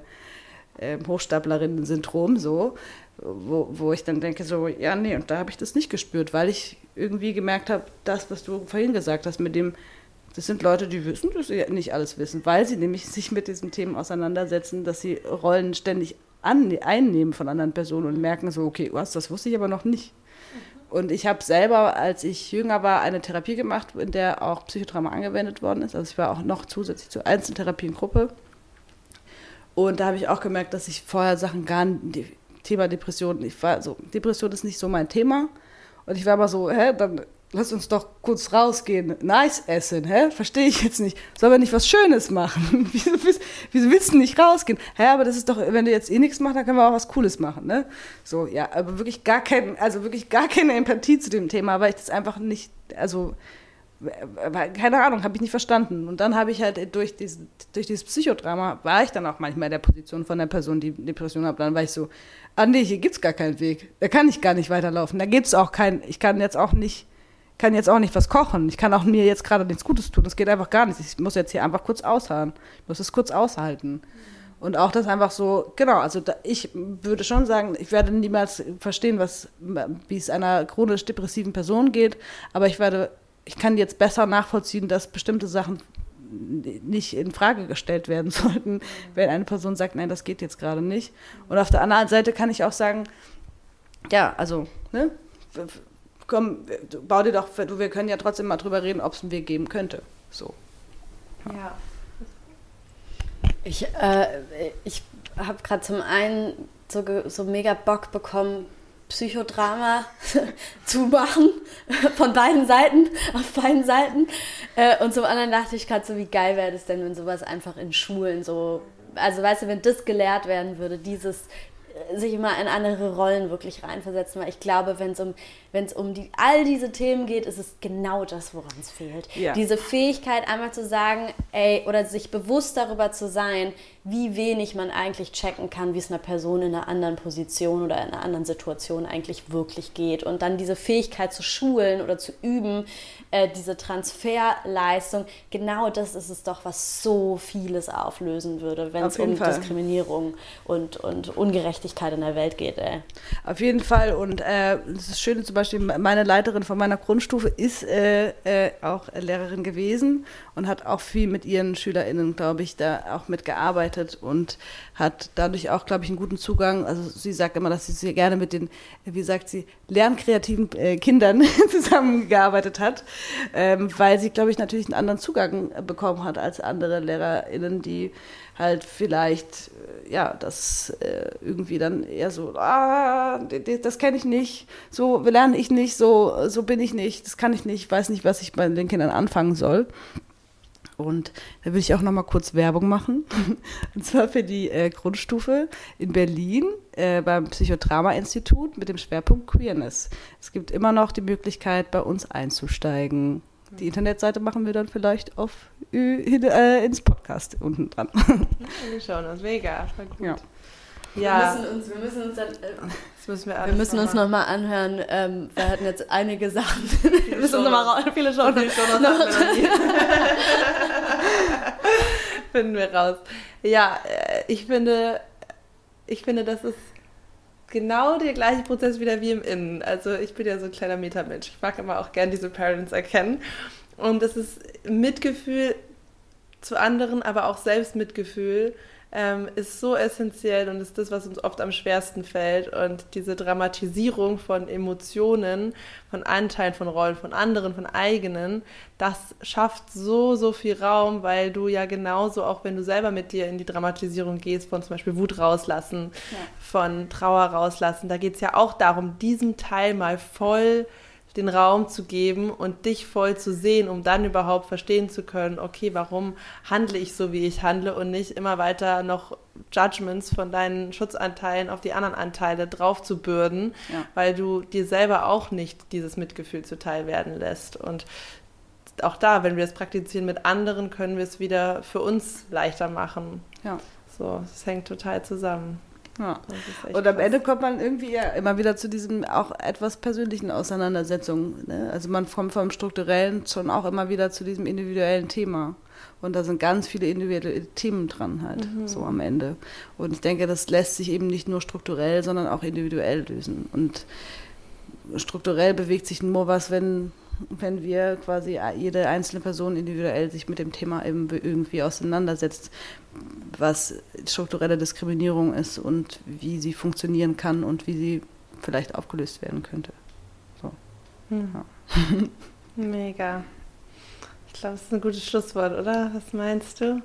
äh, Hochstaplerinnen-Syndrom, so, wo, wo ich dann denke so, ja, nee, und da habe ich das nicht gespürt, weil ich irgendwie gemerkt habe, das, was du vorhin gesagt hast, mit dem, das sind Leute, die wissen, dass sie nicht alles wissen, weil sie nämlich sich mit diesen Themen auseinandersetzen, dass sie Rollen ständig an, einnehmen von anderen Personen und merken so, okay, was, das wusste ich aber noch nicht. Und ich habe selber, als ich jünger war, eine Therapie gemacht, in der auch Psychotrauma angewendet worden ist. Also ich war auch noch zusätzlich zur Einzeltherapiengruppe. Und da habe ich auch gemerkt, dass ich vorher Sachen gar nicht, Thema Depression, ich war so, Depression ist nicht so mein Thema. Und ich war immer so, hä, dann lass uns doch kurz rausgehen, nice essen, hä? Verstehe ich jetzt nicht. Sollen wir nicht was Schönes machen? [LAUGHS] wieso, wieso, willst du nicht rausgehen? Hä, aber das ist doch, wenn du jetzt eh nichts machst, dann können wir auch was Cooles machen, ne? So, ja, aber wirklich gar kein, also wirklich gar keine Empathie zu dem Thema, weil ich das einfach nicht, also keine Ahnung, habe ich nicht verstanden. Und dann habe ich halt durch, diesen, durch dieses Psychodrama, war ich dann auch manchmal in der Position von der Person, die Depression hat. Dann war ich so, ah nee, hier gibt es gar keinen Weg. Da kann ich gar nicht weiterlaufen. Da gibt es auch keinen, ich kann jetzt auch nicht kann jetzt auch nicht was kochen. Ich kann auch mir jetzt gerade nichts Gutes tun. Das geht einfach gar nicht. Ich muss jetzt hier einfach kurz ausharren. Ich muss es kurz aushalten. Und auch das einfach so, genau, also da, ich würde schon sagen, ich werde niemals verstehen, was, wie es einer chronisch depressiven Person geht, aber ich werde, ich kann jetzt besser nachvollziehen, dass bestimmte Sachen nicht in Frage gestellt werden [LAUGHS] sollten, wenn eine Person sagt, nein, das geht jetzt gerade nicht. Und auf der anderen Seite kann ich auch sagen, ja, also, ne, komm, bau dir doch, du, wir können ja trotzdem mal drüber reden, ob es einen Weg geben könnte. So. Ja. Ich, äh, ich habe gerade zum einen so, so mega Bock bekommen, Psychodrama [LAUGHS] zu machen, [LAUGHS] von beiden Seiten, [LAUGHS] auf beiden Seiten. Äh, und zum anderen dachte ich gerade so, wie geil wäre das denn, wenn sowas einfach in Schulen so also weißt du, wenn das gelehrt werden würde, dieses sich immer in andere Rollen wirklich reinversetzen, weil ich glaube, wenn es um, wenn's um die, all diese Themen geht, ist es genau das, woran es fehlt. Ja. Diese Fähigkeit, einmal zu sagen, ey, oder sich bewusst darüber zu sein, wie wenig man eigentlich checken kann, wie es einer Person in einer anderen Position oder in einer anderen Situation eigentlich wirklich geht. Und dann diese Fähigkeit zu schulen oder zu üben, äh, diese Transferleistung, genau das ist es doch, was so vieles auflösen würde, wenn es um Fall. Diskriminierung und, und Ungerechtigkeit in der Welt geht. Ey. Auf jeden Fall. Und äh, das Schöne zum Beispiel, meine Leiterin von meiner Grundstufe ist äh, äh, auch Lehrerin gewesen und hat auch viel mit ihren SchülerInnen, glaube ich, da auch mitgearbeitet und hat dadurch auch, glaube ich, einen guten Zugang. Also sie sagt immer, dass sie sehr gerne mit den, wie sagt sie, lernkreativen äh, Kindern [LAUGHS] zusammengearbeitet hat, ähm, weil sie, glaube ich, natürlich einen anderen Zugang bekommen hat als andere LehrerInnen, die halt vielleicht, äh, ja, das äh, irgendwie dann eher so, ah, das kenne ich nicht, so lerne ich nicht, so, so bin ich nicht, das kann ich nicht, weiß nicht, was ich bei den Kindern anfangen soll. Und da will ich auch noch mal kurz Werbung machen. [LAUGHS] Und zwar für die äh, Grundstufe in Berlin äh, beim Psychodrama-Institut mit dem Schwerpunkt Queerness. Es gibt immer noch die Möglichkeit, bei uns einzusteigen. Die Internetseite machen wir dann vielleicht auf äh, ins Podcast unten dran. [LAUGHS] Wir schauen uns mega, voll gut. Ja. Ja. Wir müssen uns, wir müssen uns, dann, äh, müssen wir, wir müssen uns noch mal anhören. Ähm, wir hatten jetzt einige Sachen. [LAUGHS] wir müssen uns noch mal raus. Viele Show Viele noch [LAUGHS] Finden wir raus. Ja, äh, ich finde, ich finde, das ist genau der gleiche Prozess wieder wie im Innen. Also ich bin ja so ein kleiner Metamensch. Ich mag immer auch gern diese Parents erkennen. Und das ist Mitgefühl zu anderen, aber auch Selbstmitgefühl ähm, ist so essentiell und ist das, was uns oft am schwersten fällt. Und diese Dramatisierung von Emotionen, von Anteilen, von Rollen, von anderen, von eigenen, das schafft so, so viel Raum, weil du ja genauso, auch wenn du selber mit dir in die Dramatisierung gehst, von zum Beispiel Wut rauslassen, ja. von Trauer rauslassen, da geht es ja auch darum, diesen Teil mal voll den Raum zu geben und dich voll zu sehen, um dann überhaupt verstehen zu können, okay, warum handle ich so, wie ich handle und nicht immer weiter noch Judgments von deinen Schutzanteilen auf die anderen Anteile drauf zu bürden, ja. weil du dir selber auch nicht dieses Mitgefühl zuteil werden lässt. Und auch da, wenn wir es praktizieren mit anderen, können wir es wieder für uns leichter machen. Ja. So, es hängt total zusammen. Ja. Und am krass. Ende kommt man irgendwie ja immer wieder zu diesem auch etwas persönlichen Auseinandersetzung. Ne? Also man kommt vom Strukturellen schon auch immer wieder zu diesem individuellen Thema. Und da sind ganz viele individuelle Themen dran halt, mhm. so am Ende. Und ich denke, das lässt sich eben nicht nur strukturell, sondern auch individuell lösen. Und strukturell bewegt sich nur was, wenn wenn wir quasi jede einzelne Person individuell sich mit dem Thema eben irgendwie auseinandersetzt, was strukturelle Diskriminierung ist und wie sie funktionieren kann und wie sie vielleicht aufgelöst werden könnte. So. Hm. Ja. [LAUGHS] Mega. Ich glaube, das ist ein gutes Schlusswort, oder? Was meinst du?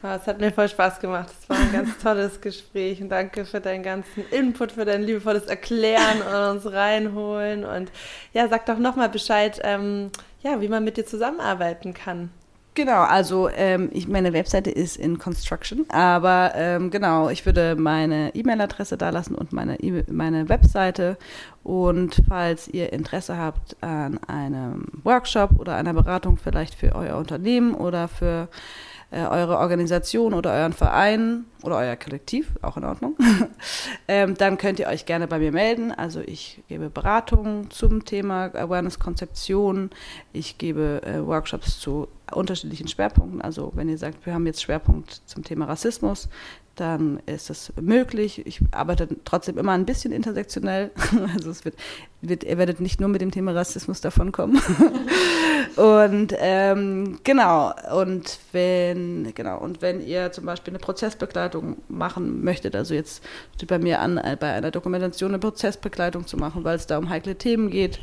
Ah, es hat mir voll Spaß gemacht. Es war ein ganz [LAUGHS] tolles Gespräch und danke für deinen ganzen Input, für dein liebevolles Erklären und uns reinholen. Und ja, sag doch nochmal Bescheid, ähm, ja, wie man mit dir zusammenarbeiten kann. Genau, also ähm, ich, meine Webseite ist in Construction, aber ähm, genau, ich würde meine E-Mail-Adresse da lassen und meine, e meine Webseite. Und falls ihr Interesse habt an einem Workshop oder einer Beratung vielleicht für euer Unternehmen oder für äh, eure Organisation oder euren Verein oder euer Kollektiv, auch in Ordnung, [LAUGHS] ähm, dann könnt ihr euch gerne bei mir melden. Also ich gebe Beratungen zum Thema Awareness-Konzeption, ich gebe äh, Workshops zu unterschiedlichen Schwerpunkten. Also wenn ihr sagt, wir haben jetzt Schwerpunkt zum Thema Rassismus, dann ist das möglich. Ich arbeite trotzdem immer ein bisschen intersektionell. [LAUGHS] Also es wird, wird ihr werdet nicht nur mit dem Thema Rassismus davonkommen. [LAUGHS] und ähm, genau, und wenn, genau, und wenn ihr zum Beispiel eine Prozessbegleitung machen möchtet, also jetzt steht bei mir an, äh, bei einer Dokumentation eine Prozessbegleitung zu machen, weil es da um heikle Themen geht.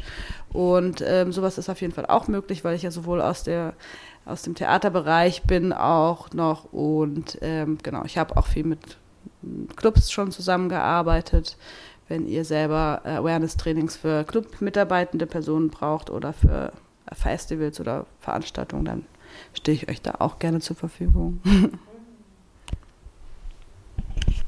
Und ähm, sowas ist auf jeden Fall auch möglich, weil ich ja sowohl aus der aus dem Theaterbereich bin auch noch und ähm, genau, ich habe auch viel mit Clubs schon zusammengearbeitet. Wenn ihr selber Awareness-Trainings für Club-mitarbeitende Personen braucht oder für Festivals oder Veranstaltungen, dann stehe ich euch da auch gerne zur Verfügung. [LAUGHS]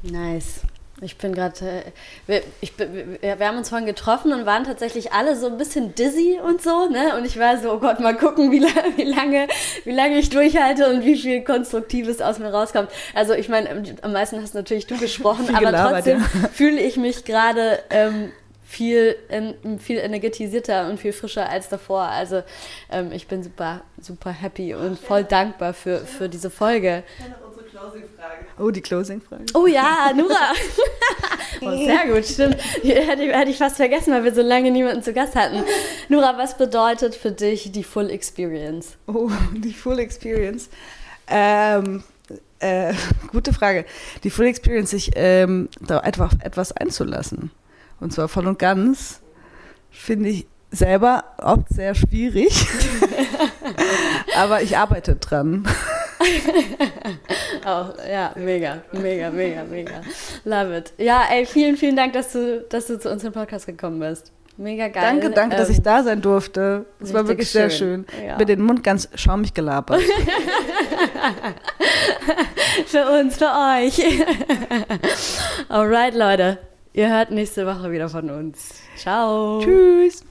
Nice. Ich bin gerade, äh, wir, wir, wir, haben uns vorhin getroffen und waren tatsächlich alle so ein bisschen dizzy und so, ne? Und ich war so, oh Gott, mal gucken, wie, wie, lange, wie lange ich durchhalte und wie viel Konstruktives aus mir rauskommt. Also ich meine, am meisten hast natürlich du gesprochen, aber trotzdem ja. [LAUGHS] fühle ich mich gerade ähm, viel, in, viel energetisierter und viel frischer als davor. Also ähm, ich bin super, super happy und voll dankbar für, für diese Folge. Oh, die Closing-Frage. Oh ja, Nura. [LAUGHS] oh, sehr gut, stimmt. Die hätte, hätte, ich fast vergessen, weil wir so lange niemanden zu Gast hatten. Nura, was bedeutet für dich die Full Experience? Oh, die Full Experience. Ähm, äh, gute Frage. Die Full Experience, sich ähm, da einfach etwas einzulassen. Und zwar voll und ganz, finde ich selber oft sehr schwierig. [LAUGHS] Aber ich arbeite dran. [LAUGHS] Auch, ja, mega, mega, mega, mega. Love it. Ja, ey, vielen, vielen Dank, dass du, dass du zu uns im Podcast gekommen bist. Mega geil. Danke, danke, ähm, dass ich da sein durfte. Das war wirklich schön. sehr schön. Ja. Mit den Mund ganz schaumig gelabert. [LAUGHS] für uns, für euch. [LAUGHS] Alright, Leute. Ihr hört nächste Woche wieder von uns. Ciao. Tschüss.